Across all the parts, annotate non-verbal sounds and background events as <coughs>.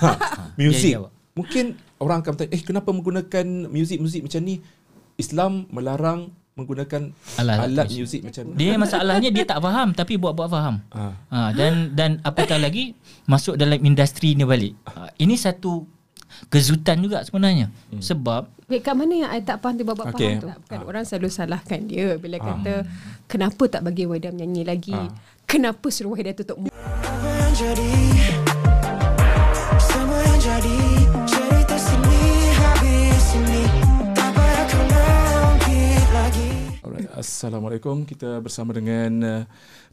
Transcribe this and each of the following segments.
<laughs> Muzik. Ya, ya, Pak. Mungkin orang akan bertanya, eh kenapa menggunakan muzik-muzik macam ni? Islam melarang menggunakan Alat- alat, muzik macam ni. Dia <laughs> masalahnya dia tak faham tapi buat-buat faham. Ah. Ha, dan dan apatah lagi masuk dalam industri ni balik. Ha, ini satu kezutan juga sebenarnya. Hmm. Sebab Wait, kat mana yang I tak faham tu bapak Okay. faham tu? Bukan orang selalu salahkan dia bila kata kenapa tak bagi Wahida menyanyi lagi? Kenapa suruh Wahida tutup mulut? Assalamualaikum. Kita bersama dengan uh,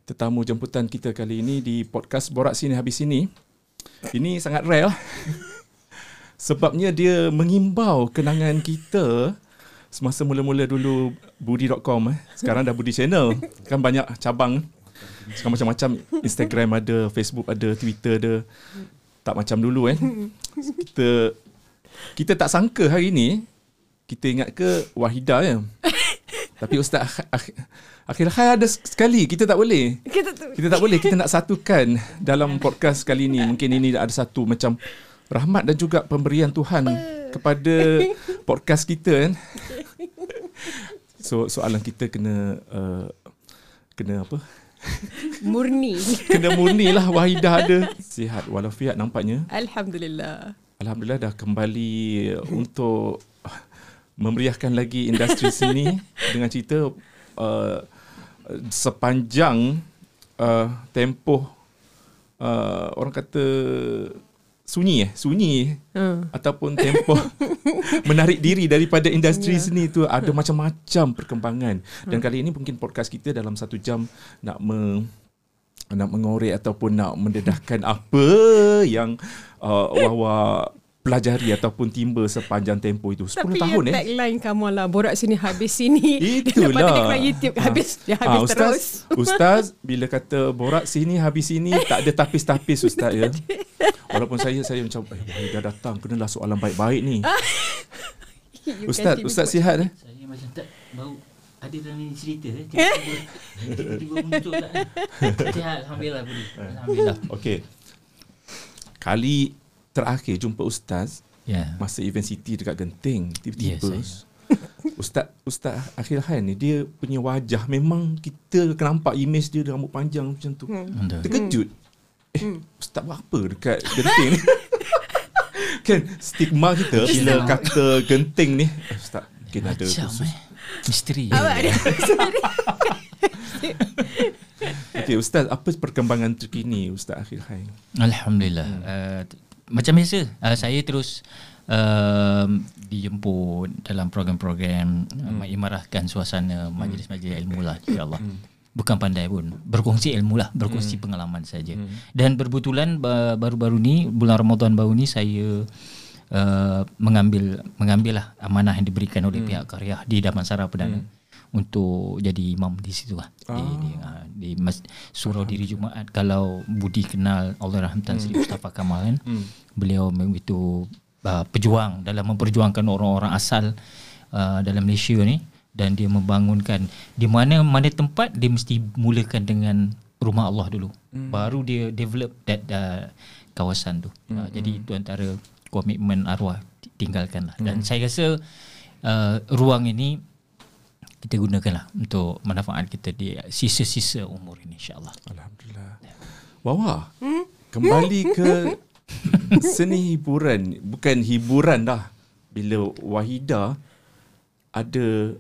tetamu jemputan kita kali ini di podcast Borak Sini Habis Sini. Ini sangat rare lah. <laughs> Sebabnya dia mengimbau kenangan kita semasa mula-mula dulu budi.com eh. Sekarang dah budi channel. Kan banyak cabang. Sekarang macam-macam Instagram ada, Facebook ada, Twitter ada. Tak macam dulu eh. Kita kita tak sangka hari ni kita ingat ke Wahida ya. Tapi Ustaz Akh- Akh- Akhil Khair ada sekali kita tak boleh. Kita tu Kita tak boleh kita nak satukan dalam podcast kali ini. Mungkin ini ada satu macam rahmat dan juga pemberian Tuhan kepada podcast kita kan. So soalan kita kena uh, kena apa? murni. Kena murni lah Wahidah ada sihat walafiat nampaknya. Alhamdulillah. Alhamdulillah dah kembali untuk memeriahkan lagi industri seni <laughs> dengan cerita uh, sepanjang uh, tempoh uh, orang kata sunyi eh sunyi Hmm. ataupun tempoh <laughs> menarik diri daripada industri yeah. seni tu ada macam-macam perkembangan dan kali ini mungkin podcast kita dalam satu jam nak me, nak mengorek ataupun nak mendedahkan <laughs> apa yang uh, Wawa pelajari ataupun timba sepanjang tempoh itu 10 Tapi tahun eh tagline kamu lah Borak sini habis sini <laughs> Itulah. Lepas tu dia keluar YouTube Ha. Habis Dia Ah, habis Ustaz, terus <laughs> Ustaz bila kata borak sini habis sini tak ada tapis-tapis Ustaz ya. <laughs> Walaupun saya saya macam eh wahai dah datang kenalah soalan baik-baik ni. Ustaz. Ustaz sihat eh? saya macam tak bau ada dalam ni cerita eh. Tiba-tiba, tiba-tiba muncul tak. Sihat alhamdulillah budi. Alhamdulillah. Okey. Kali terakhir jumpa ustaz Ya. masa event city dekat Genting tiba-tiba Yes, <laughs> Ustaz Ustaz Akhil Khan ni dia punya wajah memang kita akan nampak image dia rambut panjang macam tu. Hmm. Terkejut. Eh, ustaz buat apa dekat Genting ni? <laughs> kan stigma kita bila kata Genting ni, eh, ustaz mungkin ada Macam khusus. eh. Misteri. Awak ada <laughs> Okey ustaz, apa perkembangan terkini Ustaz Akhil Khan? Alhamdulillah. Hmm. Uh, macam biasa, uh, saya terus uh, dijemput dalam program-program hmm. uh, mengimarahkan suasana majlis-majlis ilmu lah insya-Allah. Hmm. Bukan pandai pun, berkongsi ilmu lah, berkongsi hmm. pengalaman saja. Hmm. Dan berbetulan ba- baru-baru ni bulan Ramadan baru ni saya uh, mengambil mengambil lah amanah yang diberikan oleh hmm. pihak karya di Damansara Perdana. Hmm untuk jadi imam di situ lah. Di, di, uh, di mas, surau diri Jumaat. Kalau Budi kenal Allah Rahmatan Sri Mustafa Kamal kan beliau begitu uh, pejuang dalam memperjuangkan orang-orang asal uh, dalam Malaysia ni. Dan dia membangunkan di mana mana tempat dia mesti mulakan dengan rumah Allah dulu. Baru dia develop that uh, kawasan tu. Uh, jadi itu antara komitmen arwah tinggalkan lah dan saya rasa uh, ruang ini kita gunakanlah untuk manfaat kita di sisa-sisa umur ini insyaAllah. Alhamdulillah. Wawa, kembali ke seni hiburan. Bukan hiburan dah. Bila Wahida ada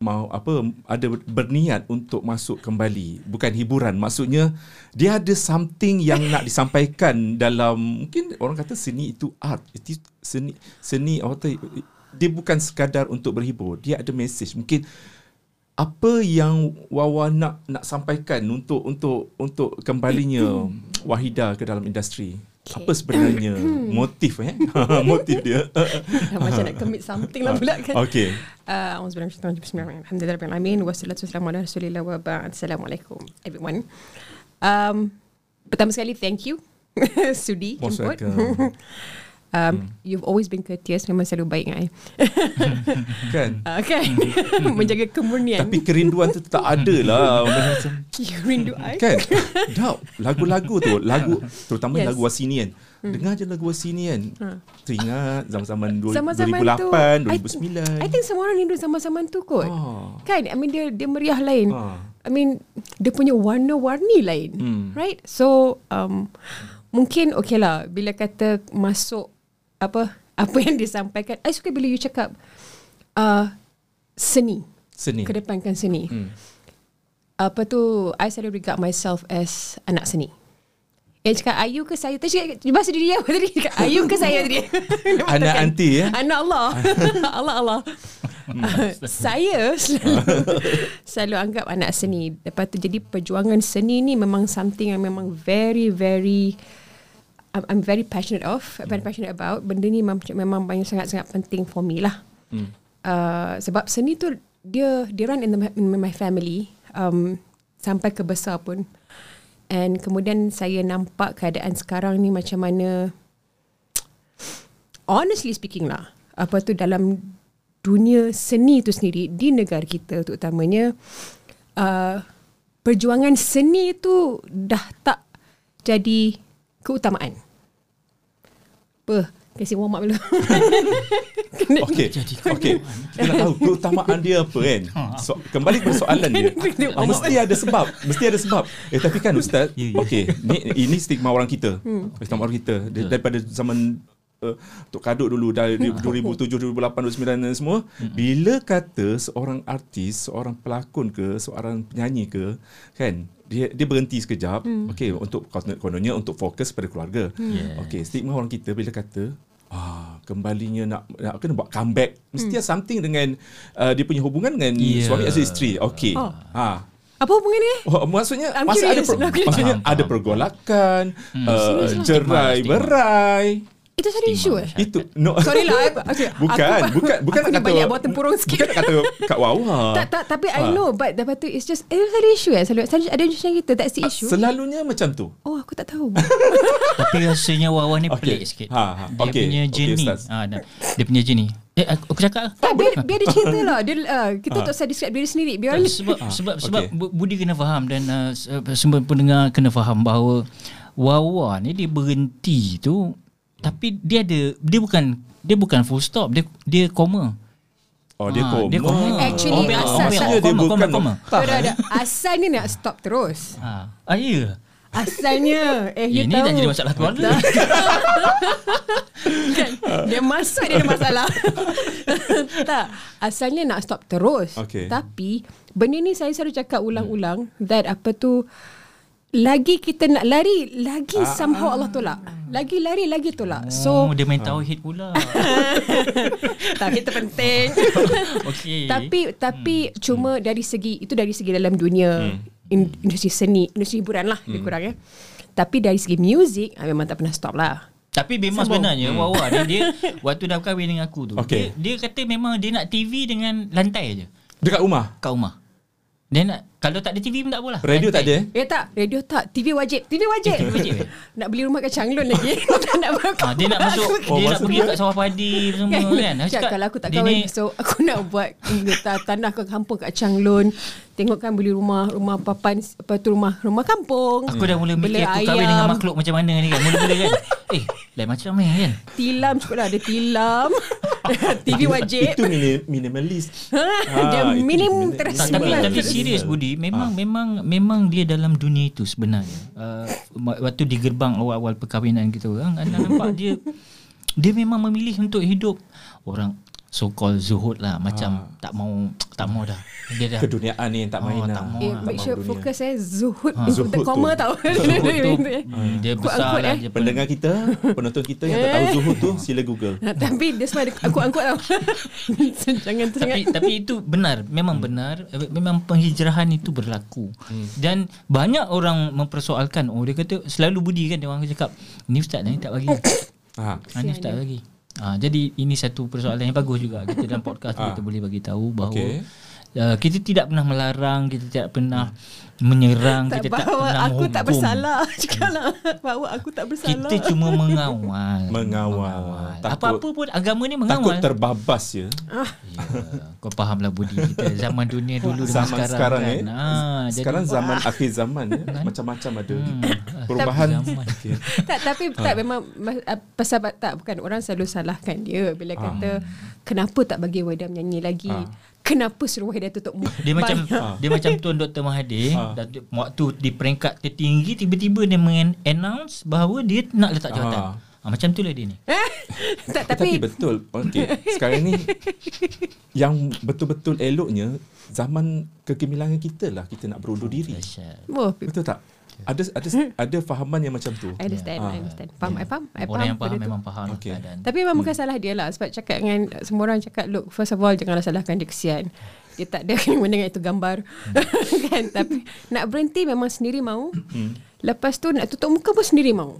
mau apa ada berniat untuk masuk kembali bukan hiburan maksudnya dia ada something yang nak disampaikan dalam mungkin orang kata seni itu art itu seni seni apa tu dia bukan sekadar untuk berhibur dia ada message mungkin apa yang Wawa nak nak sampaikan untuk untuk untuk kembalinya <coughs> Wahida ke dalam industri Okay. apa sebenarnya <coughs> motif eh <laughs> motif dia <laughs> Dah macam nak commit something lah pula kan okey Auzubillahi Bismillahirrahmanirrahim. Alhamdulillahirrahmanirrahim. Wassalatu wassalamu ala rasulillah wa ba'd. Assalamualaikum everyone. Um, pertama sekali thank you <laughs> Sudi jemput. Um, You've always been courteous Memang selalu baik dengan I <laughs> kan? Uh, <laughs> Kan? <laughs> Menjaga kemurnian tapi kerinduan tu tak ada lah. Macam You rindu I kan? Dap lagu-lagu tu. Lagu terutama Yes. lagu Wasini kan. Dengar je lagu Wasi ni kan. Ha. Teringat zaman-zaman Zaman-zaman 2008, tu I- 2009. I, think semua orang rindu zaman-zaman tu kot. Ah. Kan? I mean dia dia meriah lain. Ah. I mean dia punya warna-warni lain. Hmm. Right? So um, Mungkin okay lah. Bila kata masuk Apa Apa yang disampaikan. I suka bila you cakap uh, Seni. Seni. Kedepankan seni. Hmm. Apa tu I selalu regard myself as Anak seni. Yang cakap Ayu ke saya? Tadi <laughs> cakap Bahasa diri apa tadi? Cakap Ayu ke saya tadi? Anak anti ya. Anak Allah. <laughs> Allah Allah. Uh, <laughs> saya selalu selalu anggap anak seni. Lepas tu jadi perjuangan seni ni memang something yang memang very very I'm, I'm very passionate of, very passionate about. Benda ni memang, memang banyak sangat-sangat penting for me lah. Hmm. Uh, sebab seni tu dia dia run in, the, in my family um, sampai ke besar pun. And kemudian saya nampak keadaan sekarang ni macam mana <tsk> honestly speaking lah apa tu dalam dunia seni tu sendiri di negara kita terutamanya uh, perjuangan seni tu dah tak jadi keutamaan. Apa? Kasi warm up dulu. <laughs> Okey. Okey. Kita nak tahu keutamaan dia apa kan? So, kembali kepada soalan dia. <laughs> Mesti ada sebab. Mesti ada sebab. Eh tapi kan ustaz, Ya, ya. okey, ni ini stigma orang kita. Stigma orang kita Dia- daripada zaman uh, Tok Kadut dulu dari 2007, 2008, 2009 dan semua. Bila kata seorang artis, seorang pelakon ke, seorang penyanyi ke, kan? Dia dia berhenti sekejap. Okey, untuk kononnya untuk fokus pada keluarga. Yeah. Okey, stigma orang kita bila kata ah kembalinya nak nak kena buat comeback mesti ada something dengan uh, dia punya hubungan dengan Yeah. suami atau isteri. Okey. Oh. Ha. Apa hubungan ni? Oh, maksudnya I'm masa ada curious. per, I'm curious. maksudnya Faham, ada faham. pergolakan, uh, Serius lah. jerai Stigma, berai. Itu satu isu eh? Itu no. Sorry lah. <laughs> I- Okay, bukan, aku, <laughs> bukan bukan aku nak kata banyak bawa tempurung sikit. Bukan nak kata kat wawa. <laughs> tak, tak, tapi I Ah. know but lepas tu it's just itu satu isu eh selalu, selalu ada isu kita that's the issue Selalunya macam tu. oh aku tak tahu Tapi rasanya Wawa ni Okey. pelik sikit. Ha, ha. Dia Okey. punya jenis. Ustaz. ha, dah. dia punya jenis. Eh aku, aku cakap lah. tak, biar, biar dia cerita lah dia, uh, kita tak usah describe diri sendiri biar Tak, sebab sebab okey. sebab Bu- Budi kena faham dan uh, semua pendengar kena faham bahawa Wawa ni dia berhenti tu tapi dia ada dia bukan dia bukan full stop dia dia koma. Oh dia Ah, koma. dia koma. Actually, Koma, asal- Maksudnya dia koma, bukan koma, koma. Ada, ada. Asal ni nak stop terus. Ha. <laughs> Ah, ya. Asalnya eh Ini tahu. dah jadi masalah keluarga. <laughs> kan? Dia masuk dia ada masalah. <laughs> tak, asalnya nak stop terus. Okay. Tapi benda ni saya selalu cakap ulang-ulang that apa tu lagi kita nak lari lagi Ah. somehow Allah tolak. Lagi lari lagi tolak. So So oh, dia main tauhid pula. <laughs> tapi itu penting. <laughs> Okey. Tapi tapi cuma dari segi itu dari segi dalam dunia in, industri seni, industri hiburan lah lebih kurang ya. Tapi dari segi music ah, memang tak pernah stop lah. Tapi memang Sambung. sebenarnya Wawa ni dia <laughs> waktu dah kahwin dengan aku tu. Okey. Dia, dia kata memang dia nak TV dengan lantai je Dekat rumah. kat rumah. Dia nak kalau tak ada TV pun tak apalah. Radio tak ada eh? Eh tak, radio tak, TV wajib. TV wajib. TV wajib, eh? <laughs> nak beli rumah kat Changlun lagi. <laughs> tak nak Ha, dia nak masuk Oh, dia nak maksud pergi kat sawah padi semua kan. Aku Cakap, kalau aku tak dia kahwin ni- So aku nak buat ta- Tanah ke kampung kat Changlun Tengok kan beli rumah Rumah papan Apa tu rumah Rumah kampung Aku dah mula mikir aku kahwin dengan makhluk macam mana ni kan. Mula-mula kan. <laughs> Eh, lain macam ni kan. Tilam cukup lah Ada tilam TV wajib Itu mini, minimalis. Dia Ah, minim Tak, tapi Sembilan. tapi serius Budi memang memang memang dia dalam dunia itu sebenarnya. Uh, waktu di gerbang awal-awal perkahwinan kita orang anda nampak <laughs> dia dia memang memilih untuk hidup orang so called zuhud lah macam tak mau <tsk> tak mau dah. Dia dah Keduniaan ni tak main Oh, lah. tak mau Eh, Ah, make tak sure dunia. fokus eh. Zuhud Ha, ha, zuhud Zuhud koma tau. <laughs> Zuhud tu <laughs> hmm, dia besar Angkut, lah eh. dia Pendengar kita, penonton kita yang tak tahu Zuhud tu, sila Google. Ha, Tapi dia semua ada angkut-angkut tau. So, <laughs> Jangan tapi sangat tapi itu benar memang benar. Eh, memang penghijrahan itu berlaku. Dan banyak orang mempersoalkan oh dia kata selalu budi kan dia orang cakap ni ustaz ni tak bagi. Ha. <coughs> ha, ni ustaz lagi ha, jadi ini satu persoalan yang bagus juga kita dalam podcast Ah. kita boleh bagi tahu bahawa Okey. Uh, kita tidak pernah melarang, kita tidak pernah menyerang, Tak kita tak pernah aku tak menghukum. bersalah. <laughs> Cakap lah. Bahawa aku tak bersalah. Kita cuma <laughs> mengawal. Mengawal. Takut- Apa-apa pun agama ni Takut mengawal. terbabas ya. Ah, Ya, kau fahamlah budi kita zaman dunia <laughs> dulu dengan Zaman sekarang, sekarang, kan. eh. Ah, Sekarang jadi, zaman akhir zaman ya. Macam-macam ada. Perubahan. zaman. Tak tapi Ha. tak memang ah, pasal tak bukan orang selalu salahkan dia bila Ha. kata kenapa tak bagi Wahida menyanyi lagi Ah. Kenapa suruh Wahida tutup muka Dia macam Banyak. dia macam Tuan Dr Mahathir Ah. dan dia- waktu di peringkat tertinggi tiba-tiba dia mengannounce bahawa dia nak letak jawatan. Ah. Ah. macam itulah dia ni. <laughs> tak Tapi, tapi betul. Okey. Sekarang ni yang betul-betul eloknya zaman kegemilangan kita lah kita nak berundur diri. Oh, Betul tak? Ada ada ada fahaman yang macam tu. I understand Ah. I understand. Faham I faham I Orang yang faham tu. memang faham Okey. keadaan. Tapi memang bukan salah dia lah Sebab cakap dengan Semua orang cakap Look first of all Janganlah salahkan dia kesian. Dia tak ada <laughs> kena dengan itu gambar. <laughs> Kan? Tapi Nak berhenti memang sendiri mau. Lepas tu nak tutup muka pun sendiri mau.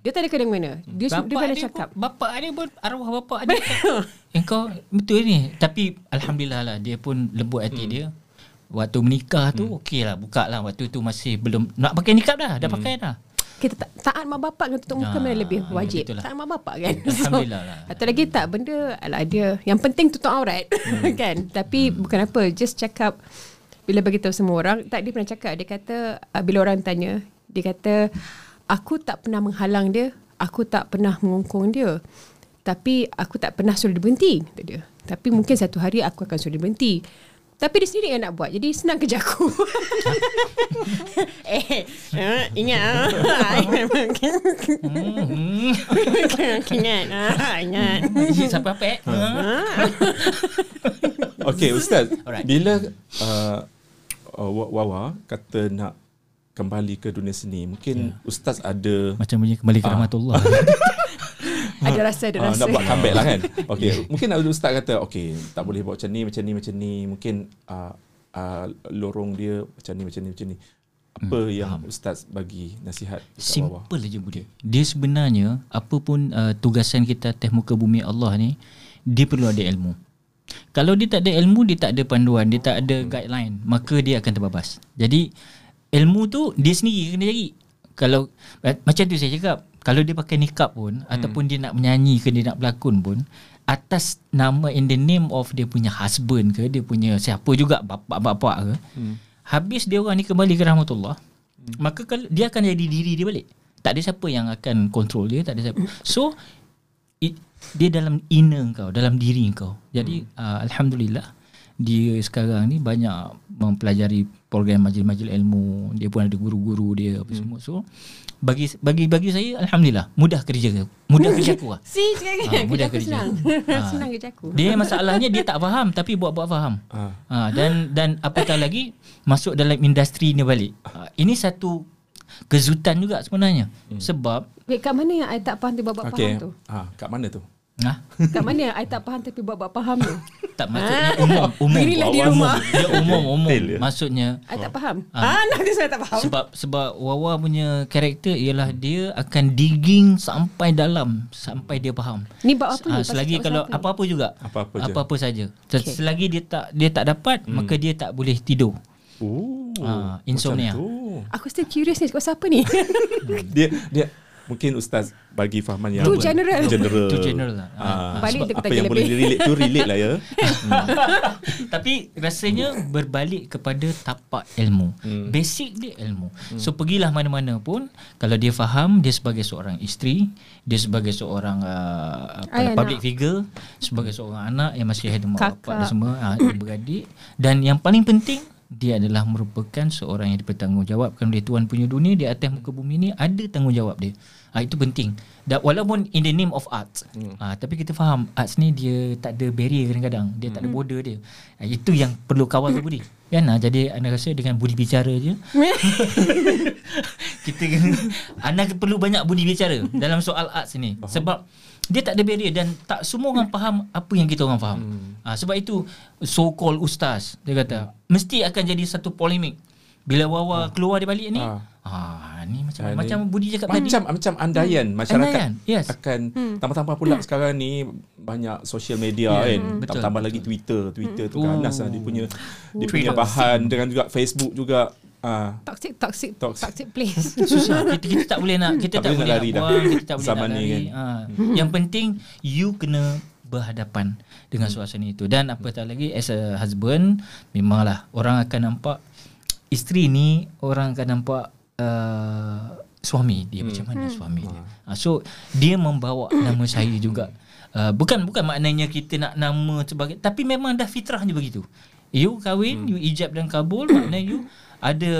Dia tak ada kena mana. Dia, dia Bapak pernah dia cakap. pun, bapak dia pun arwah bapak dia <laughs> cakap, engkau betul ni. Tapi alhamdulillah lah dia pun lembut hati dia waktu menikah tu okey lah buka lah waktu tu masih belum nak pakai nikah dah dah pakai dah kita ta- taat mak bapak dengan tutup muka mana lebih wajib. betul lah. Taat mak bapak kan. <laughs> Alhamdulillah lah. Atau lagi tak benda alah dia yang penting tutup aurat <laughs> kan. Tapi bukan apa just cakap bila bagi tahu semua orang tak dia pernah cakap dia kata uh, bila orang tanya dia kata aku tak pernah menghalang dia, aku tak pernah mengungkung dia. Tapi aku tak pernah suruh dia berhenti kata dia. Tapi mungkin satu hari aku akan suruh dia berhenti. Tapi dia sendiri yang nak buat. Jadi senang kerja aku. <laughs> eh, eh, ingat. ah. hmm. ingat. ah, Ingat. siapa apa eh Okey ustaz. Alright. Bila uh, uh, Wa- Wawa kata nak kembali ke dunia seni, mungkin ustaz ada macam bunyi kembali ke Ah. rahmatullah <laughs> Ada rasa, ada Ah, rasa. nak buat comeback lah kan <laughs> Okay Mungkin ada ustaz kata Okay tak boleh buat macam ni Macam ni macam ni Mungkin uh, uh, Lorong dia Macam ni macam ni macam ni Apa Hmm, yang ustaz bagi Nasihat dekat bawah Simple aja Budi. Dia sebenarnya apa pun uh, tugasan kita atas muka bumi Allah ni, dia perlu ada ilmu. Kalau dia tak ada ilmu, dia tak ada panduan, dia tak ada guideline, maka dia akan terbabas. Jadi ilmu tu dia sendiri kena cari. Kalau eh, macam tu saya cakap, kalau dia pakai nikab pun hmm. ataupun dia nak menyanyi ke dia nak berlakon pun atas nama in the name of dia punya husband ke dia punya siapa juga bapak-bapak ke hmm. habis dia orang ni kembali ke rahmatullah hmm. maka kalau dia akan jadi diri dia balik tak ada siapa yang akan control dia tak ada siapa <laughs> so it, dia dalam inner kau dalam diri kau jadi hmm. uh, alhamdulillah dia sekarang ni banyak mempelajari program majlis-majlis ilmu dia pun ada guru-guru dia apa semua so bagi bagi bagi saya alhamdulillah mudah kerja aku mudah <laughs> kerja aku lah Si, cakap Ah, <laughs> kan. mudah Kerja aku kerja. senang. Ah. <laughs> senang kerja aku. dia masalahnya dia tak faham tapi buat-buat faham Ah. ha, dan dan apatah lagi masuk dalam industri ni balik ha, ini satu kezutan juga sebenarnya hmm. sebab Wait, kat mana yang I tak faham tapi buat-buat Okay faham tu? ah, Kat mana tu ha, Kat mana yang I tak faham tapi buat-buat faham tu? tak maksudnya umum umum Dirilah di rumah. dia umum umum dia. maksudnya I tak faham. Ah. Ah, nak dia saya tak faham. sebab sebab Wawa punya karakter ialah dia akan digging sampai dalam sampai dia faham. Ni bab apa ni? Ah, Pasal selagi kalau pasal apa ni? apa-apa juga. Apa-apa je. Apa-apa saja. Okay. Selagi dia tak dia tak dapat hmm. maka dia tak boleh tidur. Oh, Ah, insomnia. Aku still curious ni. Kau siapa ni? Dia dia mungkin ustaz bagi fahaman yang Tu general. general. Tu general lah. Ah, Ah, Balik dia apa yang boleh lebih. relate tu relate lah ya. <laughs> Tapi rasanya berbalik kepada tapak ilmu. Hmm. Basic dia ilmu. Hmm. So pergilah mana-mana pun kalau dia faham dia sebagai seorang isteri, dia sebagai seorang uh, Ayah apa, public anak. figure, sebagai seorang anak yang masih ada mak bapak dan semua, uh, beradik dan yang paling penting dia adalah merupakan seorang yang dipertanggungjawabkan oleh Tuhan punya dunia di atas muka bumi ni ada tanggungjawab dia. Ha, itu penting. Dan walaupun in the name of arts. Hmm. Ha, tapi kita faham arts ni dia tak ada barrier kadang-kadang. Dia tak ada border dia. Ha, itu yang perlu kawal <coughs> tu Budi. Kan? Ha, jadi anda rasa dengan budi bicara je <laughs> kita anda perlu banyak budi bicara dalam soal arts ni. Sebab dia tak ada barrier dan tak semua orang faham apa yang kita orang faham. Hmm. Ha, sebab itu so called ustaz dia kata mesti akan jadi satu polemik. Bila Wawa keluar di balik ni, Ah. Ah, ni macam Ah, ni- macam Budi cakap tadi. Macam macam andaian masyarakat Andaian, yes. akan tambah-tambah pula sekarang ni banyak social media Ya, kan. betul, Tambah betul. lagi Twitter, Twitter tu Oh. ganas lah dia punya dia punya bahan dengan juga Facebook juga. Ah, Toxic, toxic, Toxic. toxic, place. <laughs> Susah kita, kita tak boleh nak kita Tak tak, boleh nak nak dah. buang, kita tak boleh Zaman nak ni lari. kan. Ha. Yang penting you kena berhadapan dengan suasana itu dan apa tak lagi as a husband memanglah orang akan nampak isteri ni orang akan nampak uh, suami dia macam mana suami dia. Ha, so dia membawa nama saya juga. Uh, bukan bukan maknanya kita nak nama sebagai tapi memang dah fitrahnya begitu. You kahwin, you ijab dan kabul maknanya you ada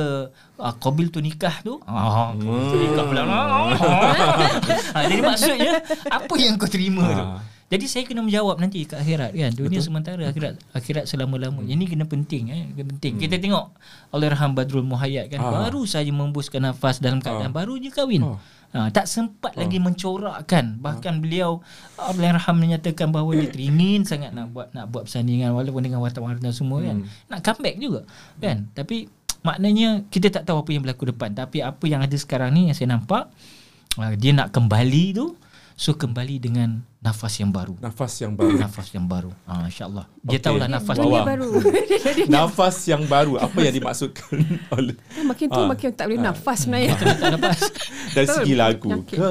uh, qabil tu nikah tu. Ah, qabil tu nikah pula. ha, <laughs> jadi maksudnya apa yang kau terima tu. Ah. Jadi saya kena menjawab nanti kat akhirat kan. Dunia Betul. sementara akhirat akhirat selama-lama. Ini kena penting eh, kena penting. Kita tengok Allahyarham Badrul Muhayyad kan Ah. baru saja membuskan nafas dalam keadaan baru je kahwin. Ah. Ha, tak sempat lagi mencorakkan bahkan beliau Allahyarham menyatakan bahawa dia teringin sangat nak buat nak buat persandingan walaupun dengan wartawan-wartawan semua kan nak comeback juga kan tapi maknanya kita tak tahu apa yang berlaku depan tapi apa yang ada sekarang ni yang saya nampak dia nak kembali tu so kembali dengan nafas yang baru nafas yang baru. nafas yang baru ha, insyaallah dia Okey. tahulah nafas Dunia baru. <laughs> nafas yang baru. Apa yang dimaksudkan <laughs> oleh makin tu Ah. makin tak boleh nafas sebenarnya. tak nafas <laughs> dari segi lagu ke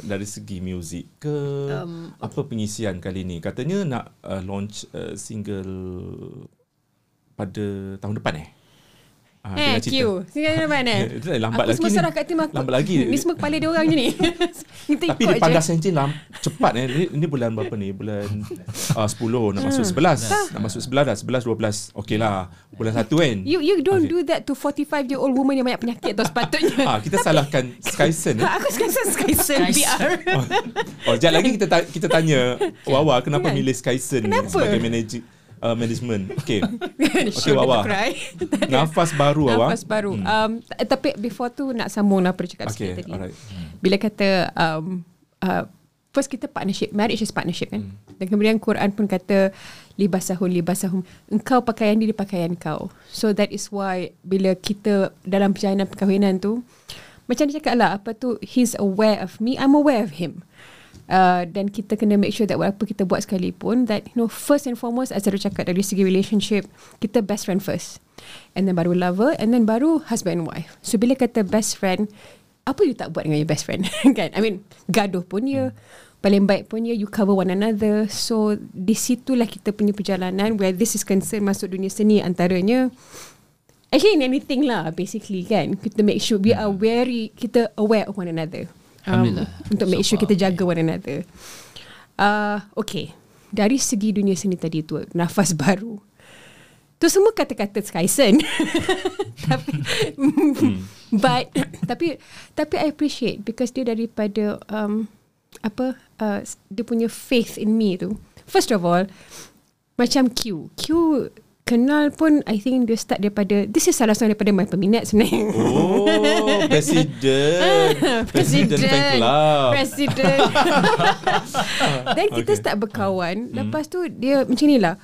dari segi muzik ke Um, apa pengisian kali ni katanya nak uh, launch uh, single pada tahun depan eh Ah, Eh. Q. Singgah mana? <laughs> Itu dah lambat aku lagi semua ni. serah kat tim aku. Lambat lagi. Ni semua kepala dia orang je ni. <laughs> <laughs> Kita Tapi dia pandai je. senjin lam, cepat eh. Ini, ini bulan berapa ni? Bulan uh, 10 nak masuk 11. Nak masuk 11 dah. 11 12. Okey lah. Bulan 1 kan. You you don't Okay. do that to 45 year old woman yang banyak penyakit tau sepatutnya. Ah, kita salahkan Skyson eh. Aku Skyson Skyson. BR. Oh, sekejap lagi kita ta- kita tanya Wawa kenapa Kan? milih Skyson ni Kenapa? sebagai manager uh, management. Okey. <laughs> Sure, Wawa. <laughs> Nafas baru Wawa. Nafas baru. Um, t- tapi before tu nak sambung lah percakapan Okey, okay, tadi. alright. Bila kata um, uh, first kita partnership, marriage is partnership kan. Hmm. Dan kemudian Quran pun kata libasahum libasahum. Engkau pakaian dia, dia pakaian kau. So that is why bila kita dalam perjalanan perkahwinan tu macam dia cakap lah apa tu he's aware of me, I'm aware of him. Uh, dan kita kena make sure that apa kita buat sekalipun that you know first and foremost as saya cakap dari segi relationship kita best friend first. And then baru lover and then baru husband and wife. So bila kata best friend apa you tak buat dengan your best friend? <laughs> Kan? I mean gaduh pun ya paling baik pun ya you cover one another. So di situlah kita punya perjalanan where this is concerned masuk dunia seni antaranya. Actually in anything lah basically kan? Kita make sure we are very kita aware of one another Um, untuk make sure kita jaga one another. Uh, okay. Dari segi dunia seni tadi tu nafas <laughs> baru. Tu semua kata-kata Skyson. <laughs> Tapi but tapi tapi I appreciate because dia daripada um, apa uh, dia punya faith in me tu. First of all macam Q. Q kenal pun I think dia start daripada this is salah satu daripada my peminat sebenarnya Oh, presiden. presiden fan club. Presiden Then kita Okay. start berkawan Lepas tu dia macam ni lah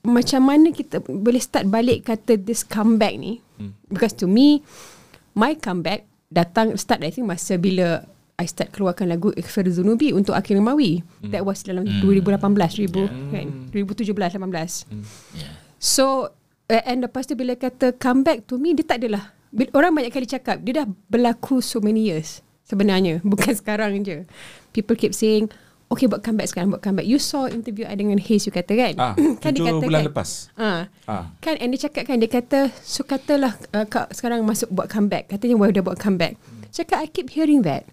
Macam mana kita boleh start balik kata this comeback ni Because to me My comeback datang start I think masa bila I start keluarkan lagu Ikhfir Zunubi untuk Akhir Mawi. That was dalam 2018, 2000, kan? 2017, 18. yeah. So uh, and lepas tu bila kata come back to me dia tak adalah orang banyak kali cakap dia dah berlaku so many years sebenarnya <laughs> bukan sekarang je. People keep saying okay buat comeback sekarang buat comeback. You saw interview I dengan Hayes you kata kan? Ah, <coughs> kan tujuh bulan lepas. Ah. Ah. Kan and dia cakap kan dia kata so katalah uh, kau sekarang masuk buat comeback. Katanya why dah buat comeback. Cakap I keep hearing that.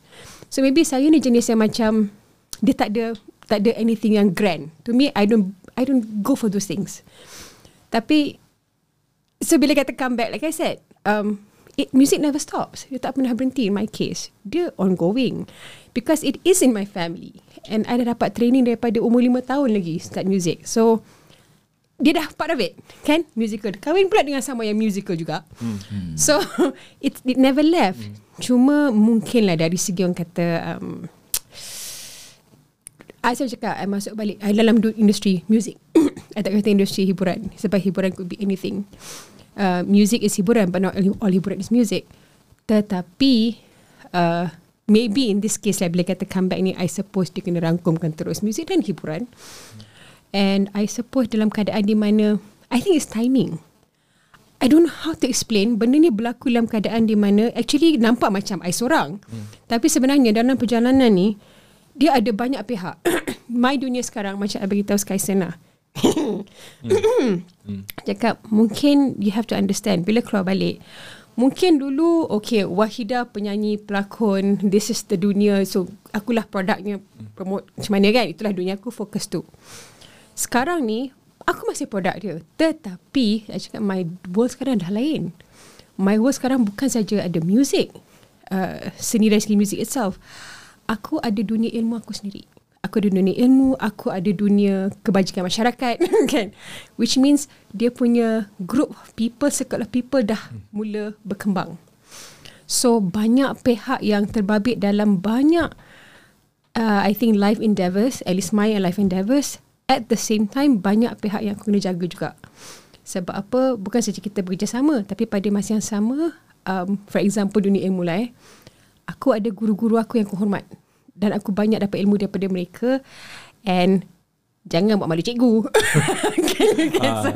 So maybe saya ni jenis yang macam dia tak ada tak ada anything yang grand. To me I don't I don't go for those things. Tapi so bila kata comeback like I said, um it, music never stops. Dia tak pernah berhenti in my case. Dia ongoing because it is in my family and I dah dapat training daripada umur 5 tahun lagi start music. So dia dah part of it kan musical kahwin pula dengan sama yang musical juga hmm. so <laughs> it it never left hmm. cuma mungkin lah dari segi orang kata um, I selalu cakap I masuk balik I dalam du- industri music <coughs> I tak kata industri hiburan sebab hiburan could be anything uh, music is hiburan but not all hiburan is music Tetapi uh, maybe in this case lah bila kata comeback ni I suppose dia kena rangkumkan terus muzik dan hiburan. And I suppose dalam keadaan di mana I think it's timing. I don't know how to explain benda ni berlaku dalam keadaan di mana actually nampak macam I seorang. Hmm. Tapi sebenarnya dalam perjalanan ni dia ada banyak pihak. <coughs> My dunia sekarang macam I beritahu Skyson <coughs> lah. <coughs> Cakap mungkin you have to understand bila keluar balik Mungkin dulu okay Wahida penyanyi pelakon this is the dunia so akulah produknya promote macam mana kan itulah dunia aku fokus tu. Sekarang ni aku masih produk dia tetapi saya cakap my world sekarang dah lain. My world sekarang bukan saja ada music uh, seni dan seni music itself. Aku ada dunia ilmu aku sendiri aku ada dunia ilmu, aku ada dunia kebajikan masyarakat <laughs> kan. Which means dia punya group of people, circle of people dah mula berkembang. So banyak pihak yang terbabit dalam banyak uh, I think life endeavours, at least my life endeavours. At the same time banyak pihak yang aku kena jaga juga. Sebab apa? Bukan saja kita bekerjasama tapi pada masa yang sama um, for example dunia ilmu lah eh. Aku ada guru-guru aku yang aku hormat. Dan aku banyak dapat ilmu daripada mereka. And jangan buat malu cikgu. <laughs> Kan, so,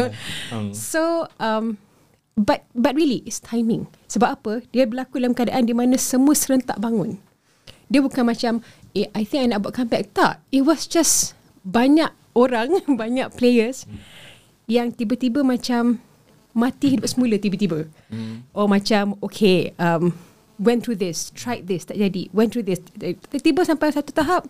so um, but but really it's timing. Sebab apa? Dia berlaku dalam keadaan di mana semua serentak bangun. Dia bukan macam eh I think I nak buat comeback. Tak. It was just banyak orang <laughs> banyak players yang tiba-tiba macam mati hidup semula tiba-tiba. Hmm. oh macam okay um, went through this, tried this, tak jadi, went through this. Tiba-tiba sampai satu tahap,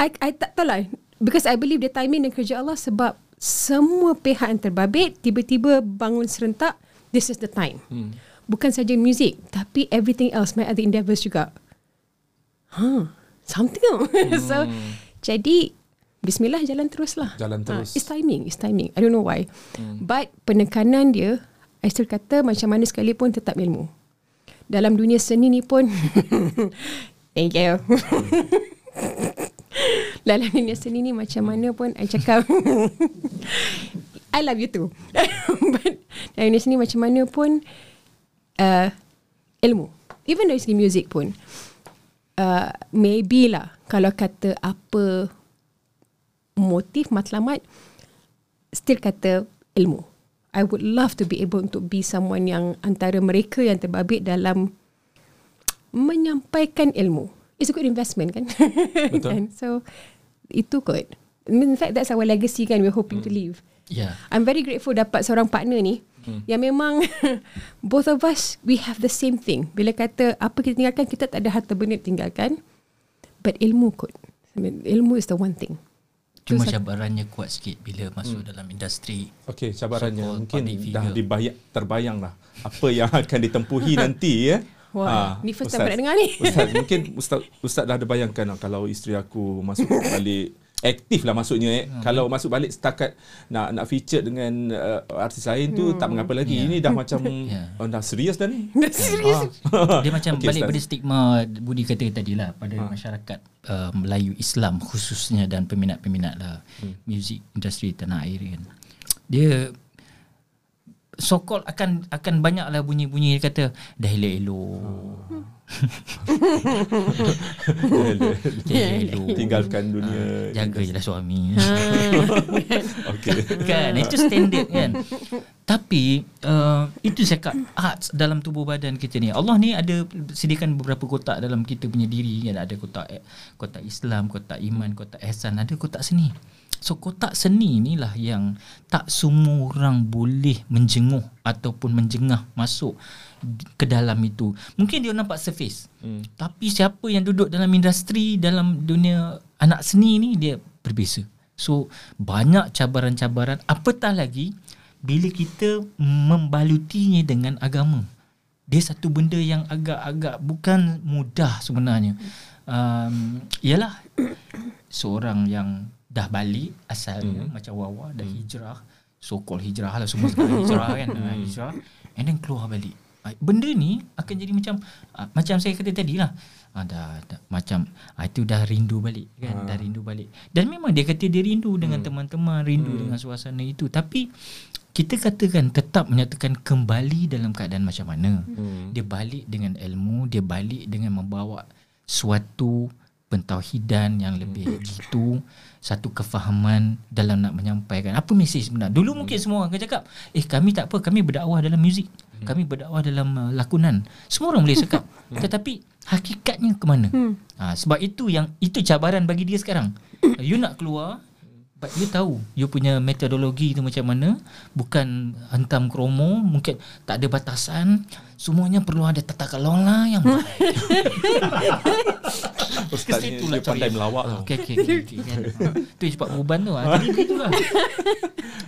I, I tak tahu lah. Because I believe the timing dan kerja Allah sebab semua pihak yang terbabit tiba-tiba bangun serentak, this is the time. Hmm. Bukan saja music, tapi everything else, my other endeavours juga. Huh, something <laughs> hmm. So, jadi, Bismillah jalan terus lah. Jalan terus. Ha, it's timing, it's timing. I don't know why. Hmm. But penekanan dia, I still kata macam mana sekalipun tetap ilmu dalam dunia seni ni pun. <laughs> Thank you. <laughs> Dalam dunia seni ni macam mana pun I cakap. <laughs> I love you too. But dalam dunia seni macam mana pun uh, ilmu. Even dari segi music pun. Uh, maybe lah kalau kata apa motif matlamat still kata ilmu I would love to be able untuk be someone yang antara mereka yang terbabit dalam menyampaikan ilmu. It's a good investment kan? <laughs> Betul. And so itu kot. In fact that's our legacy kan we're hoping hmm. to leave. Yeah. I'm very grateful dapat seorang partner ni hmm. yang memang <laughs> both of us we have the same thing. Bila kata apa kita tinggalkan kita tak ada harta benda tinggalkan. But ilmu kot. I mean, ilmu is the one thing. Cuma cabarannya kuat sikit bila masuk hmm. dalam industri. Okey, cabarannya so mungkin dah dibayang terbayang lah apa yang akan ditempuhi <laughs> nanti ya. Wah, ha, ni first time nak dengar ni. Ustaz, mungkin <laughs> ustaz ustaz dah ada bayangkan lah, kalau isteri aku masuk balik aktif lah masuknya eh. Hmm. Kalau masuk balik setakat nak nak feature dengan uh, artis lain tu hmm. tak mengapa lagi. Yeah. Ini dah macam <laughs> yeah. oh, dah serius dah ni. <laughs> Dah serius. Ha. Dia macam <laughs> okay, balik pada stigma Budi kata tadi lah pada ha. masyarakat uh, Melayu Islam khususnya dan peminat-peminat lah hmm. music industry tanah air kan. Dia so akan akan banyaklah bunyi-bunyi kata dah elok-elok. Hmm. <laughs> Tinggalkan dunia uh, Jaga je lah suami. Ha. <laughs> okay. Kan Itu standard kan. Tapi uh, Itu saya cakap Arts dalam tubuh badan kita ni. Allah ni ada Sediakan beberapa kotak Dalam kita punya diri Ada kotak Kotak Islam Kotak iman Kotak ihsan. Ada kotak seni. So kotak seni inilah yang tak semua orang boleh menjenguh ataupun menjengah masuk ke dalam itu. Mungkin dia nampak surface. Hmm. Tapi siapa yang duduk dalam industri dalam dunia anak seni ni dia berbeza. So banyak cabaran-cabaran apatah lagi bila kita membalutinya dengan agama. Dia satu benda yang agak-agak bukan mudah sebenarnya. Um, ialah seorang yang dah balik asalnya hmm. macam Wawa dah hmm. hijrah so called hijrah lah semua sekali <laughs> hijrah kan hmm. hijrah and then keluar balik Benda ni akan jadi macam ah, macam saya kata tadi lah. Ah, dah, dah, macam ah, itu dah rindu balik kan dah rindu balik. Dan memang dia kata dia rindu dengan teman-teman rindu dengan suasana itu. Tapi kita katakan tetap menyatakan kembali dalam keadaan macam mana. Dia balik dengan ilmu dia balik dengan membawa suatu pentauhidan yang lebih gitu satu kefahaman dalam nak menyampaikan. Apa mesej sebenar? Dulu mungkin semua orang akan cakap eh kami tak apa kami berdakwah dalam muzik kami berdakwah dalam uh, lakonan. Semua orang boleh cakap. <laughs> Tetapi hakikatnya ke mana? Ha, sebab itu yang itu cabaran bagi dia sekarang. <coughs> You nak keluar But you tahu You punya metodologi tu macam mana Bukan hentam kromo Mungkin tak ada batasan Semuanya perlu ada tata kelola yang baik <laughs> Ustaz ni dia pandai melawak tau. Okey okay, kan. Tu yang cepat beruban tu. Ah, Jadi gitu lah.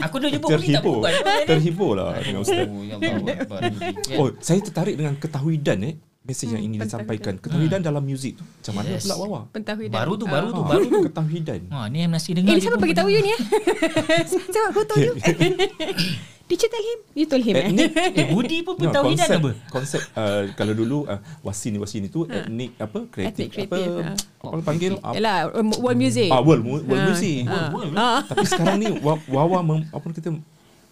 Aku dah jemput ni tak beruban. Terhibur lah dengan Ustaz. Oh, ya? Oh, saya tertarik dengan ketahuidan eh. Mesej yang ingin disampaikan. Ketahuhidan dalam muzik tu. Macam mana Yes. pula Wawa? Pentauhidan. Baru tu baru tu Ah, baru tu. Ketahuidan. Ha ni yang nasi dengar. Eh, siapa bagi tahu you ni eh? <laughs> Siapa who told you? <laughs> Did you tell him? You told him eh? Etnik Eh Budi pun No, pentauhidan konsep, apa? Konsep uh, kalau dulu uh, wasin wasin itu etnik apa kreatif Etnik apa kreatif, ha. apa panggil apa Yalah, world music. ah world mu- world Ah, music. ah. World, world. Ah. <laughs> Tapi sekarang ni Wa- Wawa mem, apa kita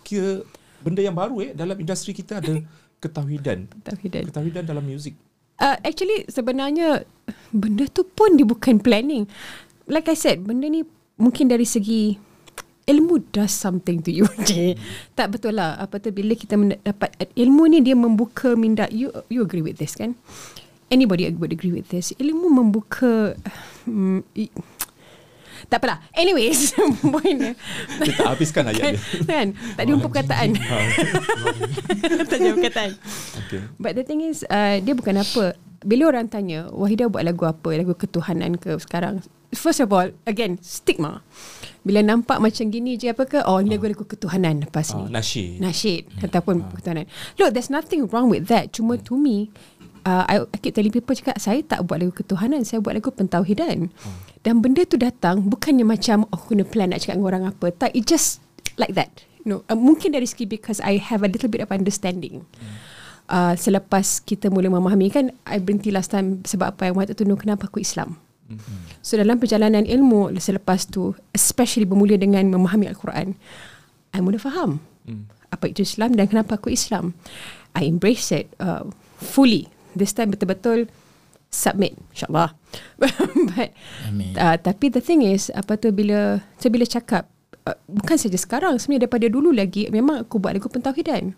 kira benda yang baru eh dalam industri kita ada ketahuidan. Pentauhidan. Ketahuidan dalam muzik. Uh, actually sebenarnya benda tu pun dia bukan planning. Like I said, benda ni mungkin dari segi ilmu does something to you. <laughs> Okay. tak betul lah. Apa tu bila kita dapat ilmu ni dia membuka minda. You you agree with this kan? Anybody would agree with this. Ilmu membuka i- tak apalah. Anyways, <laughs> pointnya. Kita habiskan ayat dia. <laughs> kan? Tak jumpa perkataan. <laughs> tak jumpa perkataan. Okay. But the thing is uh, Dia bukan apa Bila orang tanya Wahida buat lagu apa Lagu ketuhanan ke sekarang First of all Again Stigma Bila nampak macam gini je apa ke Oh ni lagu-lagu ketuhanan Lepas Ah, ni nasyid. Nasyid Ataupun ketuhanan Look there's nothing wrong with that Cuma to me uh, I, I keep telling people cakap Saya tak buat lagu ketuhanan Saya buat lagu pentauhidan Dan benda tu datang Bukannya macam Oh aku kena plan nak cakap dengan orang apa Tak it just Like that No, uh, mungkin dari segi because I have a little bit of understanding. Uh, selepas kita mula memahami kan I berhenti last time sebab apa yang waktu tu no, kenapa aku Islam. So dalam perjalanan ilmu selepas tu especially bermula dengan memahami al-Quran I mula faham apa itu Islam dan kenapa aku Islam. I embrace it uh, fully. This time betul-betul submit insyaallah. <laughs> But Amin. uh, tapi the thing is apa tu bila saya bila cakap uh, bukan saja sekarang sebenarnya daripada dulu lagi memang aku buat lagu pentauhidan.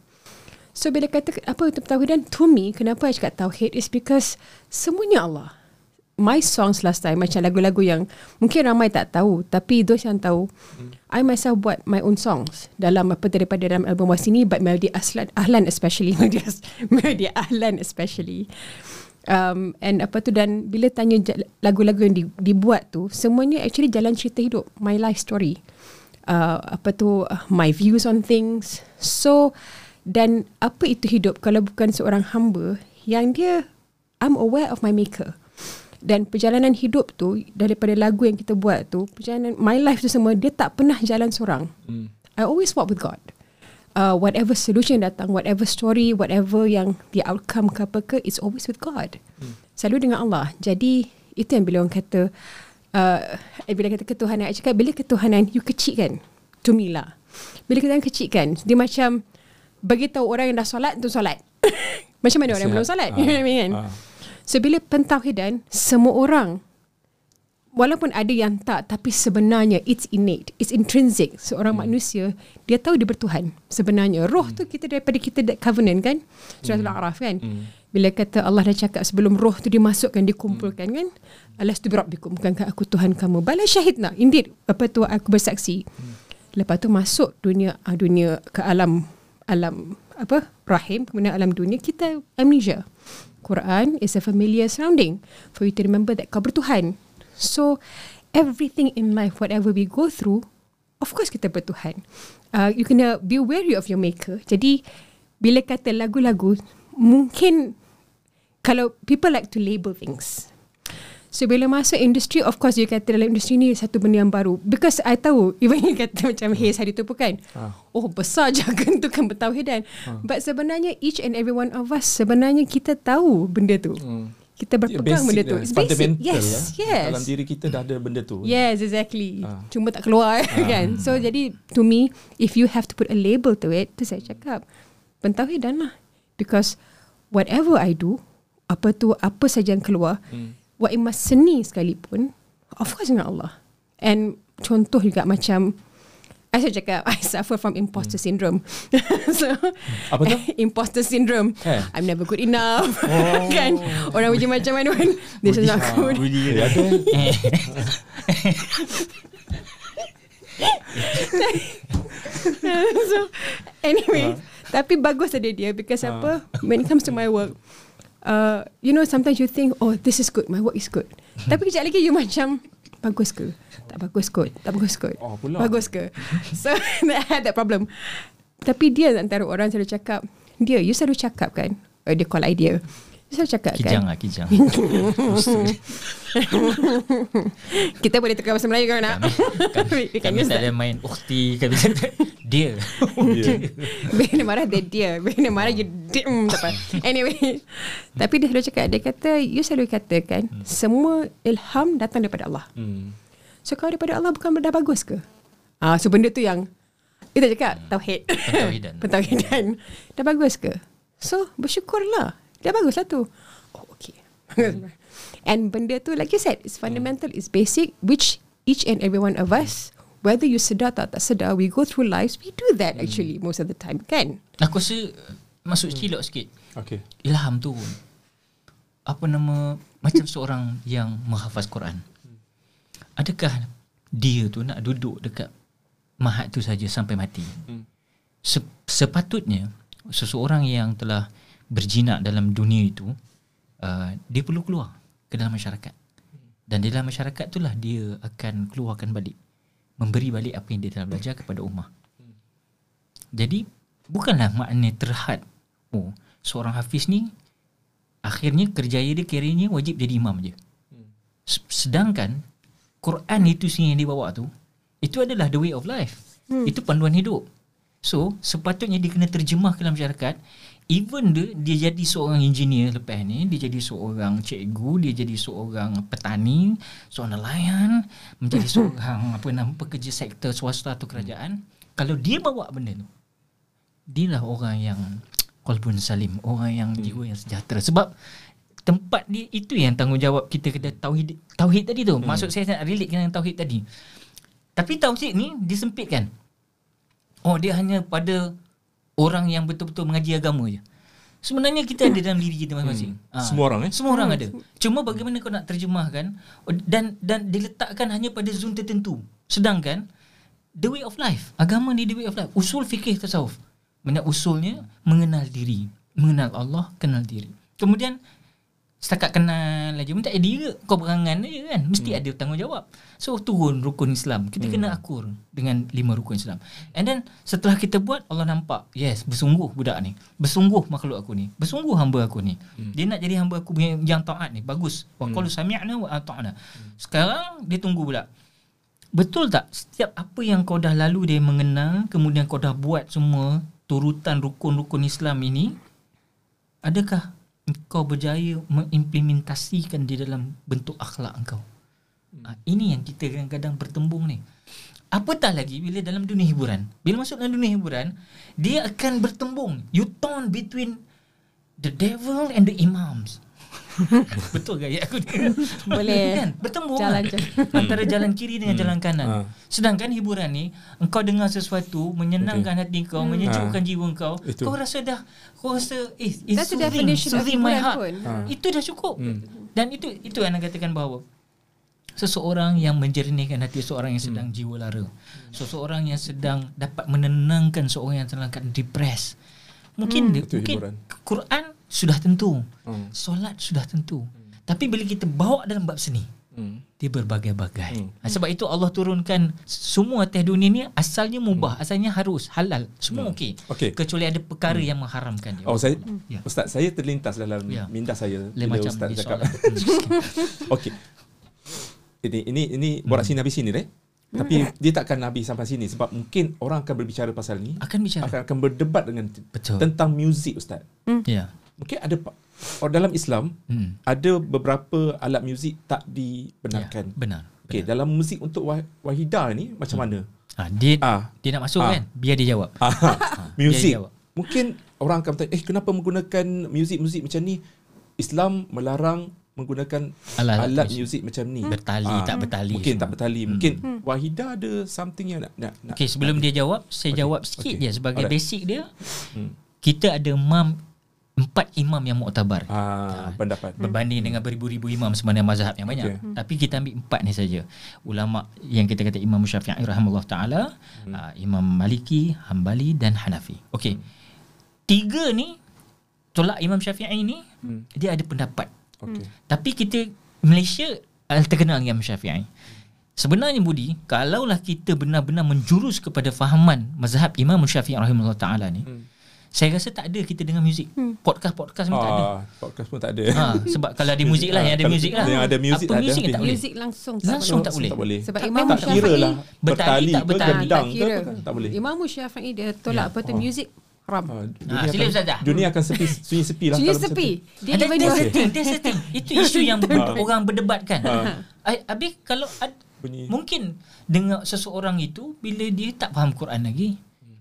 So bila kata apa itu pentauhidan to me kenapa I cakap tauhid is because semuanya Allah. My songs last time macam lagu-lagu yang mungkin ramai tak tahu tapi those yang tahu I myself buat my own songs dalam apa daripada dalam album Wasini but Melody Aslan Ahlan especially <laughs> Melody Ahlan especially um, and apa tu dan bila tanya lagu-lagu yang di, dibuat tu semuanya actually jalan cerita hidup my life story. Uh, apa tu uh, my views on things. So dan apa itu hidup kalau bukan seorang hamba? Yang dia I'm aware of my maker. Dan perjalanan hidup tu daripada lagu yang kita buat tu perjalanan my life tu semua dia tak pernah jalan seorang. Hmm. I always walk with God uh, whatever solution datang whatever story whatever yang the outcome ke apa ke it's always with God. Selalu dengan Allah. Jadi itu yang bila orang kata uh, bila kata ketuhanan I cakap bila ketuhanan you kecilkan to me lah. Bila ketuhanan kecilkan dia macam bagi tahu orang yang dah solat tu solat. <laughs> Macam mana orang yang belum solat? <laughs> You know what I mean kan? Ah. So bila pentauhidan semua orang walaupun ada yang tak tapi sebenarnya it's innate, it's intrinsic. Seorang hmm. manusia dia tahu dia bertuhan. Sebenarnya roh hmm. tu kita daripada kita that covenant kan? Surah hmm. Al-A'raf kan? Hmm. Bila kata Allah dah cakap sebelum roh tu dimasukkan dikumpulkan kan? Alastu bi rabbikum bukankah aku Tuhan kamu? Bala syahidna. Indeed apa tu aku bersaksi. Hmm. Lepas tu masuk dunia ah, dunia ke alam alam apa? Rahim kemudian alam dunia kita amnesia. Quran is a familiar surrounding for you to remember that kau bertuhan. So everything in life, whatever we go through, of course kita bertuhan. Uh, you kena be wary of your maker. Jadi bila kata lagu-lagu, mungkin kalau people like to label things. So bila masuk industri Of course you kata dalam industri ni Satu benda yang baru Because I tahu <laughs> Even you kata macam Haze hari tu pun kan Ah. Oh besar jargon tu kan Bertauhidan But sebenarnya Each and every one of us Sebenarnya kita tahu Benda tu Kita berpegang benda tu It's basic fundamental Yes lah. Yes Dalam diri kita dah ada benda tu. Yes, exactly. Ah. Cuma tak keluar <laughs> kan. So jadi to me, if you have to put a label to it, tu saya cakap pentauhidan lah. Because whatever I do, apa tu apa saja yang keluar, Hmm. what emas seni sekalipun, of course dengan Allah. And contoh juga macam I selalu <laughs> cakap I suffer from imposter syndrome. <laughs> so Hmm. Apa tu? <laughs> imposter syndrome. Eh. I'm never good enough. kan? Orang uji macam mana kan? This is not good. Budi ada. so anyway, tapi bagus ada dia because apa? When it comes to my work, uh, you know sometimes you think oh this is good, my work is good. tapi kejap lagi you macam bagus ke? Tak bagus kot, tak bagus kot. Oh, pula. Bagus ke? So <laughs> I had that problem. Tapi dia antara orang selalu cakap, dia you selalu cakap kan? Uh, dia call idea. You selalu cakap Kijang kan? lah kijang <laughs> Kita boleh tukar bahasa Melayu kan nak? <laughs> Can Kami use tak ada main Ukti Kami tak ada Dia Dia. Bila dia marah dia dia Bila dia marah you tak apa. Anyway Tapi dia selalu cakap Dia kata You selalu katakan Semua ilham datang daripada Allah Hmm. So kalau daripada Allah Bukan dah bagus ke? Ah, So benda tu yang Kita cakap Tauhid. Pentauhidan. <laughs> Pentauhidan. Dah bagus ke? So bersyukurlah. Dah bagus lah tu. Oh okay. <laughs> And benda tu Like you said It's fundamental It's basic Which each and every one of us Whether you sedar atau tak sedar We go through lives We do that actually Most of the time Kan? Aku rasa Masuk cilok sikit. Okay. Ilham tu Apa nama Macam seorang yang Menghafaz Quran Adakah Dia tu nak duduk dekat Mahat tu saja Sampai mati Hmm. Se- Sepatutnya Seseorang yang telah Berjinak dalam dunia itu uh, Dia perlu keluar Ke dalam masyarakat Dan di dalam masyarakat itulah Dia akan keluarkan balik Memberi balik apa yang dia telah belajar Kepada ummah jadi bukanlah makna terhad oh seorang hafiz ni akhirnya kerjaya dia kiranya wajib jadi imam je. S- Sedangkan Quran itu sendiri yang dia bawa tu itu adalah the way of life. Hmm. Itu panduan hidup. So sepatutnya dia kena terjemah ke dalam masyarakat Even dia, dia jadi seorang engineer lepas ni Dia jadi seorang cikgu Dia jadi seorang petani Seorang nelayan Menjadi <laughs> seorang apa nama pekerja sektor swasta atau kerajaan Kalau dia bawa benda tu dia lah orang yang <tsk> qalbun salim, orang yang jiwa yang sejahtera sebab tempat dia itu yang tanggungjawab kita kena tauhid tauhid tadi tu. Maksud saya nak relate dengan tauhid tadi. Tapi tauhid ni disempitkan. Oh dia hanya pada orang yang betul-betul mengaji agama je. Sebenarnya kita ada dalam diri kita masing-masing. Ah. Semua orang, eh? Semua orang ada. Cuma bagaimana kau nak terjemahkan oh, dan dan diletakkan hanya pada zon tertentu. Sedangkan the way of life, agama ni the way of life, usul fikih tasawuf. Mana usulnya mengenal diri, mengenal Allah, kenal diri. Kemudian setakat kenal aja pun tak jadi ke kau berangan je kan? Mesti hmm. ada tanggungjawab. So turun rukun Islam. Kita hmm. kena akur dengan lima rukun Islam. And then setelah kita buat Allah nampak yes bersungguh budak ni. Bersungguh makhluk aku ni. Bersungguh hamba aku ni. Hmm. dia nak jadi hamba aku yang, taat ni. Bagus. Wa qalu sami'na wa ata'na. Sekarang dia tunggu pula betul tak? Setiap apa yang kau dah lalu dia mengenal kemudian kau dah buat semua turutan rukun-rukun Islam ini adakah engkau berjaya mengimplementasikan di dalam bentuk akhlak engkau. Ha, ini yang kita kadang-kadang bertembung ni. Apatah lagi bila dalam dunia hiburan. Bila masuk dalam dunia hiburan, dia akan bertembung. You torn between the devil and the imams. <laughs> Betul ke ayat aku ni? Boleh. kan? Bertembung Jalan je. <laughs> Antara jalan kiri dengan jalan kanan. Ha. Sedangkan hiburan ni engkau dengar sesuatu menyenangkan hati kau, menyejukkan Ha. jiwa kau, Itu. kau rasa dah kau rasa eh it's That's soothing, definition of soothing my heart. pun. Ha. Itu dah cukup. Dan itu itu yang nak katakan bahawa seseorang yang menjernihkan hati seorang yang sedang jiwa lara. Seseorang yang sedang dapat menenangkan seorang yang sedang depres. Mungkin dia, Itu mungkin hiburan. Quran sudah tentu. Hmm. Solat sudah tentu. Tapi bila kita bawa dalam bab seni, Hmm. dia berbagai-bagai. Hmm. Ha, sebab itu Allah turunkan semua atas dunia ni asalnya mubah, asalnya harus halal, semua okey. Okey. Kecuali ada perkara yang mengharamkan dia. Oh saya Ya. Ustaz saya terlintas dalam Ya. minda saya Lain bila macam Ustaz cakap. soalan. <laughs> Okey. ini ini ini borak sini habis sini deh. Tapi dia takkan habis sampai sini sebab mungkin orang akan berbicara pasal ni. Akan bicara. Akan, akan berdebat dengan Betul. tentang muzik ustaz. Ya. Mungkin ada or dalam Islam Hmm. ada beberapa alat muzik tak Ya, dibenarkan. benar. Okey, dalam muzik untuk wah- wahidah ni macam mana? Ha, dia Ah. dia nak masuk Ah. kan? Biar dia jawab. Ah, <laughs> muzik. dia jawab. Mungkin orang akan bertanya, eh kenapa menggunakan muzik-muzik macam ni? Islam melarang menggunakan Alat-alat alat muzik. muzik macam ni. Bertali, Ah, tak bertali Mungkin semua. tak bertali. Mungkin Wahida ada something yang nak nak, nak Okey, sebelum dia jawab, saya Okey, jawab sikit okey. je sebagai Alright. basic dia. Hmm. Kita ada imam empat imam yang muktabar. ah, pendapat. Berbanding dengan beribu-ribu imam sebenarnya mazhab yang banyak. Okey. Tapi kita ambil empat ni saja. Ulama yang kita kata Imam Syafi'i rahimahullah taala, uh, Imam Maliki, Hambali dan Hanafi. Okey. Tiga ni tolak Imam Syafi'i ni Hmm. dia ada pendapat. Okey. Tapi kita Malaysia uh, terkenal dengan Imam Syafi'i. Sebenarnya Budi, kalaulah kita benar-benar menjurus kepada fahaman mazhab Imam Syafi'i rahimahullah taala ni, Hmm. Saya rasa tak ada kita dengar muzik. Podcast-podcast pun tak ada. Ah, podcast pun tak ada. Ha, sebab kalau ada muzik lah yang ada muzik lah. yang ada muzik Apa tak ada, muzik yang tak boleh. Muzik langsung Langsung tak boleh. Tak boleh. Sebab Tak- Imam tak Syafi'i kira lah bertali tak ke bertali. tak ke kira. apa tak boleh. Imam Syafi'i dia tolak apa tu muzik haram. Ah, Ah, sila Ustazah. dunia akan sepi sunyi sepi lah Sunyi sepi. Dia Ada dia setting, dia setting. <laughs> Itu isu yang Ah. orang berdebatkan. Ah. Ah. Habis kalau ad, Bunyi. mungkin dengar seseorang itu bila dia tak faham Quran lagi,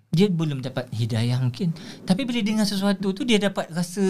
dia belum dapat hidayah mungkin. Tapi bila dengar sesuatu tu dia dapat rasa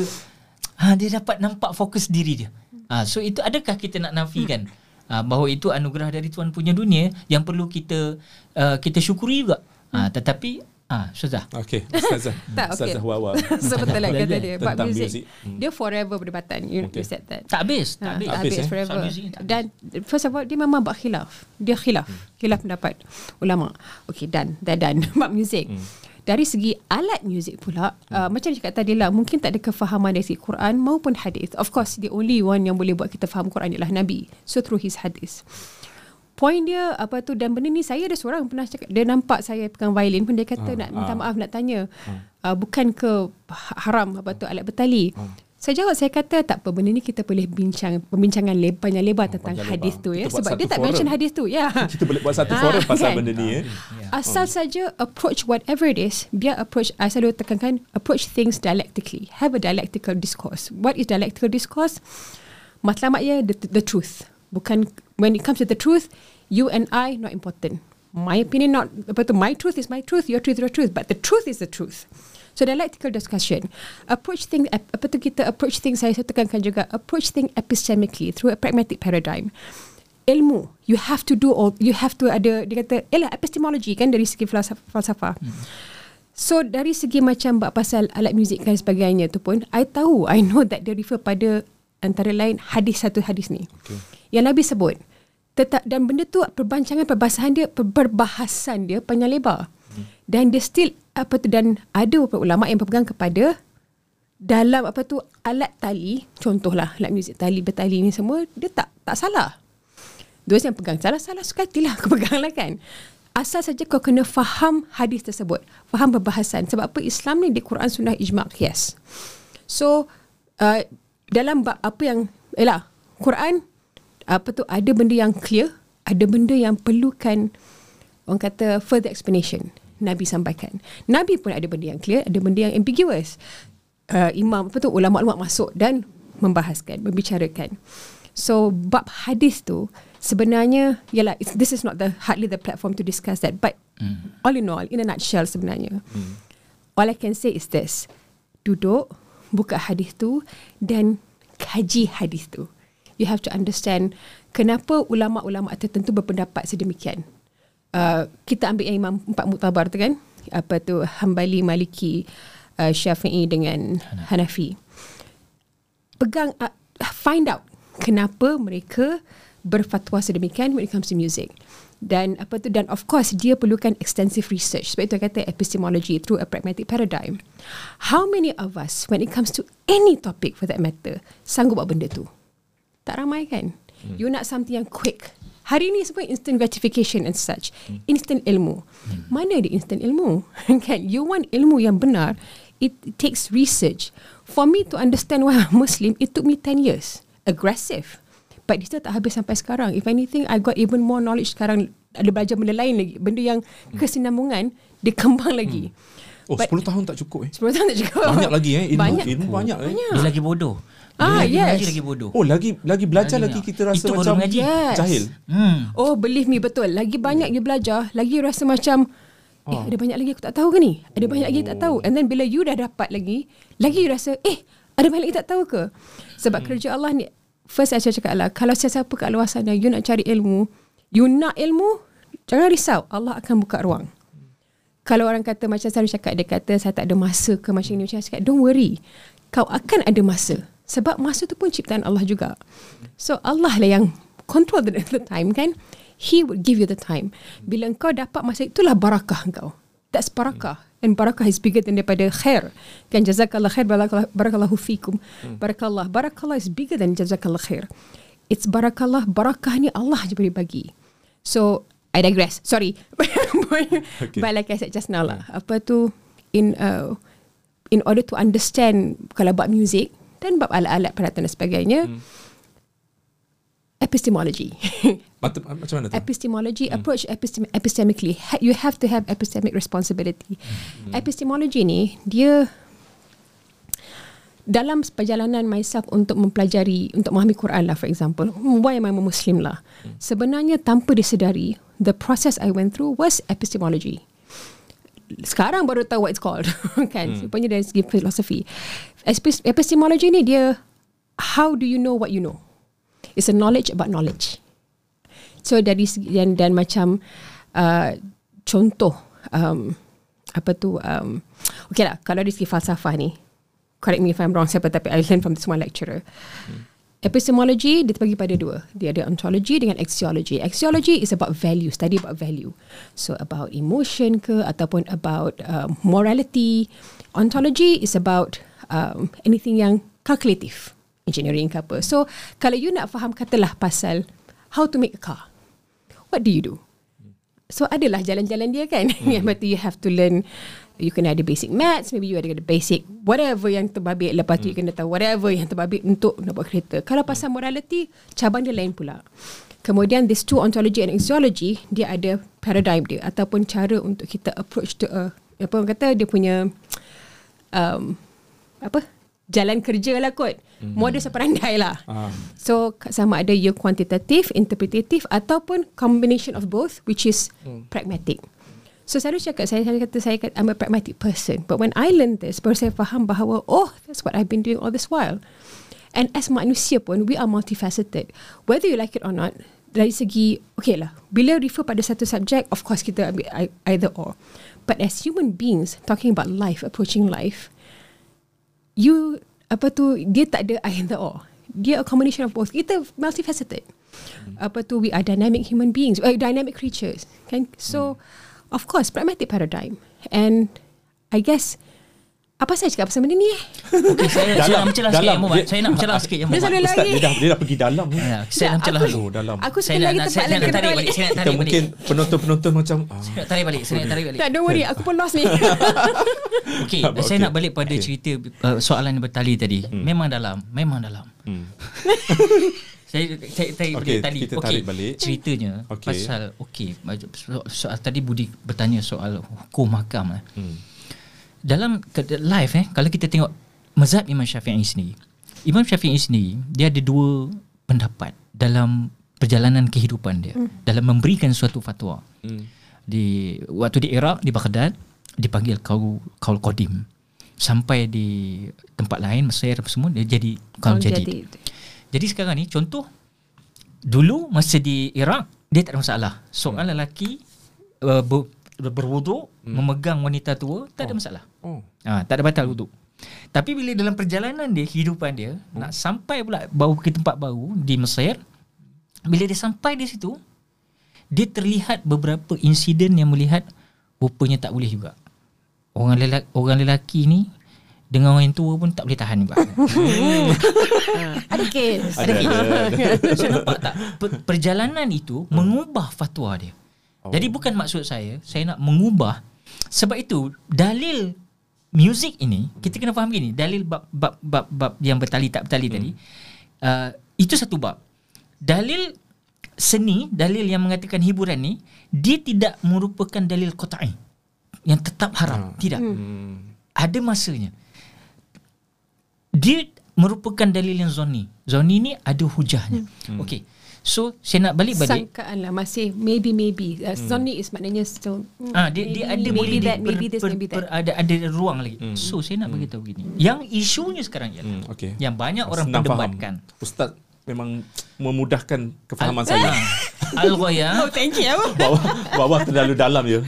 ha, dia dapat nampak fokus diri dia. Ha, so itu adakah kita nak nafikan ha, bahawa itu anugerah dari Tuhan punya dunia yang perlu kita uh, kita syukuri juga. Ha, tetapi ah Ustazah. Okey, Ustazah. <laughs> Tak, okey. Ustazah Wawa. <laughs> so betul lah kata dia. Tentang muzik, muzik. Hmm. dia forever perdebatan. You, Okay. you said that. Tak habis, tak Ha, habis. tak Habis, habis, eh? forever. Tak habis. Dan first of all dia memang bab khilaf. Dia khilaf. Hmm. Khilaf pendapat ulama. Okay done. Dah done. <laughs> bab muzik. Hmm. Dari segi alat muzik pula, uh, macam cakap tadi lah, mungkin tak ada kefahaman dari segi Quran maupun hadis. Of course, the only one yang boleh buat kita faham Quran ialah Nabi. So through his hadis. Point dia apa tu dan benda ni saya ada seorang pernah cakap dia nampak saya pegang violin pun dia kata Ah, nak minta ah. maaf nak tanya uh, bukan ke haram apa tu alat bertali. Ah. Saya jawab saya kata tak apa benda ni kita boleh bincang pembincangan lebar panjang lebar tentang panjang hadis lebar. tu ya Kita sebab dia tak forum. mention hadis tu ya. <laughs> Kita boleh buat satu forum pasal kan? benda ni eh. Asal saja approach whatever it is, biar approach, I selalu tekankan, approach things dialectically. Have a dialectical discourse. What is dialectical discourse? Matlamatnya the, the truth. Bukan, when it comes to the truth, you and I not important. My opinion not, apa tu, my truth is my truth, your truth is your truth, but the truth is the truth. So dialectical discussion. Approach things, ap- apa tu kita approach things, saya tekankan juga, approach things epistemically through a pragmatic paradigm ilmu you have to do all you have to ada dia kata ialah epistemology kan dari segi falsafah, falsafah. Hmm. so dari segi macam bab pasal alat muzik dan sebagainya tu pun I tahu I know that dia refer pada antara lain hadis satu hadis ni Okay. yang Nabi sebut tetap dan benda tu perbincangan perbahasan dia per- perbahasan dia panjang lebar dan dia still apa tu dan ada beberapa ulama yang berpegang kepada dalam apa tu alat tali contohlah alat muzik tali bertali ni semua dia tak tak salah Dua yang pegang salah-salah suka hatilah aku <laughs> pegang lah kan. Asal saja kau kena faham hadis tersebut. Faham perbahasan. Sebab apa Islam ni di Quran sunnah ijma' qiyas. So uh, dalam bab apa yang Yalah Quran apa tu ada benda yang clear, ada benda yang perlukan orang kata further explanation. Nabi sampaikan. Nabi pun ada benda yang clear, ada benda yang ambiguous. Uh, imam apa tu ulama-ulama masuk dan membahaskan, membicarakan. So bab hadis tu sebenarnya yalah it's, this is not the hardly the platform to discuss that but mm. all in all in a nutshell sebenarnya mm. all I can say is this duduk buka hadis tu dan kaji hadis tu you have to understand kenapa ulama-ulama tertentu berpendapat sedemikian. Uh, kita ambil yang imam empat muktabar tu kan? Apa tu? Hambali Maliki uh, Syafi'i dengan Hanafi. Pegang uh, find out kenapa mereka berfatwa sedemikian when it comes to music. Dan apa tu? Dan of course dia perlukan extensive research. Sebab itu I kata epistemology through a pragmatic paradigm. How many of us when it comes to any topic for that matter sanggup buat benda tu tak ramai kan hmm. you nak something yang quick hari ni semua instant gratification and such hmm. instant ilmu hmm. mana ada instant ilmu <laughs> kan you want ilmu yang benar it takes research for me to understand why I'm Muslim it took me 10 years aggressive But dia tak habis sampai sekarang. If anything, I got even more knowledge sekarang. Ada belajar benda lain lagi. Benda yang kesinambungan, dia kembang lagi. Oh, But- 10 tahun tak cukup eh. 10 tahun tak cukup. Banyak lagi eh. Ilmu, Banyak. ilmu banyak eh. Dia lagi bodoh. Ah, lagi yes. mengaji lagi bodoh. Oh, lagi lagi belajar Lagi lagi kita rasa Itu macam mengaji. Yes. jahil. Hmm. Oh, believe me, betul. Lagi banyak you belajar, lagi you rasa macam, eh, Ah. ada banyak lagi aku tak tahu ke ni? Ada banyak lagi tak tahu. And then bila you dah dapat lagi, lagi you rasa, eh, ada banyak lagi tak tahu ke? Sebab kerja Allah ni, first saya cakap lah, kalau siapa kat luar sana, you nak cari ilmu, you nak ilmu, jangan risau. Allah akan buka ruang. Kalau orang kata macam saya cakap dia kata saya tak ada masa ke macam ni macam saya cakap don't worry. Kau akan ada masa. Sebab masa tu pun ciptaan Allah juga. So Allah lah yang control the, the time kan. He would give you the time. Bila kau dapat masa itulah barakah kau. That's barakah. And barakah is bigger than daripada khair. Kan jazakallah khair barakallah, barakallahu fikum. Barakallah. Barakallah is bigger than jazakallah khair. It's barakallah. Barakah ni Allah je boleh bagi. So I digress. Sorry. <laughs> Okay. But like I said just now lah. Apa tu in uh, in order to understand kalau bab music dan bab alat-alat peralatan dan sebagainya Hmm. epistemology. <laughs> Macam, mana tu? epistemology approach epistem- epistemically Ha- you have to have epistemic responsibility. Epistemology ni dia dalam perjalanan myself untuk mempelajari untuk memahami Quran lah for example why am I a Muslim lah sebenarnya tanpa disedari the process I went through was epistemology sekarang baru tahu what it's called <laughs> kan hmm. rupanya dari segi filosofi epistemology ni dia how do you know what you know it's a knowledge about knowledge so dari dan, dan macam uh, contoh um, apa tu um, okay lah kalau dari segi falsafah ni correct me if I'm wrong siapa tapi I learn from this one lecturer hmm. Epistemology dia terbagi pada dua. Dia ada ontology dengan axiology. Axiology is about value, study about value. So about emotion ke ataupun about um, morality. Ontology is about um, anything yang calculative, engineering ke apa. So kalau you nak faham katalah pasal how to make a car. What do you do? So adalah jalan-jalan dia kan. Yang <laughs> berarti you have to learn you kena ada basic maths, maybe you ada ada basic whatever yang terbabit lepas tu you kena tahu whatever yang terbabit untuk nak buat kereta. Kalau pasal morality, cabang dia lain pula. Kemudian this two ontology and axiology, dia ada paradigm dia ataupun cara untuk kita approach to a apa orang kata dia punya um, apa jalan kerja lah kot. Mm-hmm. Modus seperandai lah. Ah. So sama ada you quantitative, interpretative ataupun combination of both which is mm. pragmatic. So saya cakap saya saya kata saya kata, I'm a pragmatic person. But when I learned this, baru saya faham bahawa oh that's what I've been doing all this while. And as manusia pun we are multifaceted. Whether you like it or not, dari segi okay lah. Bila refer pada satu subjek, of course kita ambil either or. But as human beings talking about life, approaching life, you apa tu dia tak ada either or. Dia a combination of both. Kita multifaceted. Apa tu we are dynamic human beings, uh, dynamic creatures. Kan? So of course pragmatic paradigm. And I guess apa saya cakap pasal benda ni eh? Okay, saya, saya nak mencelah sikit dalam. yang Muhammad. Dia- Saya nak mencelah sikit yang Dia Muhammad. selalu Ustaz, lagi. dia dah, dia dah pergi dalam ni. Ya, saya nak mencelah aku- dulu. Oh, dalam. Aku Saya lagi tempat saya lain nak tarik balik. Saya nak Kita tarik balik. mungkin penonton-penonton macam ah. Saya nak tarik balik. Saya nak tarik balik. Tak, don't worry. Aku pun lost ni. <laughs> Okey, Okey. saya nak balik pada Okey. cerita uh, soalan yang bertali tadi. Memang dalam, memang dalam. Hmm. saya <laughs> saya tarik balik tadi. kita tarik balik. Ceritanya Okey. pasal okey, so, soal tadi Budi bertanya soal hukum mahkam eh. Hmm. Dalam live eh kalau kita tengok mazhab Imam Syafi'i sendiri. Imam Syafi'i sendiri dia ada dua pendapat dalam perjalanan kehidupan dia hmm. dalam memberikan suatu fatwa. Hmm. Di waktu di Iraq di Baghdad dipanggil kaul kaul qadim. Sampai di tempat lain Mesir apa semua dia jadi kaul jadid. Jadi sekarang ni contoh dulu masa di Iraq dia tak ada masalah. Seorang hmm. lelaki uh, ber, berwuduk hmm. memegang wanita tua tak ada masalah. Oh. Ha, tak ada batal wuduk. Tapi bila dalam perjalanan dia kehidupan dia hmm. nak sampai pula baru ke tempat baru di Mesir bila dia sampai di situ dia terlihat beberapa insiden yang melihat rupanya tak boleh juga. Orang lelaki, orang lelaki ni dengan orang yang tua pun tak boleh tahan juga. <laughs> Ada kes. Ada, <laughs> Saya nampak tak per- perjalanan itu mengubah fatwa dia. Oh. Jadi bukan maksud saya saya nak mengubah sebab itu dalil muzik ini kita kena faham gini dalil bab bab bab, bab yang bertali tak bertali tadi uh, itu satu bab dalil seni, dalil yang mengatakan hiburan ni dia tidak merupakan dalil qat'i yang tetap haram. Tidak. Hmm. Ada masanya. Dia merupakan dalil yang zoni. Zoni ni ada hujahnya. Hmm. Okey. So saya nak balik balik Sangkaan lah Masih maybe maybe uh, Sony is maknanya still mm, Ah dia dia ada maybe boleh that di- Maybe this maybe per, that ada ada ruang lagi. So saya nak bagi tahu gini. Yang isunya sekarang ialah Hmm, okey. yang banyak orang Senang faham. perdebatkan. Ustaz memang memudahkan kefahaman Al- saya. <laughs> Al-ghayah Oh thank you Bawah bawah terlalu dalam je.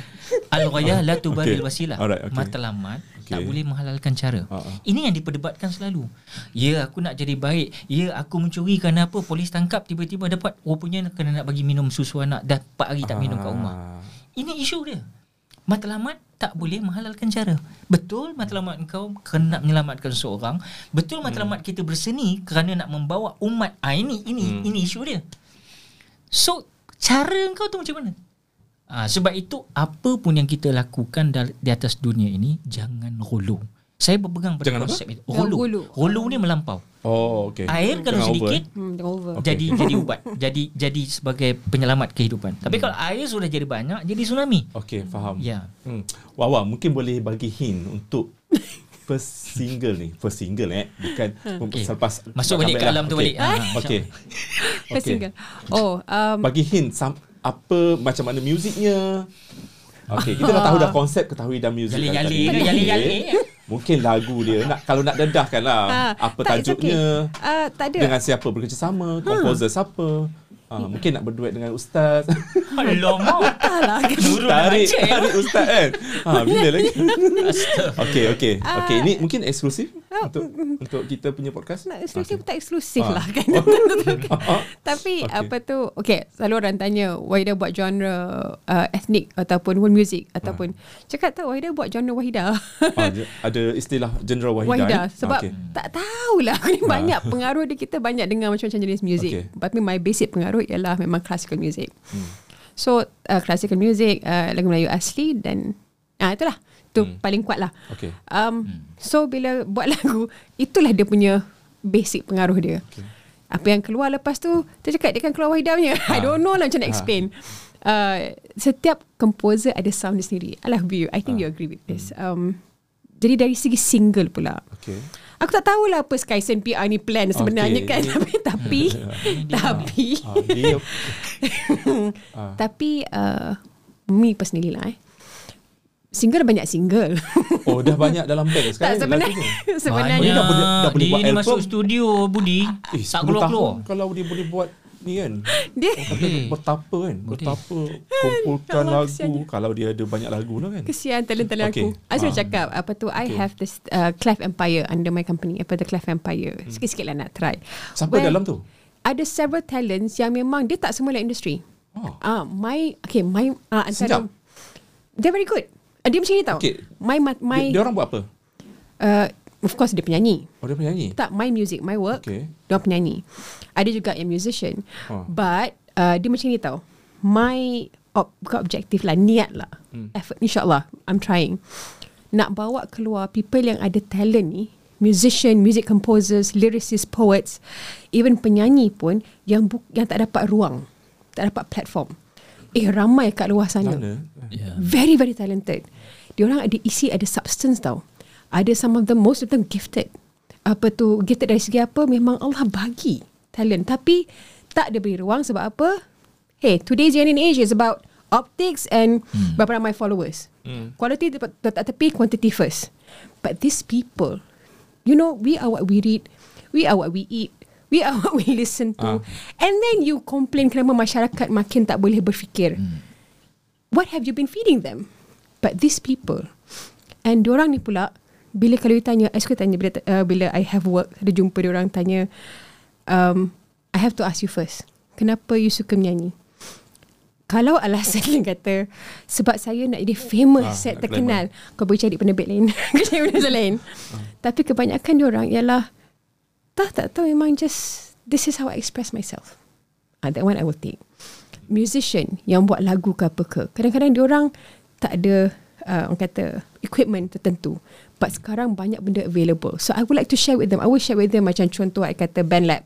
Al-ghayah la tubaril Okay. wasilah. Alright, okay. Matlamat tak Okay. boleh menghalalkan cara. Ah. Ini yang diperdebatkan selalu. Ya, aku nak jadi baik. Ya, aku mencuri kerana apa? Polis tangkap tiba-tiba dapat rupanya kena nak bagi minum susu anak dah 4 hari tak minum kat rumah. Ah. Ini isu dia. Matlamat tak boleh menghalalkan cara. Betul matlamat engkau kena menyelamatkan seorang. Betul matlamat kita berseni kerana nak membawa umat. Ah ini ini Hmm. ini isu dia. So cara engkau tu macam mana? Ah sebab itu apa pun yang kita lakukan di atas dunia ini jangan hulu. Saya berpegang pada Jangan apa? konsep itu. Hulu. Hulu ni melampau. Oh, okey. Air kalau Jangan over, sedikit eh. hmm, over jadi okey. jadi ubat. Jadi jadi sebagai penyelamat kehidupan. Tapi kalau air sudah jadi banyak jadi tsunami. Okey, faham. Ya. Hmm. Wawa mungkin boleh bagi hint untuk <laughs> first single ni. First single eh. Bukan Okey. selepas Masuk balik ke alam tu Okey. balik. Ah, Okey. First Okey. single Oh um, Bagi hint sam, apa macam mana muziknya. Okey, kita dah tahu dah konsep ketahui dah muzik. Yali-yali tadi. ke, Okey. yali-yali. Mungkin lagu dia nak kalau nak dedahkan lah Ah, apa tak, tajuknya. okay. Ah, tak ada. Dengan siapa bekerjasama, komposer siapa. Ah, mungkin nak berduet dengan ustaz. <laughs> Alamak. Tak lah kan. Tarik tarik ustaz kan. Ha bila lagi. Astaga. Okey okey. Ah. Okey ini mungkin eksklusif untuk untuk kita punya podcast. Nak eksklusif Okey. tak eksklusif Ah. lah kan. <laughs> Ah. Tapi Okey. apa tu Okay Selalu orang tanya Wahida buat genre uh, Ethnic Ataupun world music Ataupun Cakap tak Wahida buat genre Wahida Ah, j- ada istilah genre Wahida. Wahida eh? Sebab Okey. tak tahulah <laughs> Ni banyak pengaruh dia Kita banyak dengar Macam-macam jenis music Okey. Tapi my basic pengaruh Ialah memang classical music. So uh, Classical music uh, Lagu Melayu asli Dan ah Itulah. Tu paling kuat lah. Okey. um, So bila buat lagu Itulah dia punya Basic pengaruh dia. Okey. Apa yang keluar lepas tu Dia cakap dia kan keluar Wahida punya <laughs> I don't know lah macam nak explain. Uh, Setiap composer ada sound dia sendiri. I love you. I think you agree with this. Um, Jadi dari segi single pula. Okey. Aku tak tahulah apa Skysen PR ni plan sebenarnya Okey, kan <laughs> Tapi Tapi <laughs> Tapi Ah, dia <laughs> Tapi uh, Me personally lah eh Single banyak single oh dah banyak dalam bag Tak sekarang sebenarnya lagu tu. Sebenarnya Banyak. dah boleh- dah boleh dia buat ni album. masuk studio Budi. Eh, tak 10 keluar-keluar. tahun kalau dia boleh buat ni kan. Dia dia betapa kan. Betapa <laughs> kumpulkan Allah, lagu kesiannya. kalau dia ada banyak lagu lah kan. Kesian talent-talent Okay. aku. I sudah Ah. cakap apa tu I Okay. have this uh, Clef Empire under my company apa the Clef Empire. Sikit-sikit lah nak try. Siapa Where dalam tu? Ada several talents yang memang dia tak semua like industry. Oh. Ah, my okay, my Sedap. antara They're very good. Uh, dia macam ni tau. Okay. My my, my Dia, dia orang buat apa? uh, of course dia penyanyi. Oh dia penyanyi. Tak my music, my work. Okay. Dia orang penyanyi. Ada juga yang musician. Oh. But uh, dia macam ni tau. My ob, bukan objektif lah, niat lah. Hmm. Effort insyaAllah. I'm trying. Nak bawa keluar people yang ada talent ni, musician, music composers, lyricists, poets, even penyanyi pun yang bu- yang tak dapat ruang, tak dapat platform. Eh ramai kat luar sana. Ya. Very very talented. Diorang ada isi ada substance tau. Ada some of them most of them gifted. Apa tu gifted dari segi apa memang Allah bagi talent tapi tak ada beri ruang sebab apa? Hey, today's in age is about optics and hmm. berapa ramai followers. Hmm. Quality letak tepi, quantity first. But these people, you know, we are what we read, we are what we eat, we are <laughs> what we listen to. And then you complain kenapa masyarakat makin tak boleh berfikir. Hmm what have you been feeding them? But these people, and diorang ni pula, bila kalau you tanya, I suka tanya bila, uh, bila I have work, ada jumpa diorang tanya, um, I have to ask you first, kenapa you suka menyanyi? Kalau alasan yang kata sebab saya nak jadi famous, Ah, ah, saya terkenal, kau boleh cari penerbit lain, <laughs> kau cari penerbit lain. Tapi kebanyakan diorang ialah tak tak tahu memang just this is how I express myself. Ah, that one I will take musician yang buat lagu ke apa ke kadang-kadang diorang tak ada uh, orang kata equipment tertentu but sekarang banyak benda available so I would like to share with them I will share with them macam contoh I kata band lab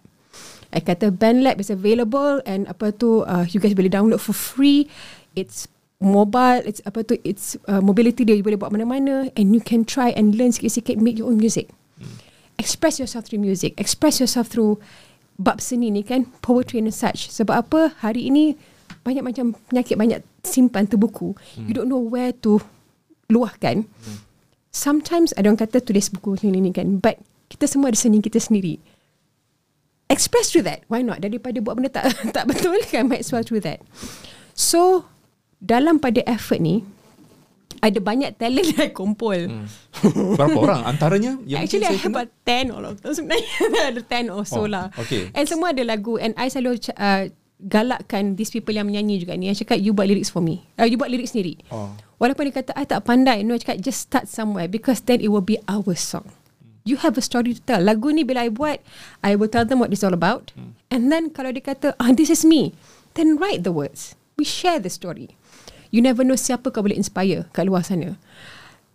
I kata BandLab is available and apa tu uh, you guys boleh download for free. It's mobile, it's apa tu it's uh, mobility dia you boleh buat mana-mana and you can try and learn sikit-sikit make your own music. Express yourself through music, express yourself through bab seni ni kan poetry and such. Sebab apa hari ini banyak macam penyakit banyak simpan terbuku. You don't know where to luahkan. Sometimes ada orang kata tulis buku macam ni kan but kita semua ada seni kita sendiri express through that. Why not? Daripada buat benda tak <laughs> tak betul kan might as well through that. So dalam pada effort ni ada banyak talent yang I kumpul. Hmm. <laughs> Berapa orang? Antaranya yang Actually I have about 10 all of them <laughs> sebenarnya. ada 10 or so Oh, lah. okay. And semua ada lagu and I selalu uh, galakkan these people yang menyanyi juga ni. Yang cakap you buat lyrics for me. Uh, you buat lyrics sendiri. Oh. Walaupun dia kata I tak pandai. No, I cakap just start somewhere because then it will be our song. You have a story to tell. Lagu ni bila I buat, I will tell them what it's all about. And then kalau dia kata, ah, this is me. Then write the words. We share the story. You never know siapa kau boleh inspire kat luar sana.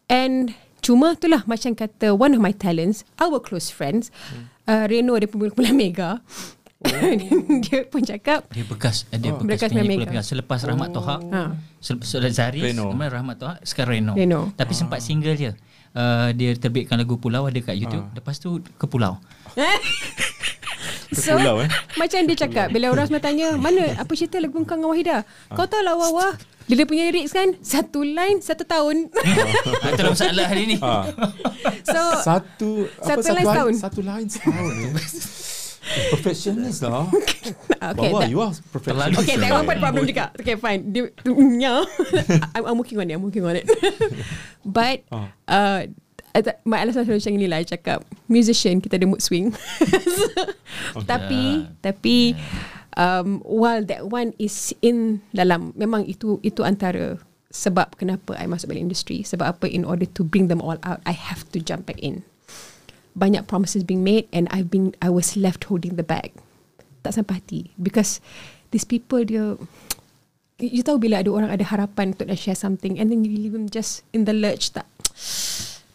And cuma itulah macam kata one of my talents, our close friends, uh, Reno dia pemula <laughs> Mega. <laughs> dia pun cakap, Dia bekas eh, dia Oh. bekas penyanyi Bekas. Selepas Rahmat Toha Ha. Selepas Zaris. Kemudian Rahmat Toha Sekarang Reno, Reno. Tapi sempat single je uh, Dia terbitkan lagu Pulau Ada kat YouTube. Lepas tu ke Pulau. <laughs> So pulau, eh? Macam dia cakap Bila orang semua tanya <laughs> Mana apa cerita lagu kau dengan Wahida? Kau tahu lah Wah Dia, dia punya lyrics kan Satu line Satu tahun. Ha, Itulah masalah hari ni. Ha. So Satu apa, Satu line setahun. Satu line setahun. Perfectionist lah. <laughs> Okay Bawa that, you are perfectionist. Okay that one pun problem juga. Okay fine. Dia, yeah. <laughs> I'm, I'm working on it I'm working on it. <laughs> But Ah. uh, I- My alasan selalu macam ni lah I cakap Musician Kita ada mood swing. Tapi Tapi um, While that one is in Dalam Memang itu Itu antara Sebab kenapa I masuk balik industri Sebab apa In order to bring them all out I have to jump back in Banyak promises being made And I've been I was left holding the bag. Tak sampai hati. Because These people dia You you tahu bila ada orang ada harapan Untuk nak share something And then you leave them just In the lurch Tak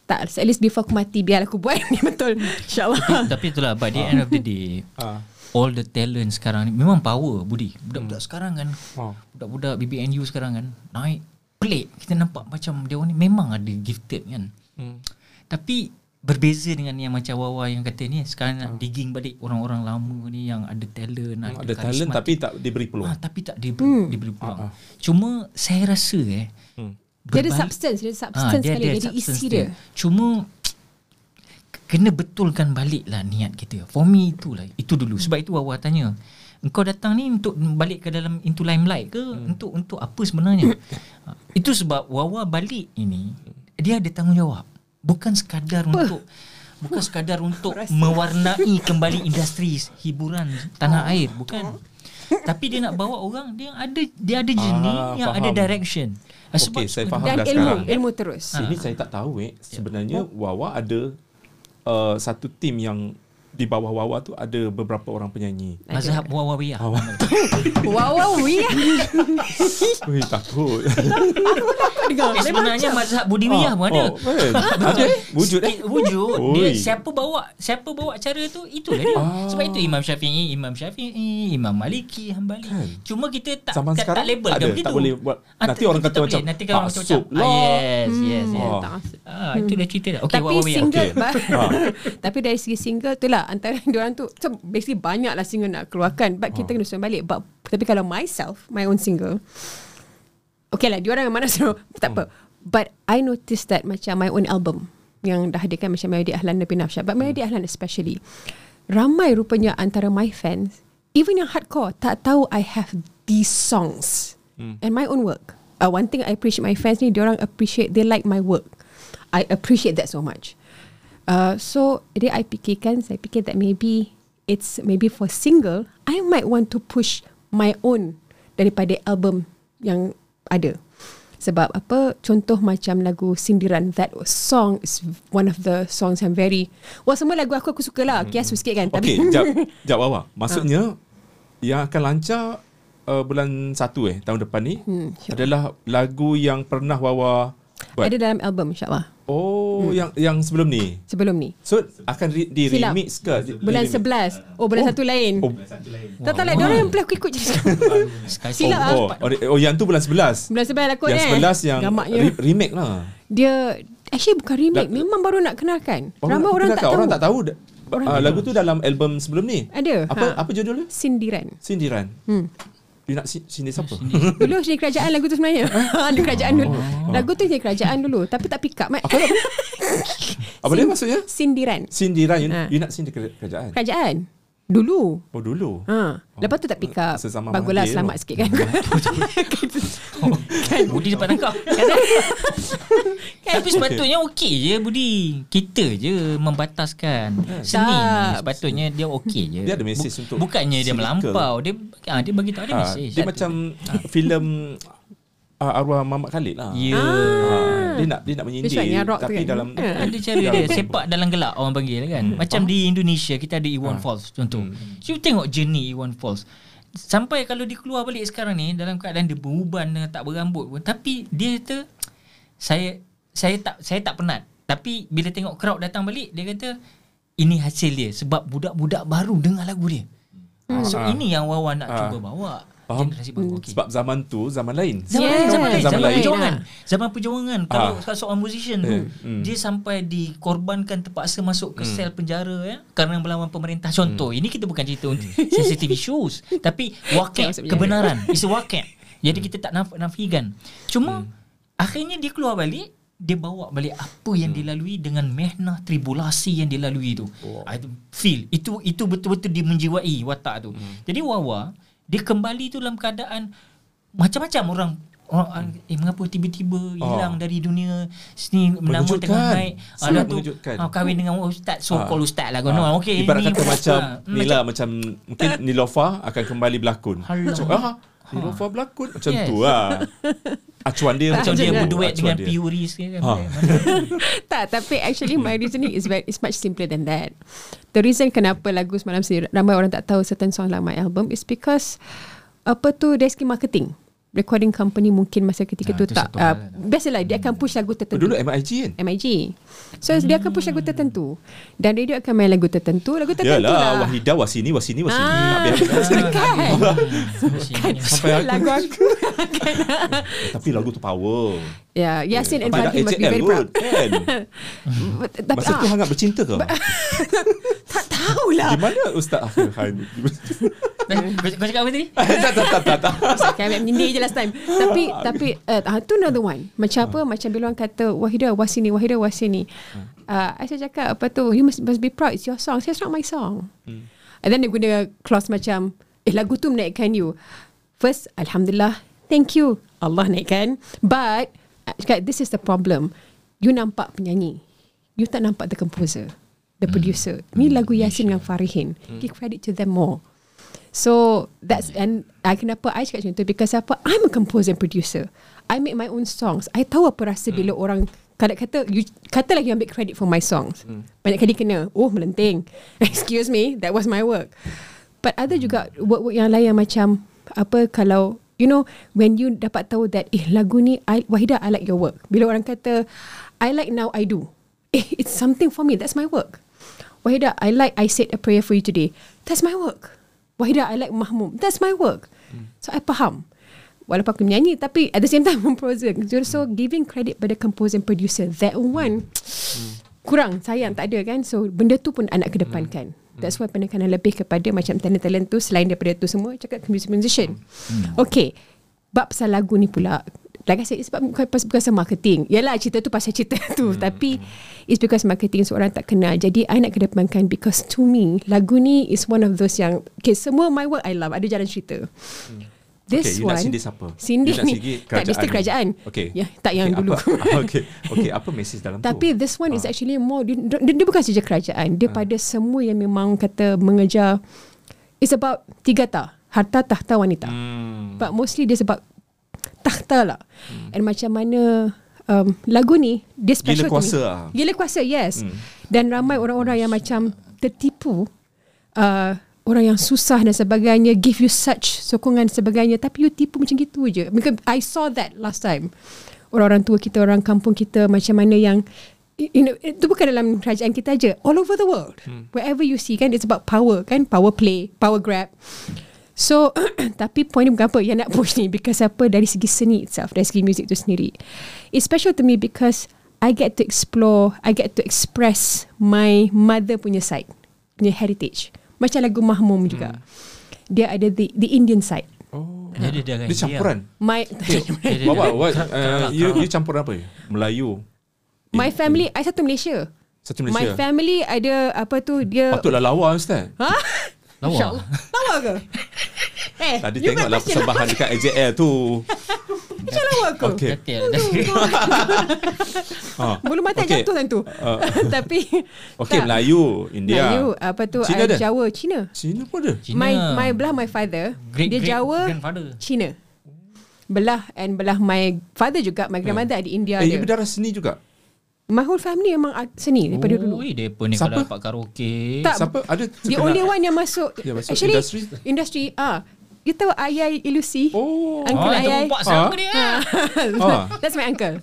tak at least before aku mati biar aku buat ni <laughs> betul. Insyaallah. Tapi itulah By the end of the day <laughs> Ah. All the talent sekarang ni Memang power Budi. Budak-budak sekarang kan Oh. Budak-budak BBNU sekarang kan Naik Pelik. Kita nampak macam Dia orang ni memang ada gifted kan. Hmm. Tapi Berbeza dengan yang macam Wawa yang kata ni Sekarang nak digging balik Orang-orang lama ni Yang ada talent Hmm, Ada talent tapi tak diberi peluang. ah, Tapi tak diberi, diberi peluang Cuma Saya rasa eh Hmm. dia ada berbalik- substance dia ada substance sekali dia ada substance isi dia Cuma kena betulkan balik lah niat kita. For me itulah. Itu dulu. Sebab itu Wawa tanya. Engkau datang ni untuk balik ke dalam into limelight ke? Hmm. Untuk untuk apa sebenarnya? <coughs> Ah, itu sebab Wawa balik ini dia ada tanggungjawab. Bukan sekadar untuk bukan sekadar untuk mewarnai kembali industri hiburan tanah air, bukan. Tapi dia nak bawa orang dia ada dia ada journey Ah, yang ada faham. direction. Ah, Okey, saya faham dan dah ilmu sekarang. ilmu terus Ini saya tak tahu eh. Sebenarnya Wawa ada uh, satu tim yang di bawah Wawa tu ada beberapa orang penyanyi. Mazhab Wawawiyah. Wawa. wow wow we Wih, takut. aku dengar Eh, sebenarnya mazhab Budiwiyah pun ada. Oh, kan? Ada wujud eh. Eh, wujud dia siapa bawa siapa bawa acara tu itulah dia. Ah. Sebab itu Imam Syafi'i, Imam Syafi'i, Imam Maliki, Hambali. Kan. Cuma kita tak Zaman tak, sekarang tak label tak ada, begitu. tak boleh buat. Ah, Nanti orang kata macam, nanti kalau orang macam ah, lah. yes, yes, yes. Oh. Ah, itu dah cerita dah. Okey, tapi Wawawiyah. single <laughs> tapi dari segi single tu lah antara <laughs> diorang tu so basically banyak lah single nak keluarkan but kita kena susun balik. But, tapi kalau myself my own single okay lah diorang yang mana <laughs> suruh tak Hmm. apa but I noticed that macam my own album yang dah hadirkan macam Melody Ahlan dan Pinafsyah but Melody Hmm. Ahlan especially ramai rupanya antara my fans even yang hardcore tak tahu I have these songs Hmm. and my own work. Uh, one thing I appreciate my fans ni diorang appreciate they like my work. I appreciate that so much Uh, so dia I fikirkan saya fikir that maybe it's maybe for single I might want to push my own daripada album yang ada. Sebab apa? Contoh macam lagu sindiran that song is one of the songs yang very wah semua lagu aku aku suka lah kiasu sikit kan Okey, jap, <laughs> jap Wawa. Maksudnya yang akan lancar uh, bulan 1 eh tahun depan ni Hmm, adalah lagu yang pernah Wawa buat. ada dalam album insyaAllah Oh, yang yang sebelum ni. sebelum ni. So akan re, di Silap. remix ke? Bulan di remix? 11. Oh, bulan satu lain. Oh, Tak tahu lah, dia orang yang ikut je. <laughs> Silap ah. oh, oh, oh, yang tu bulan 11. Bulan 11 lakon yang eh. 11 yang Gamaknya. re, remake lah. Dia actually bukan remake, Da- memang baru nak kenalkan. Orang Ramai orang tak tahu. Orang tak tahu. Orang Uh, lagu tu dalam album sebelum ni. Ada. Apa ha. apa judul dia? Sindiran. Sindiran. Hmm. You nak sin- sindir siapa? <laughs> Dulu sini kerajaan lagu tu sebenarnya. <laughs> Di kerajaan dulu. Lagu tu sini kerajaan dulu tapi tak pick up. Mat. Apa apa? <laughs> Apa dia maksudnya? Sindiran. Sindiran. You, Ha. you nak sindir ke- kerajaan? Kerajaan. Dulu. Oh dulu. Ha. Lepas tu tak pick up. Sesama Baguslah Mahathir selamat tu. sikit <laughs> <laughs> kan. kan Budi dapat tangkap <laughs> Tapi sepatutnya okey je Budi Kita je membataskan Seni ni Tak. sepatutnya dia okey je Dia ada mesej untuk Bukannya dia melampau Dia ah, dia bagi tahu ada Ah, mesej dia Satu. macam filem uh, arwah Muhammad Khalid lah. Ya Ah, dia nak dia nak menyindir Which one? Tapi kan? dalam Ah. ada cara dia sepak dalam gelap orang panggil kan. Macam di Indonesia kita ada Iwan Falls contoh. So, you tengok journey Iwan Falls. Sampai kalau dia keluar balik sekarang ni dalam keadaan dia beruban dengan tak berambut pun tapi dia kata saya saya tak saya tak penat. Tapi bila tengok crowd datang balik dia kata ini hasil dia sebab budak-budak baru dengar lagu dia. So Ah. ini yang Wawan nak Ah. cuba bawa Faham? generasi baru. Okay. sebab zaman tu zaman lain. Zaman, Yeah. zaman, lain, Zaman zaman, lain. perjuangan. Ah. Zaman perjuangan. Kalau Ah. seorang musician tu, Eh, hmm. dia sampai dikorbankan terpaksa masuk ke sel penjara ya kerana melawan pemerintah. Contoh, ini kita bukan cerita untuk <laughs> sensitive issues, tapi wakil kebenaran. It's a wakil. <laughs> Jadi kita tak naf- nafikan. Cuma akhirnya dia keluar balik dia bawa balik apa yang dilalui dengan mehnah tribulasi yang dilalui tu. Oh. Itu feel itu itu betul-betul dia menjiwai watak tu. Hmm. Jadi Wawa dia kembali tu dalam keadaan macam-macam orang. Orang eh mengapa tiba-tiba hilang dari dunia sini menama tengah naik. Ada tu ah, kahwin dengan ustaz. So Ah. called ustaz lah kono Ah, okey Ibarat ni kata bukan- macam ah, ni lah macam mungkin <laughs> Nilofa akan kembali berlakon. Halau. Macam, ah, Nilofa berlakon macam Yes. tu lah. <laughs> Acuan dia macam dia berduet dengan dia. Ke kan Ha. <laughs> tak, tapi actually my reasoning is very is much simpler than that. The reason kenapa lagu semalam sendiri ramai orang tak tahu certain song dalam my album is because apa tu dari segi marketing. Recording company mungkin masa ketika Ah, tu itu tak uh, biasalah dia akan push lagu tertentu. dulu MIG kan? MIG. So dia akan push lagu tertentu dan radio akan main lagu tertentu, lagu tertentu Yalah, lah. Wahidah wasini wasini wasini. Ah. <laughs> Kan. <laughs> kan Sampai aku lagu aku. <laughs> Tapi lagu tu power. Ya, Yasin and Pada Fahim must be very proud. kan? Tapi Masa tu ah, hangat bercinta ke? tak tahulah. Di mana Ustaz Akhil Khan? <laughs> kau kau cakap apa tadi <laughs> tak, tak, tak, tak, tak. Saya ambil menyindir je last time. Tapi tapi uh, tu another one. Macam apa? Macam bila orang kata Wahida wasini, Wahida wasini. Uh, saya cakap apa tu? You must, must be proud. It's your song. It's not my song. And then dia guna clause macam eh lagu tu menaikkan you. First, Alhamdulillah. Thank you. Allah naikkan. But cakap, this is the problem. You nampak penyanyi. You tak nampak the composer. The producer. Ni lagu Yasin dengan Farihin. Give credit to them more. So that's and I kenapa I cakap macam tu because apa I'm a composer and producer. I make my own songs. I tahu apa rasa bila orang kadang kata you kata lagi ambil credit for my songs. Banyak kali kena oh melenting. <laughs> Excuse me, that was my work. But ada juga work-work yang lain yang macam apa kalau you know when you dapat tahu that eh lagu ni I, Wahida I like your work. Bila orang kata I like now I do. Eh it's something for me. That's my work. Wahida I like I said a prayer for you today. That's my work. Wahida I like Mahmum. That's my work. So I faham. Walaupun aku menyanyi tapi at the same time <laughs> composer. So giving credit pada composer and producer that one kurang sayang tak ada kan. So benda tu pun anak kedepankan. That's why penekanan lebih kepada macam talent-talent tu selain daripada tu semua cakap music musician. Okay. Bab pasal lagu ni pula Like I said It's sebab bukan, bukan pasal marketing Yalah cerita tu pasal cerita <laughs> tu Tapi It's because marketing Seorang tak kenal Jadi I nak kedepankan Because to me Lagu ni is one of those yang Okay semua my work I love Ada jalan cerita This Okay, you one nak sindir siapa? Sindir ni sindir Tak mesti kerajaan Okay. ya, Tak yang <laughs> okay, dulu Apa, okay, okay, apa mesej dalam tu? Tapi this one is actually more dia, dia, dia bukan saja kerajaan. Dia pada semua yang memang kata mengejar It's about tiga ta. Harta tahta wanita. Hmm. But mostly dia sebab tahta lah. And macam mana um, lagu ni dia special Gila kuasa lah. Gila kuasa, yes. Dan ramai orang-orang yang macam tertipu uh, orang yang susah dan sebagainya give you such sokongan sebagainya tapi you tipu macam gitu je. Because I saw that last time. Orang-orang tua kita, orang kampung kita macam mana yang you know, itu bukan dalam kerajaan kita aja. All over the world. Hmm. Wherever you see kan, it's about power kan. Power play, power grab. So, <clears throat> tapi point dia bukan apa yang nak push ni. Because apa, dari segi seni itself, dari segi music tu sendiri. It's special to me because I get to explore, I get to express my mother punya side, punya heritage. Macam lagu Mahmum juga. Dia ada the, the Indian side. Oh. Dia ada dia Dia campuran. My <laughs> Dia- dia- Bawa, dia- what, tak- uh, you, you campur apa? Melayu. my In- family, I satu Malaysia. Satu My Malaysia. family ada apa tu dia Patutlah lawa Ustaz. Ha? <laughs> Lawa. Lawa ke? <laughs> Eh, Tadi you tengoklah persembahan dekat AJL tu. Macam lawa ke? Okey. Betul. <laughs> Ha. Bulu mata Okey. jatuh tentu. Uh, <laughs> Tapi Okey, tak. Melayu, India. Melayu, apa tu Cina uh, ada? Jawa, Cina. Cina pun ada. Cina. My my belah my father, Great- dia great Jawa, grandfather. Cina. Belah and belah my father juga, my grandmother ada India Eh, ada. berdarah seni juga? My whole family memang seni daripada dulu. Oi, dia pun ni Siapa? kalau dapat karaoke. Tak, Siapa ada The only one yang masuk, Yang masuk actually industri? industry ah You tahu Ayai Ilusi? Oh. Uncle Oh, Ayai. tu pak sama Ah. dia. <laughs> <laughs> Ah. That's my uncle.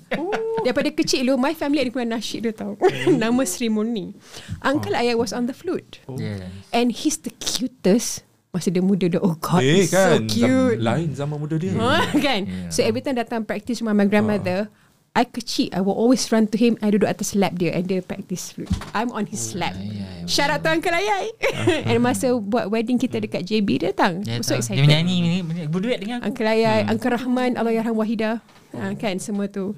Daripada kecil dulu, my family ada keluar nasyid dia tahu. <laughs> Nama Sri Murni. Uncle Ayai was on the flute. Yeah. And he's the cutest. Masa dia muda dia, oh God, Eh kan, so cute. Zam, lain zaman muda dia. Ha, kan? Yeah. So every time datang practice rumah my grandmother, I kecil, I will always run to him. I duduk atas lap dia and dia practice flute. I'm on his lap. ayai, Shout out to Uncle Ayai. and masa buat wedding kita dekat JB, dia datang. Dia, I'm so excited. dia menyanyi berduet dengan aku. Uncle Ayai, Uncle Rahman, Allah Yarham Wahida. Ha, kan semua tu.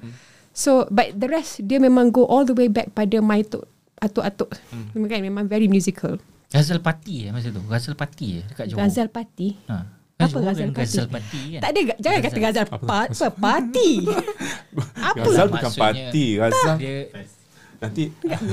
So, but the rest, dia memang go all the way back pada my tok, atuk-atuk. Memang kan, memang very musical. Ghazal Pati eh masa tu. Ghazal Pati eh dekat Johor. Ghazal Pati. Ha. Apa Ghazal kan Pati? Ghazal Pati kan. Tak ada, jangan kata Ghazal pat, apa, party. <laughs> Apa? Ghazal bukan parti, Ghazal. Dia Nanti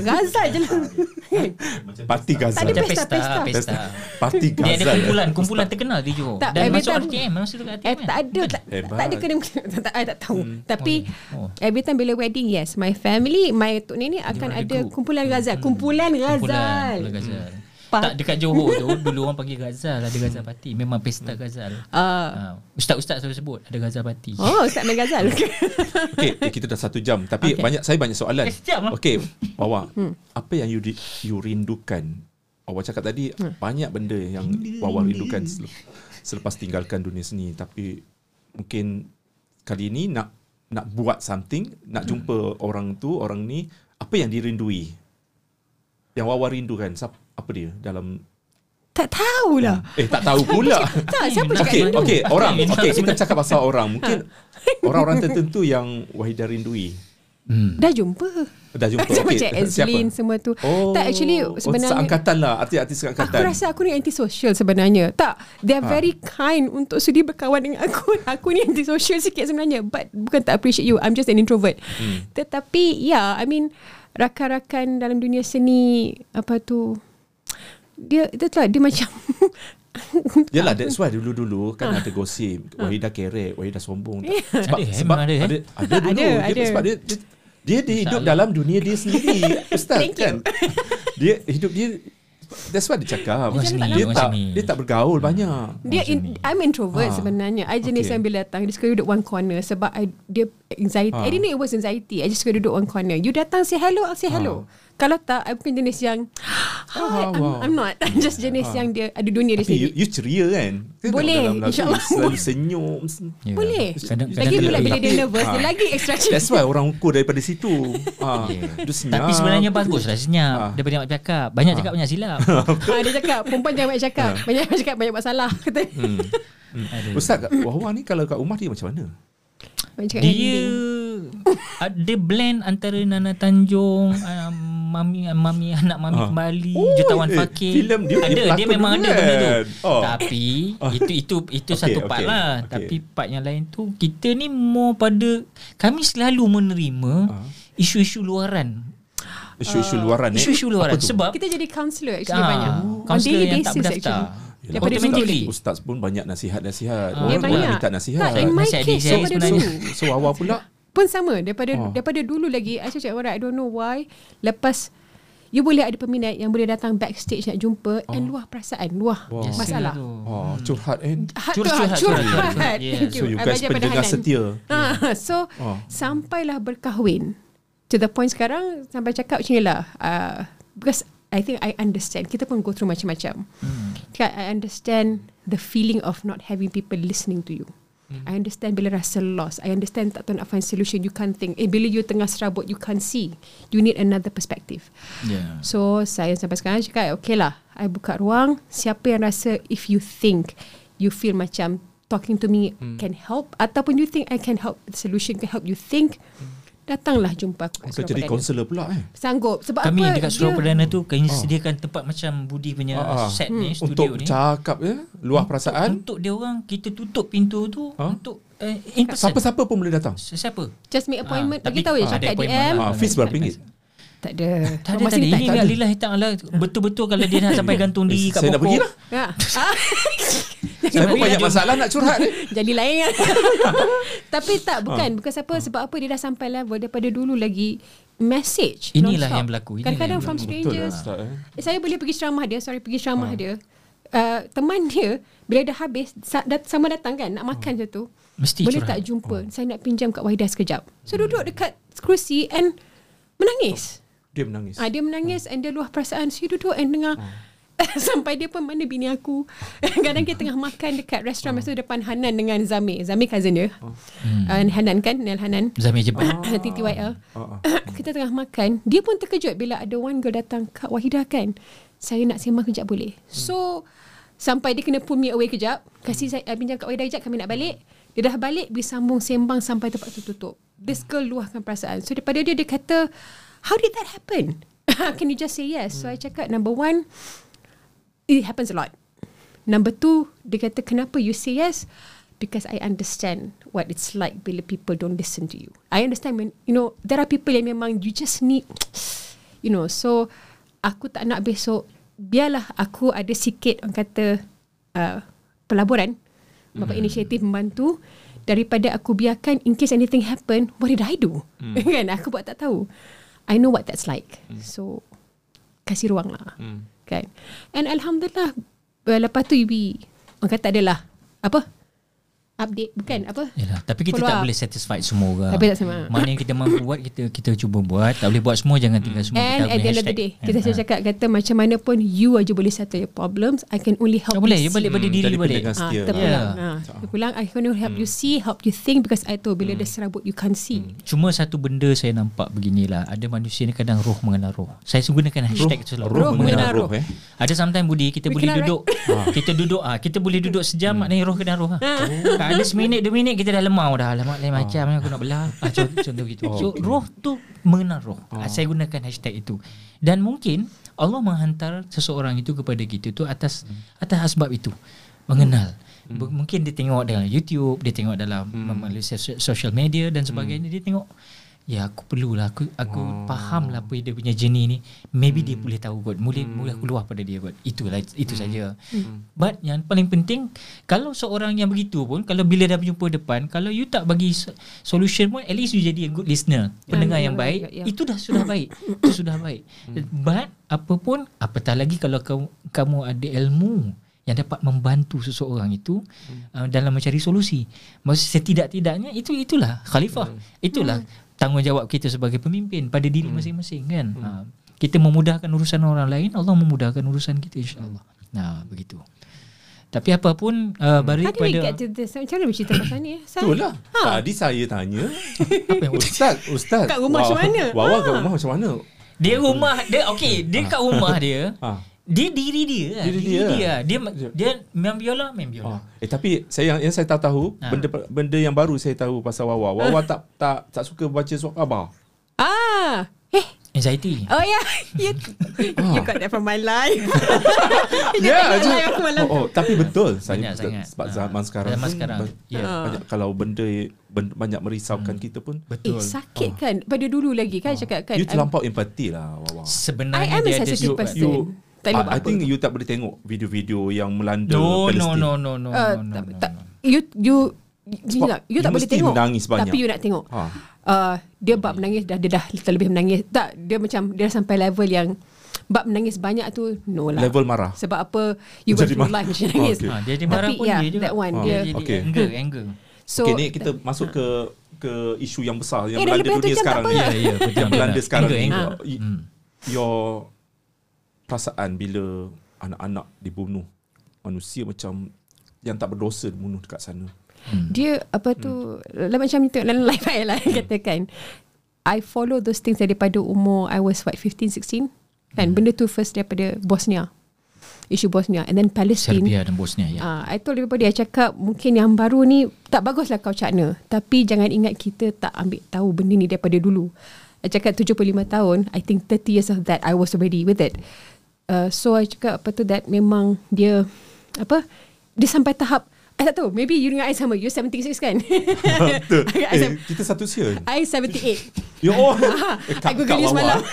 Ghazal je lah. <laughs> parti Tak Ghazal. ada macam pesta, pesta, pesta. Parti Dia ada Ghazal. kumpulan, kumpulan terkenal di Johor. Tak, Dan masuk time- RTM, masa tu kat RTM Eh, tak ada, tak, ada kena, <laughs> tak, tak, tahu. Tapi, Oh. every time bila wedding, yes, my family, my tok nenek akan ada group. kumpulan Ghazal. Kumpulan Ghazal. Kumpulan, kumpulan Ghazal. Tak dekat Johor tu <laughs> dulu orang panggil Ghazal, ada Ghazal Pati. Memang pesta Ghazal. Ah. Ha. Ustaz-ustaz selalu sebut ada Ghazal Pati. Oh, Ustaz main Ghazal. <laughs> Okey, eh, kita dah satu jam. Tapi Okay. banyak saya banyak soalan. Eh, sejam lah. Okey, Wawa, <laughs> apa yang you, ri- you rindukan? Wawa cakap tadi banyak benda yang Wawa rindukan sel- selepas tinggalkan dunia seni. Tapi mungkin kali ini nak nak buat something, nak jumpa orang tu, orang ni, apa yang dirindui? Yang Wawa rindukan, siapa, apa dia dalam tak tahulah. Eh tak tahu <laughs> pula. Tak, siapa cakap Okey, rindu? okey, orang. <laughs> Okey, kita cakap pasal orang. Mungkin orang-orang tertentu yang Wahidah rindui. Hmm. Dah jumpa. Dah jumpa. <laughs> Macam Okey, macam Azlin semua tu. Oh, tak actually oh, sebenarnya seangkatan lah, artis-artis Aku seangkatan. rasa aku ni antisocial sebenarnya. Tak, they are Ha. very kind untuk sudi berkawan dengan aku. Aku ni antisocial sikit sebenarnya. But bukan tak appreciate you. I'm just an introvert. Hmm. Tetapi, yeah, I mean, rakan-rakan dalam dunia seni, apa tu, dia, dia tak, dia macam, <laughs> Yalah, that's why dulu-dulu kan ada gosip. Wahidah kerek, Wahidah sombong. Yeah. Sebab, Ada, eh, sebab ada, eh? ada, ada dulu. Ada, dia, ada. Sebab dia, dia, dia, dia hidup dalam dunia dia sendiri. <laughs> Ustaz Thank kan? Dia hidup dia, that's why dia cakap. Seni, Dia orang tak, seni. dia tak bergaul banyak. dia in, I'm introvert Ah, sebenarnya. I jenis okay. yang bila datang, dia suka duduk one corner sebab I, dia anxiety. Ah. I didn't know it was anxiety. I just suka duduk one corner. You datang say hello, I'll say hello. Kalau tak, I bukan jenis yang <gasps> Hi, Ah, I'm, wow. I'm not. I'm <laughs> just jenis yang dia ada dunia dia Tapi you, sendiri. you ceria kan? Boleh, insyaAllah Selalu senyum. Ya. Boleh. Kadang, Lagi pula bila dia nervous, dia ah. lagi extra cik. That's why orang ukur daripada situ. Ha, Yeah. Dia senyap. Tapi sebenarnya bagus lah senyap. Ah. Daripada banyak cakap. Banyak cakap banyak silap. <laughs> ha, dia cakap, perempuan jangan banyak cakap. Banyak cakap, banyak buat salah. Kata. <laughs> Hmm. Aduh. Ustaz, Wawa ni kalau kat rumah dia macam mana? Dia ah, dia blend antara Nana Tanjung, uh, mami mami <laughs> anak mami Ah. kembali, Oh, jutawan eh, fakir. filem dia- dia ada dia pelakon memang ada benda tu. kan? Oh. Tapi itu itu itu Okay, satu part okay, lah. okay. Tapi part yang lain tu kita ni more pada kami selalu menerima Ah. isu-isu luaran. Isu-isu luaran eh? Isu-isu luaran Apa tu? sebab Kita jadi counselor actually Ah, banyak. Counselor yang tak berdaftar. actually. Yelah, Daripada ustaz, mentally. Ustaz pun banyak nasihat-nasihat. Dia Orang banyak. minta nasihat. Tak, in my Nasihat case diri saya daripada sebenarnya. dulu. So Wawa pula Pun sama daripada Oh. daripada dulu lagi I cakap orang I don't know why lepas you boleh ada peminat yang boleh datang backstage nak jumpa and luah perasaan, luah Wow. masalah. oh, curhat eh. Hat Curhat, curhat, curhat. curhat, curhat. Yeah. Thank So you guys pendengar setia. Ha, so Oh. sampailah berkahwin. to the point sekarang sampai cakap macam ni lah. Uh, because I think I understand. Kita pun go through macam-macam. Hmm. I understand the feeling of not having people listening to you. Hmm. I understand bila rasa lost. I understand tak tahu nak find solution. You can't think. Eh, bila you tengah serabut, you can't see. You need another perspective. Yeah. So, saya sampai sekarang cakap, okay lah. I buka ruang. Siapa yang rasa if you think, you feel macam talking to me hmm. can help. Ataupun you think I can help, the solution can help you think. Hmm datanglah jumpa aku kat Kau jadi Surau kaunselor pula eh. Sanggup. Sebab Kami apa? dekat Surau dia- Perdana tu kami sediakan tempat macam Budi punya Ah, ah. set ni, Hmm. studio Untuk ni. cakap ya, luah perasaan. Untuk dia orang kita tutup pintu tu Ah. untuk uh, in person. Siapa-siapa pun boleh datang. Siapa? Just make appointment. Ah, Bagi tapi- tahu ah, ada cakap appointment DM. lah. Ah, fees berapa ringgit? Tak ada. Tak ada tak Ini ada. lillahi ta'ala betul-betul kalau dia nak sampai gantung diri kat Saya nak pokok. <laughs> <laughs> Ah. Saya pun banyak masalah nak curhat ni. <laughs> Jadi lain kan <laughs> Tapi tak Bukan Bukan siapa Sebab apa dia dah sampai level Daripada dulu lagi Message Inilah non-stop. yang berlaku, inilah Kadang-kadang yang from berlaku. Betul lah strangers eh. Saya boleh pergi ceramah dia Sorry pergi ceramah dia uh, Teman dia Bila dah habis sa- dat- Sama datang kan Nak makan je tu Mesti Boleh curhat. tak jumpa Saya nak pinjam kat Wahidah sekejap So duduk dekat kerusi And Menangis Dia menangis. Ah, dia menangis and dia luah perasaan. Saya duduk and dengar <laughs> sampai dia pun mana bini aku. <laughs> Kadang kita tengah makan dekat restoran masa tu depan Hanan dengan Zamir. Zamir cousin dia. Hmm. Uh, Hanan kan, Nel Hanan. Zamir jebak. TTYL. Ah, ah. kita tengah makan, dia pun terkejut bila ada one girl datang Kak Wahidah kan. Saya nak sembang kejap boleh. So sampai dia kena pull me away kejap, kasih saya uh, pinjam Kak Wahidah kejap kami nak balik. Dia dah balik, boleh sambung sembang sampai tempat tu tutup. This girl luahkan perasaan. So daripada dia, dia kata, how did that happen? <laughs> Can you just say yes? So I cakap, number one, it happens a lot. Number two, dia kata, kenapa you say yes? Because I understand what it's like bila people don't listen to you. I understand when, you know, there are people yang memang you just need, you know, so aku tak nak besok, biarlah aku ada sikit, orang kata, uh, pelaburan, Bapak inisiatif membantu daripada aku biarkan in case anything happen, what did I do? <laughs> kan, aku buat tak tahu. I know what that's like. So, kasih ruang lah. Kan? And Alhamdulillah, uh, lepas tu Yubi, orang kata adalah, apa? Update, bukan apa? Yalah, tapi kita Follow tak up. boleh satisfied semua orang. Tapi tak sama. Mana yang kita mampu buat kita kita cuba buat. Tak boleh buat semua jangan tinggal semua And kita at the end of the day, kita selalu cakap kata macam mana pun you aja boleh settle your problems. I can only help Tak boleh, you you balik pada Hmm, diri jadi balik. Ah, setia. terpulang. Ya. Ah, terpulang. I can only help you see, help you think because I tahu bila dia serabut you can't see. Cuma satu benda saya nampak beginilah. Ada manusia ni kadang roh mengenal roh. Saya gunakan hashtag tu selalu. Roh mengenal roh eh. Ada sometimes Budi kita We boleh duduk kita duduk ah kita boleh duduk sejam maknanya roh kenal roh ah. Ada seminit dua minit kita dah lemau dah alamak lain macam aku nak belah. Ah, contoh, contoh gitu. So roh tu mengenal roh. Ah, Saya gunakan hashtag itu. Dan mungkin Allah menghantar seseorang itu kepada kita tu atas atas sebab itu. Mengenal. Ber- Mungkin dia tengok dalam YouTube, dia tengok dalam melalui sos- social media dan sebagainya. Dia tengok Ya aku perlulah Aku aku oh. faham lah Apa dia punya journey ni Maybe hmm. dia boleh tahu kot Boleh, hmm. boleh keluar pada dia kot Itulah Itu hmm. saja hmm. But yang paling penting Kalau seorang yang begitu pun Kalau bila dah berjumpa depan Kalau you tak bagi so- Solution pun At least you jadi a good listener Pendengar ya, yang ya, baik ya. Itu dah sudah baik Itu sudah baik But Apa pun Apatah lagi kalau kamu, kamu ada ilmu yang dapat membantu seseorang itu hmm. uh, dalam mencari solusi. Maksud setidak-tidaknya itu itulah khalifah. Hmm. Itulah hmm. Tanggungjawab kita sebagai pemimpin pada diri hmm. masing-masing kan. Hmm. Uh, kita memudahkan urusan orang lain, Allah memudahkan urusan kita insya-Allah. Nah, begitu. Tapi apapun uh, balik How we pada get to this? Macam mana bercerita pasal ni? Itulah. Tadi saya tanya. <laughs> apa yang Ustaz, Ustaz. Kat rumah macam mana? Wawa kat Ah. rumah macam mana? dia rumah dia okey, dia kat rumah <laughs> dia. Ah. Dia diri dia lah. Diri Diri, dia. dia. Dia dia, dia main biola, main biola. Ah. Eh tapi saya yang, yang saya tahu tahu Ah. benda benda yang baru saya tahu pasal Wawa. <laughs> Wawa tak tak tak suka baca surat khabar. Ah. Eh. Anxiety. Oh yeah. You, you got that from my life. <laughs> Ya, je. live aku malam Oh, oh, tapi betul saya Banyak sangat. sebab Ah, zaman sekarang zaman sekarang. ba- Ya. banyak kalau benda, banyak merisaukan kita pun Eh, sakit kan? Pada dulu lagi kan cakap kan. you terlampau empati lah Wawa. I Sebenarnya am a dia ada sensitive person. You Tak boleh I, apa. think you tak boleh tengok video-video yang melanda No, no, Palestin. no, no, no, Uh, no, no, no, tak, no. you you Sebab Gila, you you tak boleh tengok menangis banyak. Tapi you nak tengok Ha. uh, Dia bab menangis dah, Dia dah terlebih menangis Tak Dia macam Dia dah sampai level yang Bab menangis banyak tu No lah Level marah. Sebab apa You went Jadi through marah. life Macam nangis Okay. Ha, dia jadi marah Tapi pun yeah, dia juga. that one, dia dia- jadi Okay. anger, anger. So okay, ni kita masuk ke ke isu yang besar yang Eh, melanda dunia sekarang ni. Ya, ya. Yang melanda sekarang ni. Hmm. Your perasaan bila anak-anak dibunuh manusia macam yang tak berdosa dibunuh dekat sana. Dia apa tu hmm. macam tengok dalam live I lah katakan I follow those things daripada umur I was what 15 16 kan benda tu first daripada Bosnia isu Bosnia and then Palestine Serbia dan Bosnia ya. Ah, I told everybody I cakap mungkin yang baru ni tak baguslah kau cakna tapi jangan ingat kita tak ambil tahu benda ni daripada dulu. I cakap 75 tahun I think 30 years of that I was already with it. Uh, so I cakap apa tu that memang dia apa dia sampai tahap I tak tahu maybe you dengan I sama you 76 kan <laughs> Betul. I, <laughs> I, eh, kita satu sia. I 78 Ya oh. I Eh, kak- google you semalam <laughs>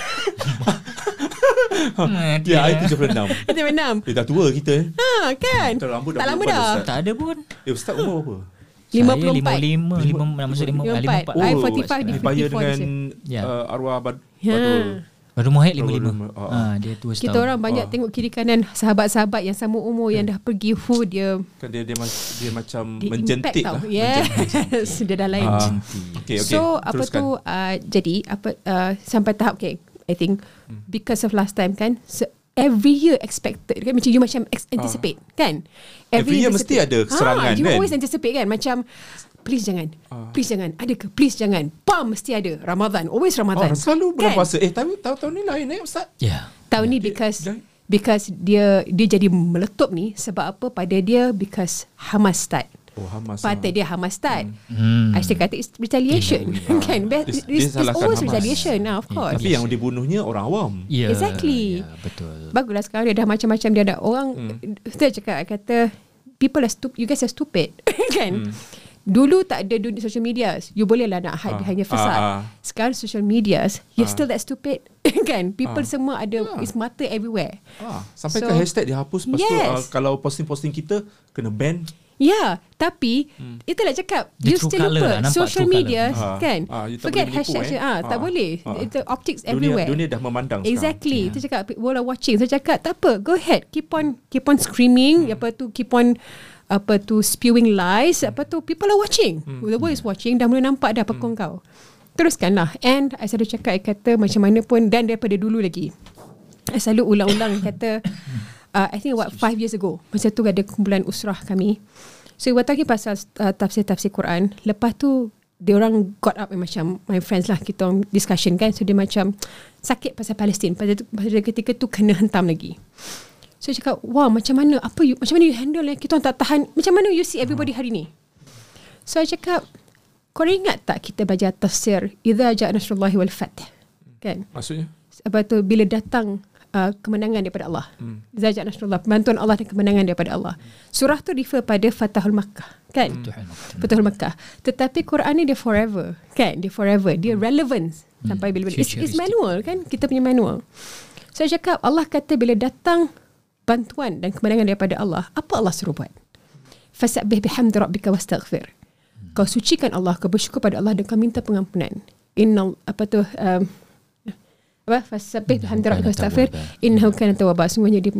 Hmm, Ya, I 76. Kita enam Eh, dah tua kita eh. Ha kan Betul, rambut dah Tak lama dah. Tak ada pun. Eh, Ustaz umur berapa? Saya 54 55, 55, masuk 5, 54. 54. I Oh, 45 di Dipaya 54 dengan Ya. uh, arwah Bad Ya. Badrul. Baru Muhaid Baru 55. lima, ah. Ha, dia tua setahun. Kita orang banyak Ah. tengok kiri kanan sahabat-sahabat yang sama umur yang dah pergi who dia Kan dia dia, mas- dia macam dia menjentik impact lah. tau. Yes. <laughs> dia dah lain. Okay, okay. So apa Teruskan. tu uh, jadi apa uh, sampai tahap okay I think because of last time kan so every year expected kan macam you macam anticipate kan Every year mesti ada serangan, you kan? always anticipate kan macam please jangan please jangan ada ke please jangan pam mesti ada Ramadan always Oh, Ramadan selalu bulan kan? puasa. Eh, tahun, tahun, tahun ni lain eh Ustaz. Ya. tahun ni because Dia- because dia dia jadi meletup ni sebab apa pada dia because Hamas start Oh, Hamas. Patut dia Hamas start. Hmm. I still kata it's retaliation. <laughs> kan? Dia- It's, dia it's, it's salahkan always Hamas. retaliation. Nah, of course. Tapi yang dibunuhnya orang awam. Ya. Exactly. Ya, betul. Baguslah sekarang dia dah macam-macam dia ada orang Hmm. saya cakap I kata people are stupid you guys are stupid <laughs> kan dulu tak ada dunia social media you boleh lah nak hide Hmm. Ah, behind your facade ah, ah. sekarang social media you're still that stupid <laughs> kan people semua ada Ya. is mata everywhere Ah, sampai So- ke hashtag dihapus Lepas tu Yes. uh, Kalau posting-posting kita Kena ban Ya, tapi hmm. itulah cakap The you still lupa lah, social media. Ah, kan. ah, you Forget hashtag eh. ah, tak Ah, boleh. ah. Itu optics dunia, everywhere. dunia dah memandang Exactly. Itu cakap people are watching. Saya cakap tak apa, go ahead. Keep on keep on screaming, apa tu keep on apa tu spewing lies, apa tu people are watching. The world is watching dah mula nampak dah pekong kau. Teruskanlah. And I selalu cakap I kata macam mana pun dan daripada dulu lagi. I selalu ulang-ulang kata uh, I think what five years ago masa tu ada kumpulan usrah kami. So we were talking pasal uh, tafsir-tafsir Quran. Lepas tu dia orang got up and macam my friends lah kita orang discussion kan. So dia macam sakit pasal Palestin. Pasal, tu, pasal ketika tu kena hentam lagi. So dia cakap, wah macam mana, apa you, macam mana you handle yang kita orang tak tahan, macam mana you see everybody hari ni? So I cakap, kau ingat tak kita belajar tafsir, Iza ja'a nasrullahi wal fath. Kan? Maksudnya Apa tu, bila datang uh, kemenangan daripada Allah. Hmm. Iza ja'a nasrullah, bantuan Allah dan kemenangan daripada Allah. Surah tu refer pada Fatahul Makkah. Kan? Fatahul Makkah. Tetapi Quran ni dia forever. Kan? Dia forever. Dia relevant. Sampai bila-bila. It's, it's manual kan? Kita punya manual. So saya cakap, Allah kata bila datang bantuan dan kemenangan daripada Allah, apa Allah suruh buat? Fasabbih bihamdi rabbika wastaghfir. Kau sucikan Allah, kau bersyukur pada Allah dan kau minta pengampunan. Inna apa tu um, apa fasabbih bihamdi rabbika wastaghfir innahu kana tawwaba. Sungguhnya dia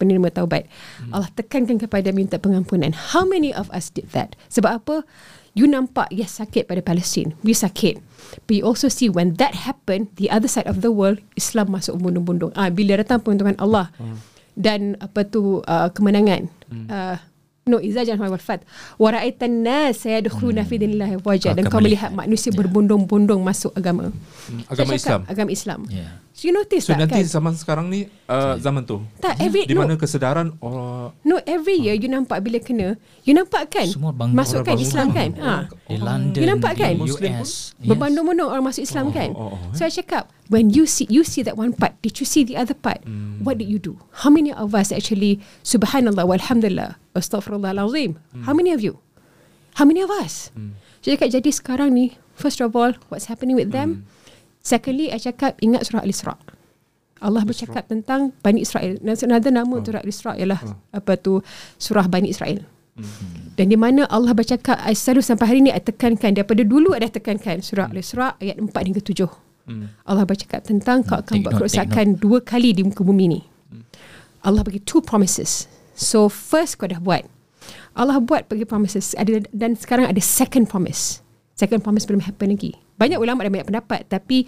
penerima taubat. Allah tekankan kepada minta pengampunan. How many of us did that? Sebab apa? You nampak yes sakit pada Palestin. We sakit. But you also see when that happened, the other side of the world, Islam masuk bundung-bundung. Ah, bila datang peruntungan Allah dan apa tu uh, kemenangan. Uh, no izajan wal fat. Wa ra'aitan nas yadkhuluna fi dinillahi wajah dan kau melihat manusia Ya. berbondong-bondong masuk agama. hmm, Agama cakap, Islam Agama Islam. Ya. So you notice So tak nanti kan? zaman sekarang ni uh, Zaman tu Tak every Di no, mana kesedaran orang no every year you nampak bila kena, you nampak kan? Semua bangga. Masukkan Orang Islam bangga. kan? Ha. Di London, You nampak kan? di Muslim pun US. Berbanding-banding orang masuk Islam Oh, kan. oh, oh, eh. So I cakap, when you see you see that one part, did you see the other part? Hmm. What did you do? How many of us actually subhanallah walhamdulillah astaghfirullahalazim? Hmm. How many of you? How many of us? So I cakap jadi sekarang ni, first of all, what's happening with them? Hmm. Secondly, I cakap ingat surah Al-Isra. Allah bercakap tentang Bani Israel. Dan Another nama surah Al-Isra ialah apa tu surah Bani Israel. Dan di mana Allah bercakap I selalu sampai hari ni I tekankan daripada dulu ada tekankan surah Al-Isra ayat 4 hingga 7. Allah bercakap tentang kau akan buat note, kerosakan dua kali di muka bumi ni. Allah bagi two promises. So first kau dah buat. Allah buat bagi promises ada dan sekarang ada second promise. second promise belum happen lagi. Banyak ulama ada banyak pendapat tapi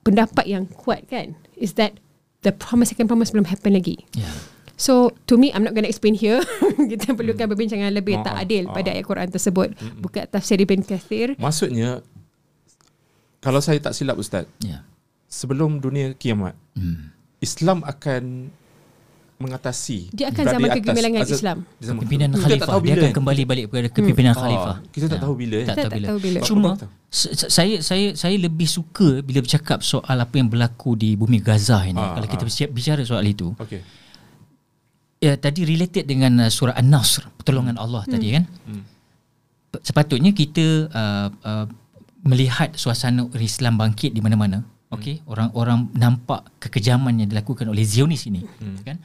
pendapat yang kuat kan is that the promise second promise belum happen lagi. Ya. So to me I'm not going to explain here. <laughs> Kita perlukan perbincangan lebih Ah, tak adil ah. pada ayat Quran tersebut. Buka tafsir Ibn Kathir. Maksudnya kalau saya tak silap ustaz, Ya. sebelum dunia kiamat, Hmm. Islam akan mengatasi Dia akan zaman atas. kegemilangan Azal- Islam. zaman- Pimpinan Kita tak khalifah dia akan kembali balik kepada kepimpinan Ah, khalifah. kita tak Ya. tahu bila. Tak Kita tahu tak bila. tahu bila. Cuma saya saya saya lebih suka bila bercakap soal apa yang berlaku di bumi Gaza ini. Ah, Kalau kita ah. bersi- bicara soal itu. Okey. Ya tadi related dengan uh, surah An-Nasr, pertolongan Allah tadi kan. Hmm. Sepatutnya kita uh, uh, melihat suasana Islam bangkit di mana-mana. Okey, orang-orang nampak kekejaman yang dilakukan oleh Zionis ini, kan?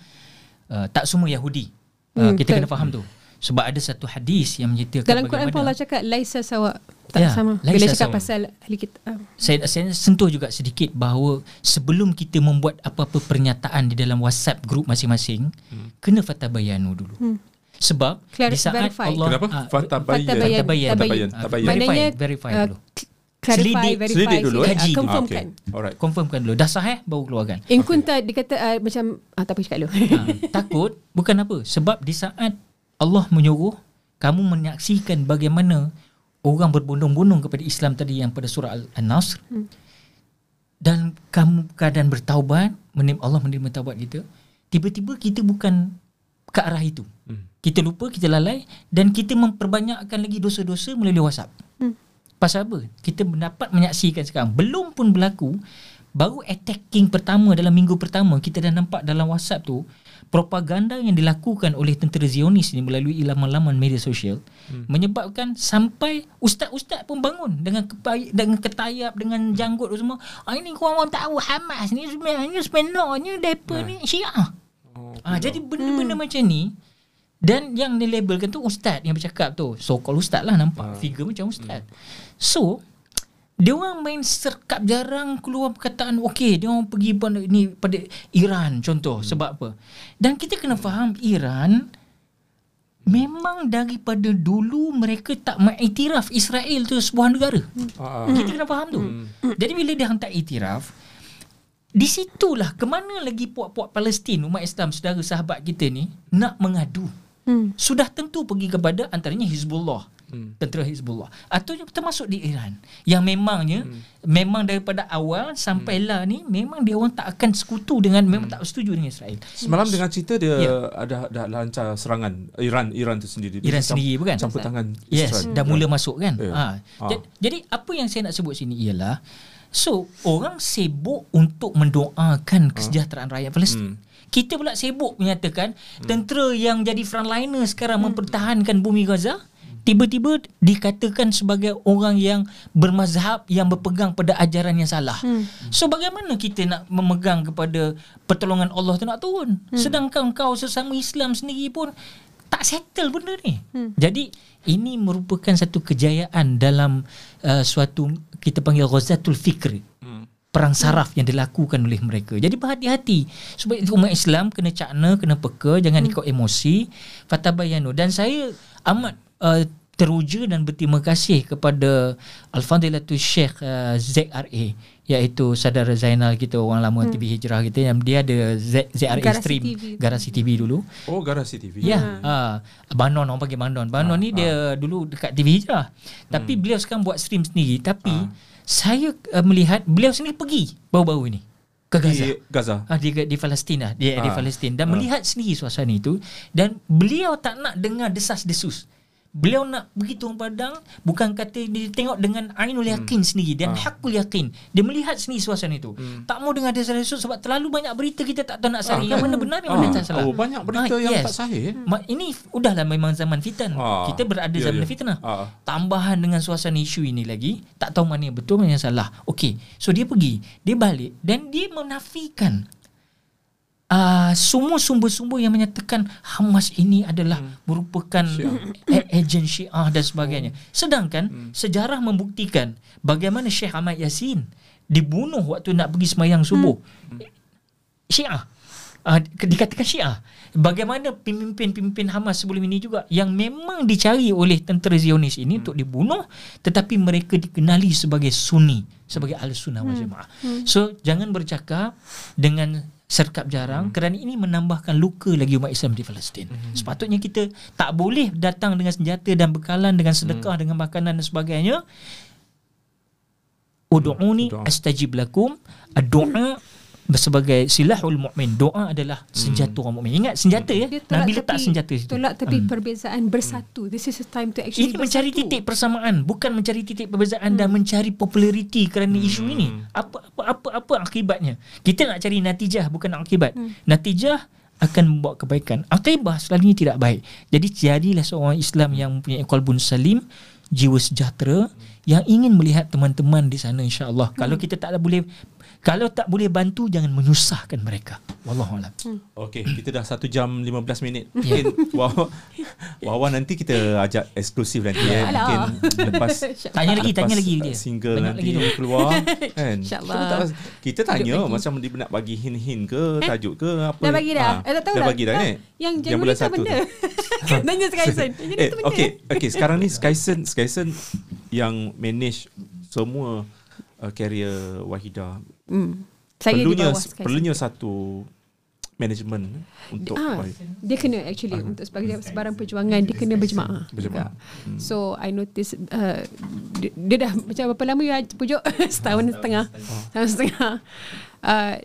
Uh, tak semua Yahudi. Uh, Hmm, kita betul. kena faham tu. Sebab ada satu hadis yang menyertakan Dalam Quran bagaimana Allah cakap laisa sawa. Tak Ya, sama. laisa Bila cakap sawa. pasal ahli kita. ah. saya, saya sentuh juga sedikit bahawa sebelum kita membuat apa-apa pernyataan di dalam WhatsApp group masing-masing, hmm. kena fatabayanu dulu. Hmm. Sebab Clar- di saat verify. Allah Kenapa? ah, Fatabayan. Fatabayan. Tabayan. Tabayan. Tabayan. Tabayan. Maknanya verify uh, dulu. Clarify, Selidik- verify, selidik dulu, selidik, eh? ah, Kaji dulu. confirmkan. Okay. Alright. confirmkan dulu. Dah sahih baru keluarkan. In kunta dikata uh, macam ah tak apa cakap dulu. ha, takut bukan apa sebab di saat Allah menyuruh kamu menyaksikan bagaimana orang berbondong-bondong kepada Islam tadi yang pada surah Al- An-Nasr hmm. dan kamu keadaan bertaubat menerima Allah menerima taubat kita tiba-tiba kita bukan ke arah itu Hmm. kita lupa kita lalai dan kita memperbanyakkan lagi dosa-dosa melalui WhatsApp. Pasal apa? Kita dapat menyaksikan sekarang. Belum pun berlaku baru attacking pertama dalam minggu pertama kita dah nampak dalam WhatsApp tu propaganda yang dilakukan oleh tentera Zionis ni melalui laman-laman media sosial hmm. menyebabkan sampai ustaz-ustaz pun bangun dengan dengan ketayap dengan janggut tu semua. Ah, ini korang orang tahu Hamas ni sebenarnya sebenarnya depa ni Syiah. Oh, ah, jadi benda-benda macam ni dan yang dilabelkan tu ustaz yang bercakap tu. So called ustaz lah nampak figure macam ustaz. So dia orang main serkap jarang keluar perkataan okey dia orang pergi pada ni pada Iran contoh. Hmm. sebab apa? Dan kita kena faham Iran memang daripada dulu mereka tak mengiktiraf Israel tu sebuah negara. Ah. kita kena faham tu. Jadi bila dia hantar iktiraf di situlah ke mana lagi puak-puak Palestin umat Islam saudara sahabat kita ni nak mengadu Hmm. sudah tentu pergi kepada antaranya Hizbullah Hmm. tentera Hizbullah atau yang termasuk di Iran yang memangnya hmm. memang daripada awal sampailah ni memang dia orang tak akan sekutu dengan memang tak setuju dengan Israel Semalam dengan cerita dia Ya. ada ada lancar serangan Iran Iran tu sendiri. Dia Iran cam- sendiri bukan? Campur tangan Yes, Israel. dah mula masuk kan. Ya. Ha. Ha. Ja- Jadi apa yang saya nak sebut sini ialah so orang sibuk untuk mendoakan kesejahteraan rakyat Palestin. Hmm. Kita pula sibuk menyatakan tentera yang jadi frontliner sekarang mempertahankan bumi Gaza tiba-tiba dikatakan sebagai orang yang bermazhab yang berpegang pada ajaran yang salah. Hmm. So bagaimana kita nak memegang kepada pertolongan Allah tu nak turun? Hmm. Sedangkan kau sesama Islam sendiri pun tak settle benda ni. Hmm. Jadi ini merupakan satu kejayaan dalam uh, suatu kita panggil ghazatul fikri. Hmm. Perang saraf yang dilakukan oleh mereka. Jadi berhati-hati supaya umat Islam kena cakna, kena peka, jangan hmm. ikut emosi. Fatabayanu dan saya amat uh, teruja dan berterima kasih kepada Al-Fadilatul Syekh uh, ZRA iaitu saudara Zainal kita orang lama hmm. TV Hijrah kita yang dia ada Z, ZRA Garasi Stream TV. Garasi TV dulu. Oh Garasi TV. Ya, ha. Banon orang panggil Banon. Banon Ah, ni dia dulu dekat TV Hijrah. Tapi beliau sekarang buat stream sendiri. Tapi Ah. Saya uh, melihat beliau sendiri pergi baru-baru ini ke Gaza. Di Gaza. Ah di di Palestin lah, di, di Ah. Palestin dan Ah. melihat sendiri suasana itu dan beliau tak nak dengar desas-desus. Beliau nak pergi turun padang bukan kata dia tengok dengan ainul yakin hmm. sendiri dan Ah. hakul yakin. Dia melihat sendiri suasana itu. Hmm. Tak mau dengar desas-desus sebab terlalu banyak berita kita tak tahu nak Ah, sari kan? yang mana benar yang mana tak salah. Oh banyak berita Ah, yang yes. tak sahih. Ma, ini udahlah memang zaman fitan. Ah, Kita berada ya, zaman ya. fitnah. Ah. Tambahan dengan suasana isu ini lagi, tak tahu mana yang betul mana yang salah. Okey, so dia pergi, dia balik dan dia menafikan uh, semua sumber-sumber yang menyatakan Hamas ini adalah hmm. merupakan agen Syiah dan sebagainya. Sedangkan hmm. sejarah membuktikan bagaimana Syekh Ahmad Yasin dibunuh waktu nak pergi semayang subuh. Hmm. Syiah uh, dikatakan Syiah. Bagaimana pemimpin-pemimpin Hamas sebelum ini juga yang memang dicari oleh tentera Zionis ini hmm. untuk dibunuh tetapi mereka dikenali sebagai Sunni, sebagai Al-Sunnah wal Jamaah. Hmm. So jangan bercakap dengan serkap jarang hmm. kerana ini menambahkan luka lagi umat Islam di Palestin. Hmm. Sepatutnya kita tak boleh datang dengan senjata dan bekalan dengan sedekah hmm. dengan makanan dan sebagainya. Udu'uni astajib lakum. Doa sebagai silahul mukmin doa adalah senjata hmm. orang mukmin ingat senjata ya Nabi letak senjata situ tolak tapi hmm. perbezaan bersatu this is a time to actually ini mencari bersatu. titik persamaan bukan mencari titik perbezaan hmm. dan mencari populariti kerana hmm. isu ini apa apa apa apa akibatnya kita nak cari natijah bukan akibat hmm. natijah akan membawa kebaikan akibah selalunya tidak baik jadi jadilah seorang Islam yang mempunyai qalbun salim jiwa sejahtera yang ingin melihat teman-teman di sana insya-Allah hmm. kalau kita tak ada boleh kalau tak boleh bantu jangan menyusahkan mereka. Wallahu a'lam. Hmm. Okey, kita dah 1 jam 15 minit. Mungkin Wawa, Wawa nanti kita ajak eksklusif nanti ya. Mungkin lepas tanya lagi, lepas tanya lagi dia. Single Banyak nanti lagi keluar <laughs> kan. Insyaallah. Kita tanya macam dia nak bagi hint-hint ke, eh? tajuk ke apa. Dah bagi dah. Ha, eh, tak tahu dah. bagi dah ni. Yang Januari tu benda. <laughs> Tanya Skyson. Eh, okey, okey sekarang ni Skyson Skyson yang manage semua uh, carrier Wahida Hmm. Saya perlunya, perlunya satu management untuk ah, dia kena actually ah. untuk sebagai sebarang perjuangan dia kena berjemaah. Berjemaah. Hmm. So I notice uh, dia, dia dah macam berapa lama ya pujuk <laughs> setahun setengah. Oh. Setahun setengah. Uh,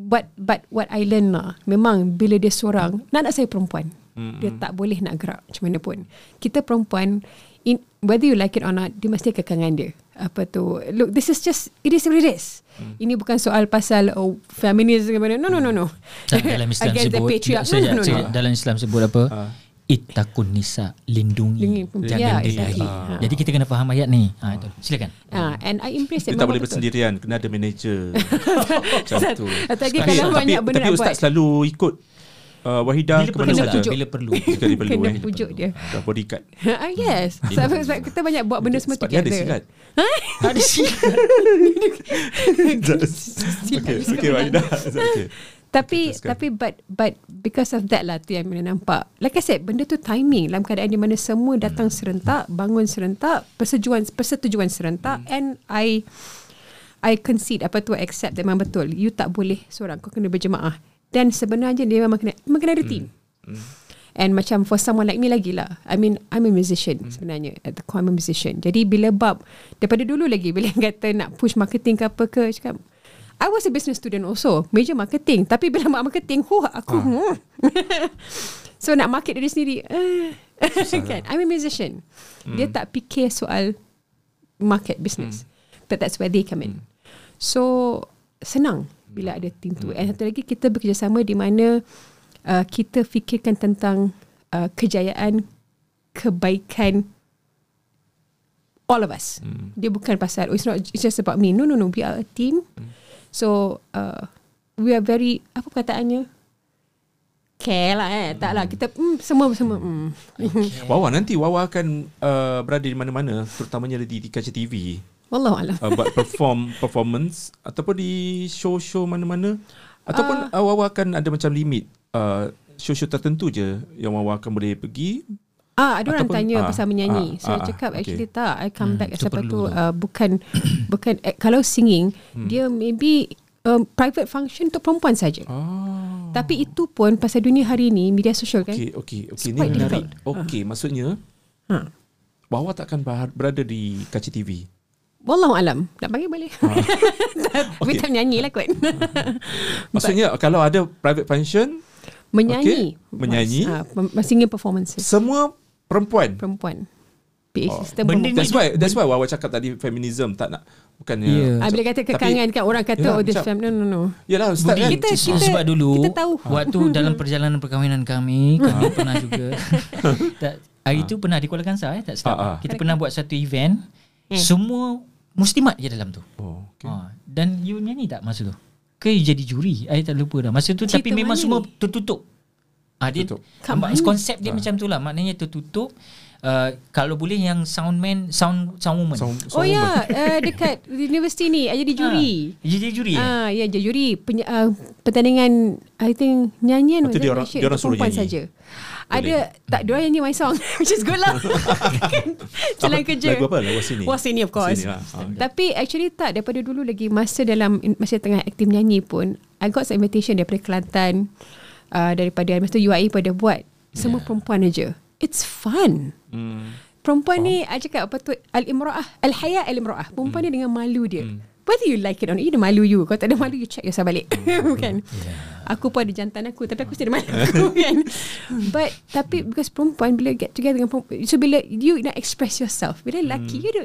but but what I learn lah memang bila dia seorang nak nak saya perempuan. Hmm. Dia tak boleh nak gerak macam mana pun. Kita perempuan in, whether you like it or not dia mesti kekangan dia apa tu look this is just it is what it is hmm. ini bukan soal pasal oh, feminism ke mana no no no no dalam Islam <laughs> sebut no, no, no, no. dalam Islam sebut apa uh. Ittaqun nisa lindungi jangan yeah, exactly. uh. Jadi kita kena faham ayat ni. Ha itu. Silakan. Uh, and I impressed Kita tak boleh bersendirian, kena ada manager. <laughs> Macam tu. Tadi kalau banyak benda nak buat. Tapi ustaz selalu ikut uh, Wahidah bila perlu saja bila perlu. <laughs> Jika dia perlu. Kena eh. pujuk dia. Dah bodyguard <laughs> ah yes. Sebab, sebab kita banyak buat benda semua together dia ada silat. <laughs> Ada silat. okay okay Wahidah okay. Tapi tapi but but because of that lah tu yang mana nampak. Like I said benda tu timing. Dalam keadaan di mana semua datang hmm. serentak bangun serentak persetujuan persetujuan serentak hmm. and I I concede apa tu accept memang betul. You tak boleh seorang kau kena berjemaah dan sebenarnya dia memang kena memang kena ada team. Mm. And macam for someone like me lagi lah. I mean, I'm a musician mm. sebenarnya. At the core, I'm a musician. Jadi bila bab, daripada dulu lagi, bila yang kata nak push marketing ke apa ke, cakap, I was a business student also. Major marketing. Tapi bila mak marketing, huh, aku, ah. hmm. <laughs> so nak market diri sendiri, uh, <laughs> kan? I'm a musician. Mm. Dia tak fikir soal market business. Mm. But that's where they come in. Mm. So, senang bila ada team tu. Hmm. And satu lagi kita bekerjasama di mana uh, kita fikirkan tentang uh, kejayaan, kebaikan all of us. Hmm. Dia bukan pasal oh, it's not it's just about me. No no no, we are a team. Hmm. So uh, we are very apa perkataannya? Care lah eh. Tak lah. Kita mm, semua semua. Mm. Wawa nanti Wawa akan uh, berada di mana-mana. Terutamanya di, di Kaca TV. Wallahu alam. Uh, buat perform performance ataupun di show-show mana-mana ataupun uh, Wawa akan ada macam limit uh, show-show tertentu je yang Wawa akan boleh pergi. Ah, ada orang tanya ah, pasal menyanyi. Ah, so ah, cakap okay. actually tak. I come hmm, back as apa tu uh, bukan bukan eh, kalau singing hmm. dia maybe um, private function untuk perempuan saja. Oh. Tapi itu pun pasal dunia hari ini media sosial kan. Okey okey okey ni menarik. Okey uh. maksudnya ha. Wawa takkan berada di Kaci TV. Wallahu alam. Nak panggil boleh. Ha. <laughs> Tapi okay. tak menyanyi lah kot. <laughs> Maksudnya But, kalau ada private function menyanyi, okay, menyanyi, uh, singing performances. Semua perempuan. Perempuan. PA oh. system Benda That's why that's why Wawa cakap tadi feminism tak nak bukannya yeah. ah, bila kata kekangan kan orang kata yeah, oh this fem no no no yalah ustaz kan kita, kita, sebab dulu kita tahu waktu dalam perjalanan perkahwinan kami kami pernah juga <laughs> tak, hari itu pernah di Kuala Kangsar eh tak silap kita pernah buat satu event hmm. semua Muslimat je dalam tu. Oh, okay. ha, dan you nyanyi tak masa tu? Ke you jadi juri? I tak lupa dah. Masa tu Cerita tapi memang semua tertutup. Ah ha, dia konsep dia ha. macam tu lah. Maknanya tertutup. uh, kalau boleh yang soundman sound sound woman. Sound, Oh sound ya, woman. uh, <laughs> dekat universiti ni ada jadi juri. Ha, jadi juri. eh? Ah, ya jadi juri Peny- uh, pertandingan I think nyanyian dia orang- dia orang suruh nyanyi. saja. Ada tak dia orang nyanyi my song <laughs> which is good lah. <laughs> Kan? Jalan Apa- kerja. lagu apa? Lagu sini? Was sini of course. Sini lah. Ah, okay. Tapi actually tak daripada dulu lagi masa dalam masa tengah aktif nyanyi pun I got some invitation daripada Kelantan uh, daripada masa UAE pada buat semua perempuan aja. It's fun. Hmm. Perempuan ni I cakap apa tu Al-imra'ah Al-haya al-imra'ah Perempuan Hmm. ni dengan malu dia Whether you like it or not You ada malu you Kalau tak ada malu You check yourself balik <laughs> Kan Aku pun ada jantan aku Tapi aku still ada malu <laughs> aku kan But Tapi because perempuan Bila get together dengan perempuan So bila You nak express yourself Bila lelaki You ada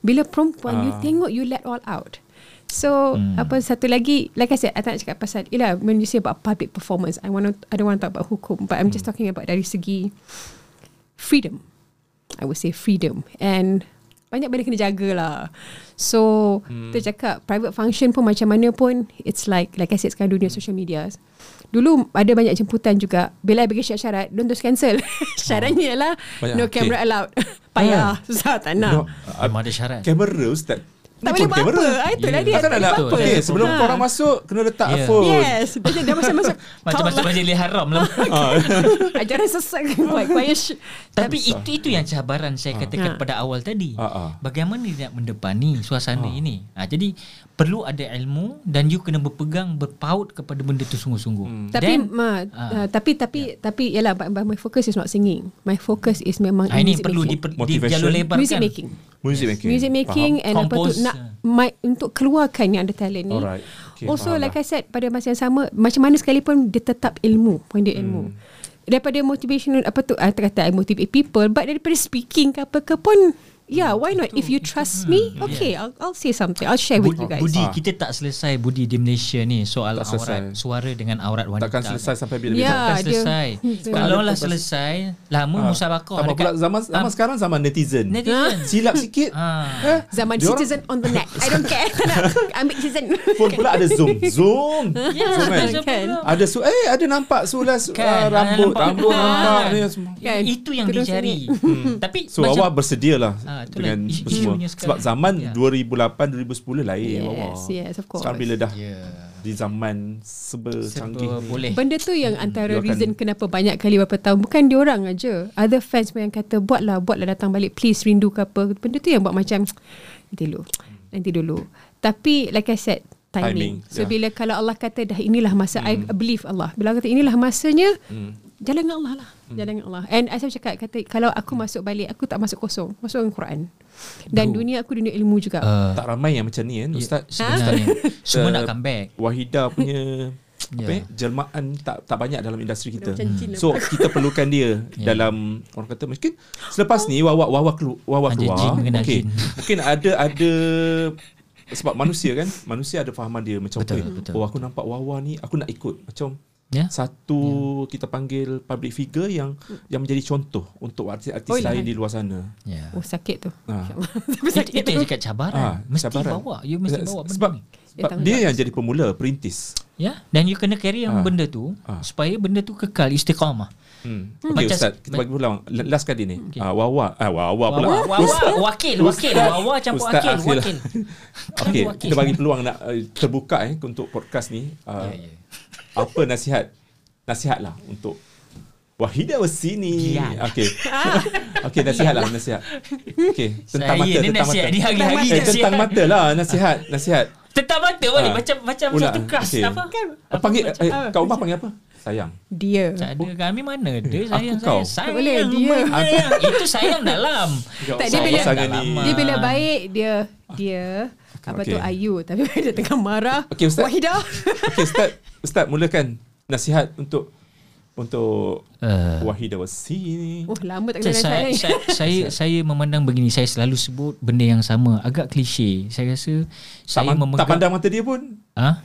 Bila perempuan You Hmm. Ah. tengok You let all out So apa satu lagi like I said I tak nak cakap pasal Yelah when you say about public performance I want to, I don't want to talk about hukum But I'm just Hmm. talking about dari segi freedom. I would say freedom and banyak benda kena jaga lah. So, hmm. kita cakap private function pun macam mana pun it's like like I said sekarang dunia social media. Dulu ada banyak jemputan juga. Bila I bagi syarat-syarat, don't terus cancel. <laughs> Syaratnya ialah Banyak, no okay. camera allowed. <laughs> Payah, susah tak nak. No, Memang ada syarat. kamera Ustaz. Tak Ni boleh buat apa. Ah, itulah Ya. dia. Tak nak boleh nak buat apa. Okay sebelum Ha. korang masuk Kena letak Ya. phone Yes. Dah, dah masuk-masuk. <laughs> Macam masuk majlis haram lah. <laughs> <laughs> Ajaran sesat kuat. Tapi itu itu yang cabaran saya katakan Ha. pada awal tadi. Ha. Bagaimana dia nak mendepani suasana ini. Ha, jadi perlu ada ilmu dan you kena berpegang berpaut kepada benda tu sungguh-sungguh. Hmm. Tapi Then, ma, ah. uh, tapi tapi tapi yalah but, but my focus is not singing. My focus is memang ah, in ini perlu di, di jalur lebarkan. music making. Music making Music making Faham. and apa tu Compose, nak ah. my, untuk keluarkan yang ada talent ni. Alright. Okay, also faham like lah. I said pada masa yang sama macam mana sekalipun dia tetap ilmu, pointed ilmu. Hmm. Daripada motivational apa tu I kata I motivate people but daripada speaking ke apa ke pun Yeah, why not? If you trust me, okay, I'll, I'll say something. I'll share with Budi, you guys. Budi Ah. kita tak selesai Budi di Malaysia ni soal Tak selesai. aurat suara dengan aurat wanita. Takkan selesai sampai bila-bila Ya. Takkan dia- selesai. Hmm, Kalau lah selesai, lama Ah. musabakah Tambah pula zaman zaman Ah. sekarang zaman netizen. Netizen. <laughs> Silap sikit. Ah. Eh, Zaman diorang- citizen on the net. I don't care. <laughs> <laughs> Ambil citizen. Phone pula ada zoom. Zoom. Zoom kan? Zoom Kan. pula. Ada su eh ada nampak sulas Kan, uh, ada rambut nampak rambut nampak ni semua. Kan? Itu yang dicari. Tapi So macam awak bersedialah Ah, itulah dengan isu- semua. Sebab zaman Ya. 2008 2010 lain. Yes, yes, of course. Sekarang bila dah Ya. di zaman serba, canggih. Serba ni. boleh. Benda tu yang antara Dia akan- reason kenapa banyak kali berapa tahun bukan dia orang aja. Other fans pun yang kata buatlah buatlah datang balik please rindu ke apa. Benda tu yang buat macam <tsk> nanti dulu. Nanti dulu. Tapi like I said timing. Timing, so yeah. bila kalau Allah kata dah inilah masa I believe Allah. Bila Allah kata inilah masanya jalan dengan Allah lah. Jalan dengan Allah. And I selalu cakap kata kalau aku masuk balik aku tak masuk kosong. Masuk dengan Quran. Dan dunia aku dunia ilmu juga. Uh, Tak ramai yang macam ni kan Ustaz. sebenarnya <laughs> semua Uh, nak comeback. Wahida punya <laughs> apa Ya. yeah. jelmaan tak tak banyak dalam industri kita. Cina So kita perlukan dia <laughs> Ya. dalam orang kata mungkin selepas ni wawa wawa kelu, wawa keluar. Okey. Mungkin ada ada sebab manusia kan manusia ada fahaman dia macam Betul, "Eh, betul. oh aku nampak wawa ni aku nak ikut macam Ya. satu kita panggil public figure yang yang menjadi contoh untuk artis-artis Oh, lain ilahan. di luar sana. Ya. Oh sakit tu. Tapi Itu, sakit itu tu. yang cakap cabaran. Ah, mesti cabaran. bawa. You mesti bawa benda sebab, ni. sebab dia yang jadi pemula perintis. Ya, dan you kena carry yang Ah. benda tu Ah. supaya benda tu kekal istiqamah. Hmm. Hmm. Okay, Macam- Ustaz, kita bagi peluang. Last kali ni. Okay. Ah, Wawa. Ah, Wawa pula. Wawa, wawa, wakil, wakil, wawa campur Ustaz wakil, wakil. <laughs> Okey, kita bagi peluang nak uh, terbuka eh untuk podcast ni. Uh, Ya, ya. Apa nasihat? Nasihatlah untuk Wahida Wasini. Okey. <laughs> Okey, nasihatlah nasihat. Okey, tentang Saya mata, ni tentang nasihat mata. ni hari-hari Eh, nasihat. tentang mata lah nasihat, nasihat. Tentang mata balik Ah. macam macam Pula, satu kelas okey. apa? Kan? Ah, panggil macam- eh, kat rumah panggil apa? Sayang. Dia. Tak ada kami mana ada sayang Aku kau. saya. Sayang boleh, dia. sayang. Itu sayang dalam. Tak, dia Sayang bila-. Dia bila baik dia dia apa tu Okey. Ayu tapi <laughs> dia tengah marah Okey, Ustaz. Wahidah. <laughs> Okey, Ustaz, Ustaz mulakan nasihat untuk untuk Uh, Wahida Wasini. Oh lama tak kena saya, nasihat ni. saya, saya, saya memandang begini Saya selalu sebut benda yang sama Agak klise Saya rasa Tak, Saya man- memegang tak pandang mata dia pun. ha?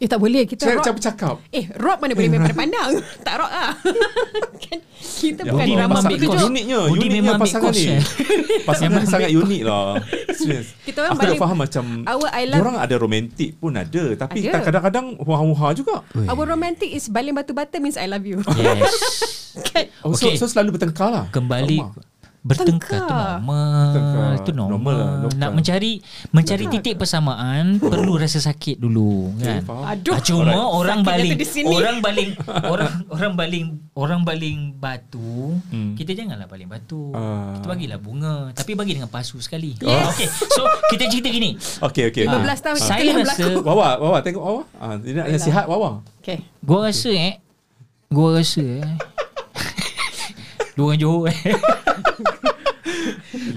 Eh tak boleh kita Saya rock. macam bercakap. Eh rock mana boleh main pada pandang. tak rock lah. <laughs> kan kita Ya bukan Allah, memang drama ambil course. Uniknya, Budi uniknya memang ambil pasangan ni. eh. <laughs> Pasangan Memang ni sangat unik lah. Serius. Kita orang Aku paling- faham macam Our I love- orang ada romantik pun ada tapi Ada. tak kadang-kadang huha-huha juga. Our romantic is baling batu bata means I love you. Yes <laughs> kan? Oh, Okay. so, so selalu bertengkar lah. Kembali rumah. Bertengkar tu normal. Bertengkar. Itu normal. Normal lah, Nak normal. mencari mencari titik persamaan <laughs> perlu rasa sakit dulu kan. faham. Aduh. Ah, cuma orang Sakitnya baling orang baling <laughs> orang orang baling orang baling batu Hmm. kita janganlah baling batu Ah. kita bagilah bunga tapi bagi dengan pasu sekali Yes. okey so kita cerita gini Okey okey. Ah, 15 tahun saya kita yang rasa berlaku. Wawa, Wawa tengok Wawa. Ah, dia nak nasihat Wawa. Okay. gua rasa eh gua rasa eh dua orang Johor eh <laughs>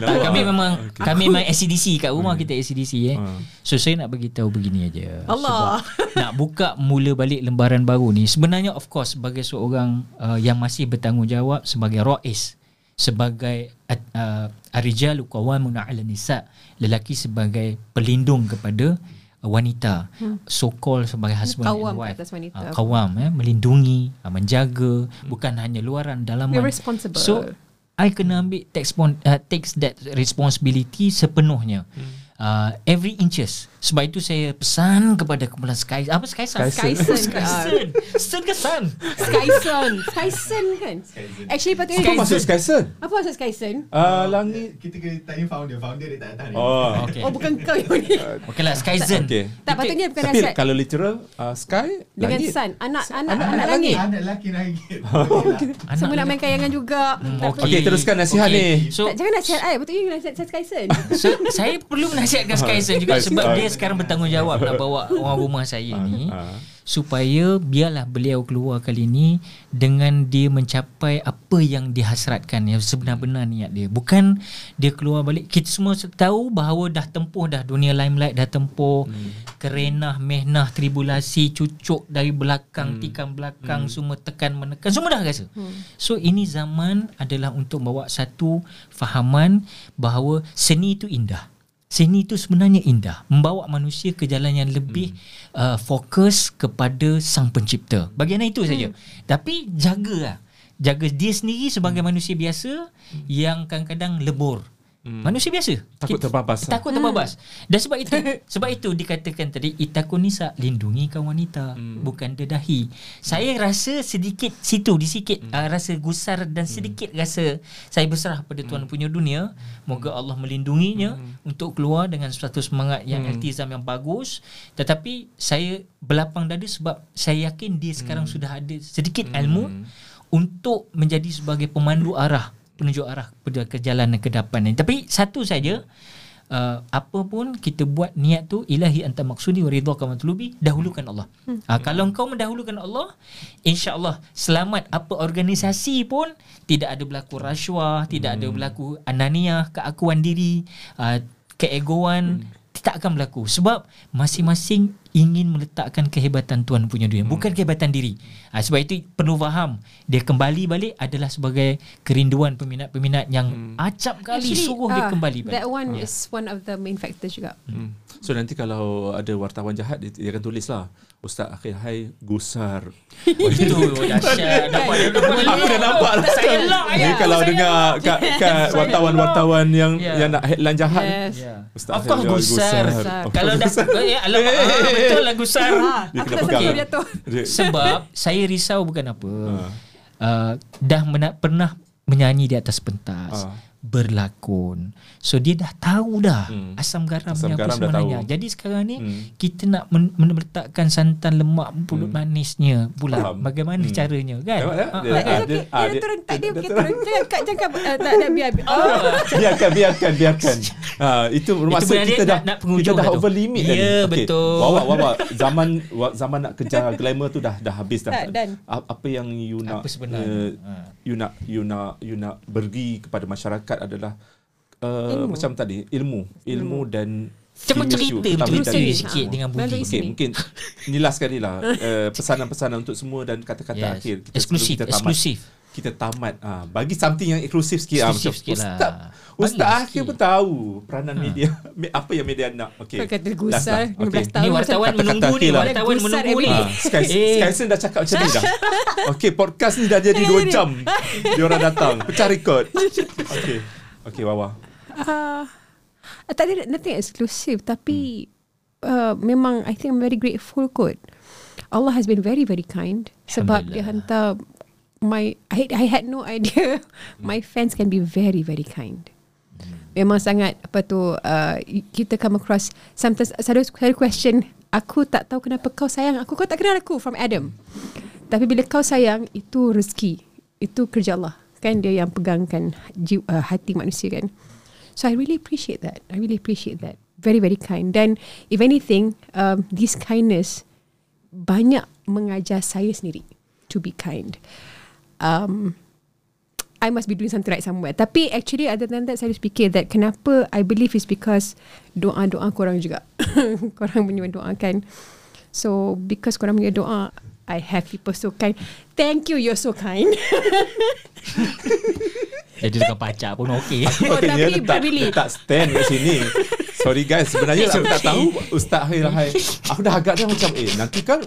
tak, kami memang Okay. kami memang SCDC kat rumah kita SCDC eh Ah. So saya nak bagi tahu begini aja. Allah. Sebab nak buka mula balik lembaran baru ni sebenarnya of course sebagai seorang uh, yang masih bertanggungjawab sebagai rais sebagai uh, arijalu qawamun 'ala nisa lelaki sebagai pelindung kepada uh, wanita so called sebagai husband Kawam and wife atas wanita. Ah, kawam eh melindungi uh, menjaga bukan hanya luaran dalaman We're responsible. so I kena ambil takes, pon- uh, takes that responsibility sepenuhnya. Uh, every inches. Sebab itu saya pesan kepada kumpulan Sky apa Sky Sun? Skyson. Sky Sun. Sun ke Sun? Skyson. Skyson kan? Actually Apa patutnya maksud Skyson? Apa maksud Skyson? Ah, langit. Kita kena tanya founder Founder dia tak tahu ni Oh. <laughs> Okay. Oh bukan kau yang ni. <laughs> Okay lah Sky Sun. Okey. Tak patutnya bukan Tapi nasihat kalau literal uh, sky dengan langit. sun. Anak anak Anak- langit. Anak lelaki lagi <laughs> Anak Semua nak main kayangan juga. Tak Okey. Teruskan nasihat ni. So Tak, jangan nasihat I Patutnya you nasihat Skyson So, saya perlu menasihatkan Skyson juga Sky- sebab Sky. dia sekarang bertanggungjawab nak bawa <laughs> orang rumah saya ni ah. supaya biarlah beliau keluar kali ni dengan dia mencapai apa yang dihasratkan yang sebenar-benar niat dia bukan dia keluar balik kita semua tahu bahawa dah tempuh dah dunia limelight dah tempuh hmm. kerenah mehnah tribulasi cucuk dari belakang hmm. tikam belakang hmm. semua tekan menekan semua dah rasa hmm. so ini zaman adalah untuk bawa satu fahaman bahawa seni itu indah Seni itu sebenarnya indah. Membawa manusia ke jalan yang lebih hmm. uh, Fokus kepada sang pencipta. Bagian itu saja. Tapi jagalah. Jaga dia sendiri sebagai manusia biasa Yang kadang-kadang lebur Manusia biasa. Takut Kita- terbabas. Takut terbabas Dan sebab itu <laughs> Sebab itu dikatakan tadi Itakun nisa Lindungi kaum wanita Bukan dedahi. Saya rasa sedikit Situ di sikit uh, Rasa gusar Dan sedikit rasa Saya berserah pada Tuhan punya dunia. Moga Allah melindunginya Untuk keluar dengan Suatu semangat yang Iltizam yang bagus. Tetapi Saya berlapang dada Sebab saya yakin Dia sekarang sudah ada Sedikit ilmu Untuk menjadi sebagai pemandu arah penunjuk arah ke jalan ke depan ni. Tapi satu saja uh, apa pun kita buat niat tu ilahi anta maksudi wa ridhaka matlubi dahulukan Allah. Hmm. Uh, kalau engkau mendahulukan Allah insya-Allah selamat apa organisasi pun tidak ada berlaku rasuah, tidak ada berlaku ananiah, keakuan diri, uh, keegoan tak akan berlaku sebab masing-masing ingin meletakkan kehebatan Tuhan punya dunia bukan kehebatan diri. Ha, sebab itu perlu faham. Dia kembali balik adalah sebagai kerinduan peminat-peminat yang acap kali suruh dia ah, kembali balik. That one Ya. is one of the main factors juga. Hmm. So nanti kalau ada wartawan jahat dia, dia akan tulis lah Ustaz Akhil Hai gusar. <laughs> Oh, itu dahsyat dia <laughs> Aku dah nampak lah. Saya lock Ni kalau dengar kat, <laughs> kat wartawan-wartawan yang Ya. yang nak headline jahat. Yes Ya. Ustaz Akhil gusar. Gusar. Kalau dah gusar. eh, alamak, ah, betul lah gusar. Dia Aku kena pegang. Sebab saya risau bukan apa. Uh, dah mena- pernah menyanyi di atas pentas. Ah. Berlakon. So dia dah tahu dah Hmm. asam garamnya Asam apa garam dah sebenarnya. tahu. Jadi sekarang ni Hmm. kita nak men- meletakkan santan lemak pulut Hmm. manisnya pula. Faham. Bagaimana Hmm. caranya kan? Eh? Ah, Dia- ah, ah, Dia, dia- dia, ah, dia, turun tak dia, turun Jangan uh, tak ada biar biar. <laughs> Biarkan biarkan biarkan. <laughs> Ha itu bermaksud kita dah nak- kita dah over limit Ya, betul. Wawa wawa zaman zaman nak kejar <laughs> glamour tu dah dah habis dah. Tak, apa yang you nak Apa sebenarnya? you nak you nak you nak beri kepada masyarakat adalah uh, macam tadi ilmu ilmu dan Cuba ilmu cerita tetapi cerita dan- sikit Ah. dengan Melalui budi. Sini. mungkin inilah sekali lah <laughs> uh, pesanan-pesanan untuk semua dan kata-kata Yes. akhir kita Eksklusif, sebelum kita tamat. eksklusif. Kita tamat ah bagi something yang eksklusif sikit ah Eksklusif macam sikit lah. ustaz Bagi ustaz sikit. akhir pun tahu peranan media <laughs> me- apa yang media nak okey Kau kata gusar lah. 15 Okey. tahun Ni wartawan Kata-kata menunggu ni, lah. wartawan menunggu ni. every Ah, Sky, Eh. Skyson dah cakap macam ni dah. <laughs> Okey, podcast ni dah jadi 2 jam. Dia orang datang, pecah rekod. Okey. Okey, Wawa. Uh, tak ada nothing exclusive tapi uh, memang I think I'm very grateful kot. Allah has been very very kind sebab dia hantar my I, I had no idea <laughs> my fans can be very very kind. Memang sangat apa tu uh, kita come across sometimes selalu selalu question aku tak tahu kenapa kau sayang aku kau tak kenal aku from Adam. Tapi bila kau sayang itu rezeki. Itu kerja Allah. Kan dia yang pegangkan jiwa, uh, hati manusia kan. So I really appreciate that. I really appreciate that. Very very kind. Dan if anything um, this kindness banyak mengajar saya sendiri to be kind. Um, I must be doing something right somewhere. Tapi actually other than that saya fikir that kenapa I believe is because doa-doa korang juga. <laughs> korang punya doa kan. So because korang punya doa I have people so kind. Thank you, you're so kind. <laughs> Jadi dengan pacar pun okey. Oh, <laughs> Okay, dia tapi letak, letak stand kat sini. Sorry guys, sebenarnya aku tak <laughs> tahu Ustaz Hai Hai. Aku dah agak dah macam eh nanti kan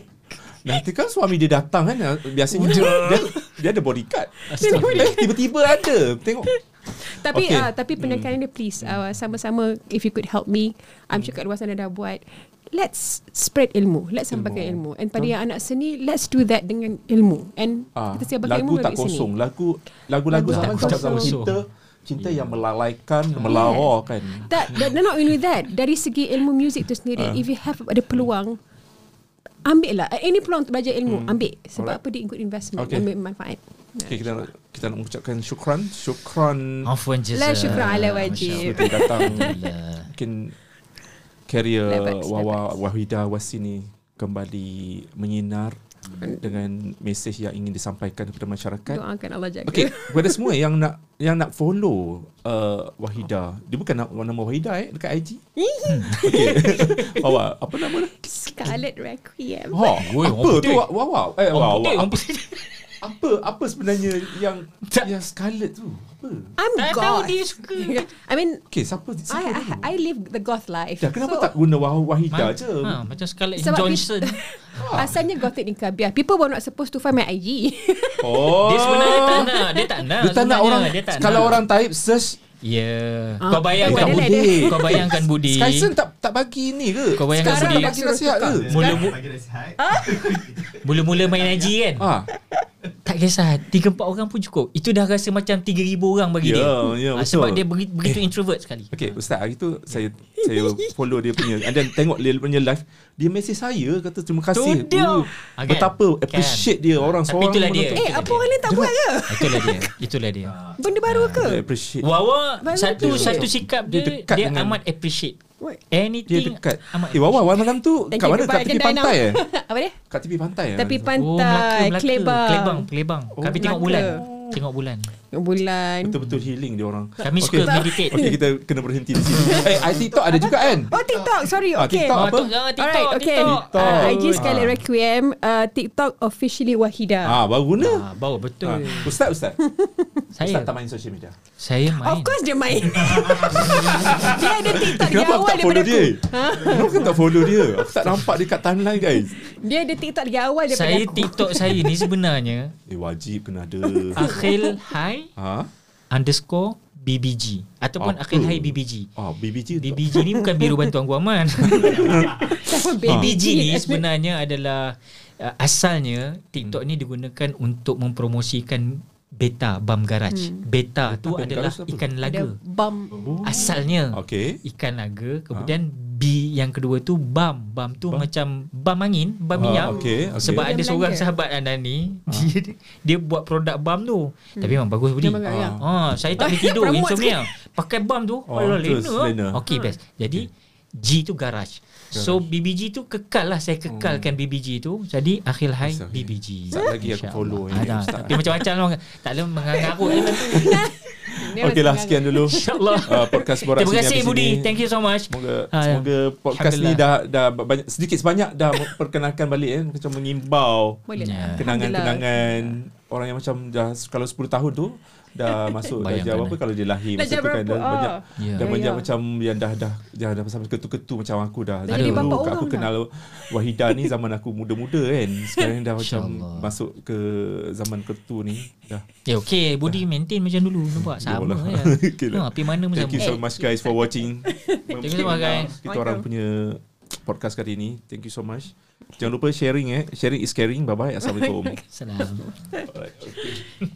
Nanti kan suami dia datang kan Biasanya dia, dia, dia ada bodyguard Eh tiba-tiba ada Tengok tapi Okay. uh, tapi penekanan dia please uh, sama-sama if you could help me. I'm sure kat luar sana dah buat. Let's spread ilmu. Let's sampaikan ilmu. And pada yang anak seni, let's do that dengan ilmu. And ah, kita Lagu ilmu tak melalui kosong seni. Lagu Lagu-lagu Lagu zaman tak kosong. cinta Cinta yang melalaikan Melawar kan That, that, not only that, dari segi ilmu muzik tu sendiri, Ah. if you have ada peluang, ambil lah. Any peluang untuk belajar ilmu, ambil. Sebab Alright. apa dia good investment, Okay. ambil manfaat. Okay, kita nak, kita nak mengucapkan syukran Syukran Afwan jazak. La syukran ala wajib. Datang Alhamdulillah. Mungkin Carrier Wawa Wahida Wasini Kembali menyinar Dengan mesej yang ingin disampaikan kepada masyarakat Doakan Allah jaga. Okey, kepada semua <laughs> yang nak yang nak follow uh, Wahida. Dia bukan nama, nama Wahida eh dekat IG. <laughs> Okey. <laughs> Wawa, apa nama dia? Scarlet Requiem. Ha, Oi, apa tu? Wawa. Eh, Wawa. apa apa sebenarnya yang yang Scarlet tu? Apa? I'm Tak goth. tahu dia suka. <laughs> I mean, Okey, siapa siapa I, dulu? I I live the goth life. Dah, kenapa So, tak guna Wah- Wahida Ma- je? Ha, macam Scarlett Sebab Johansson. <laughs> Asalnya gothic ni kabiah. People were not supposed to find my IG. Oh. <laughs> Dia sebenarnya tak nak. Dia tak nak. Dia tak nak orang Dia tak kalau nak. orang type search Ya. Ah, Kau bayangkan bukan Budi. Kau bayangkan Budi. Skyson tak tak bagi ni ke? Kau bayangkan Skyson Budi. tak bagi nasihat ke? Mula- Sekarang bagi nasihat. Mula-mula main IG kan. Ah, Tak kisah 3-4 orang pun cukup Itu dah rasa macam 3,000 orang bagi Ya, dia ya, Ah, betul. Sebab dia beri- begitu introvert sekali Okay Ustaz hari tu saya saya follow dia punya and then tengok dia punya live dia mesej saya kata terima kasih. Tu dia. Uh, Ah, kan? Betapa Kan? appreciate dia orang Tapi seorang itulah dia. eh, apa orang lain tak buat ke? Itulah dia Itulah dia Benda baru ke? Wawa satu dia. satu sikap Dia dia dia, amat appreciate What? Dia anything dekat. amat Eh Wawa malam tu Thank kat mana? Kat tepi pantai eh? <laughs> Apa dia? Kat tepi pantai eh? Tepi Oh, pantai, Melaka, Klebang. Klebang, Klebang. Oh, Kami tengok Melaka. bulan. Tengok bulan. Bulan. Betul-betul healing dia orang. Kami suka meditate. Okay kita kena berhenti di sini. <laughs> eh, I TikTok ada juga kan? Oh, TikTok. Sorry, Ah, okay. TikTok. Oh, apa? ah, TikTok, Alright, okay. TikTok. Uh, IG Ah. Scarlet Requiem. Uh, TikTok officially Wahida. Ah, baru guna. Ah, bawa betul. Ah. Ustaz, Ustaz. <laughs> Ustaz Saya tak main social media. saya Of main. course dia main. <laughs> dia ada TikTok aku awal tak follow daripada dia? aku. Kenapa tak follow dia? Aku tak nampak dia kat timeline guys. Dia ada TikTok dari awal daripada Saya aku. TikTok saya ni sebenarnya Eh wajib kena ada. Akhil Hai ha? underscore BBG ataupun Apa? Akhil Hai BBG. Oh, BBG tu. BBG ni bukan Biro <laughs> Bantuan Guaman. <laughs> BBG ni sebenarnya adalah uh, asalnya TikTok ni digunakan untuk mempromosikan beta bam garage. Beta tu bam adalah ikan Ada laga. bam. Asalnya Okay. ikan naga kemudian B yang kedua tu bam bam tu Bam? macam bam angin bam Ah, minyak okey, okey. sebab Yang ada seorang belanja. sahabat anda ni dia, dia buat produk bam tu tapi memang bagus budi ya. ah saya tak boleh <laughs> tidur insomnia pakai bam tu Oh, oh, lena lena. okey best jadi G tu garage So BBG tu kekal lah Saya kekalkan BBG tu. Jadi akhir hai okay. BBG Sekejap lagi aku follow ini, Ada Ustaz. Tapi macam-macam lah. Tak ada mengarut Dia Okey lah, sekian dulu. InsyaAllah. Uh, podcast Borak Terima Sini kasih Budi. ini. Thank you so much. Semoga Ah, semoga podcast ni dah dah banyak sedikit sebanyak dah perkenalkan balik eh. Macam mengimbau Boleh Ya. lah. kenangan-kenangan orang yang macam dah kalau 10 tahun tu dah masuk dah Bayangkan, jawab apa eh. kalau dia lahir Dah masa tu kan dah banyak Ah. Ya. dah Ya, banyak ya. macam yang dah dah dah dah sampai ketu-ketu macam aku dah. Dah jadi Dulu bapa aku orang kenal Wahida ni zaman aku muda-muda kan. Sekarang dah macam InsyaAllah. masuk ke zaman ketu ni dah. Ya okey Budi maintain macam dulu Nampak sama Yalah. ya. Okay lah. ha, Pergi mana pun Thank you sama so much guys for watching. Thank you so much, guys. Kita orang punya podcast kali ini. Thank you so much. Jangan lupa sharing eh. Sharing is caring. Bye bye. Assalamualaikum. <laughs> Salam. Alright, okay.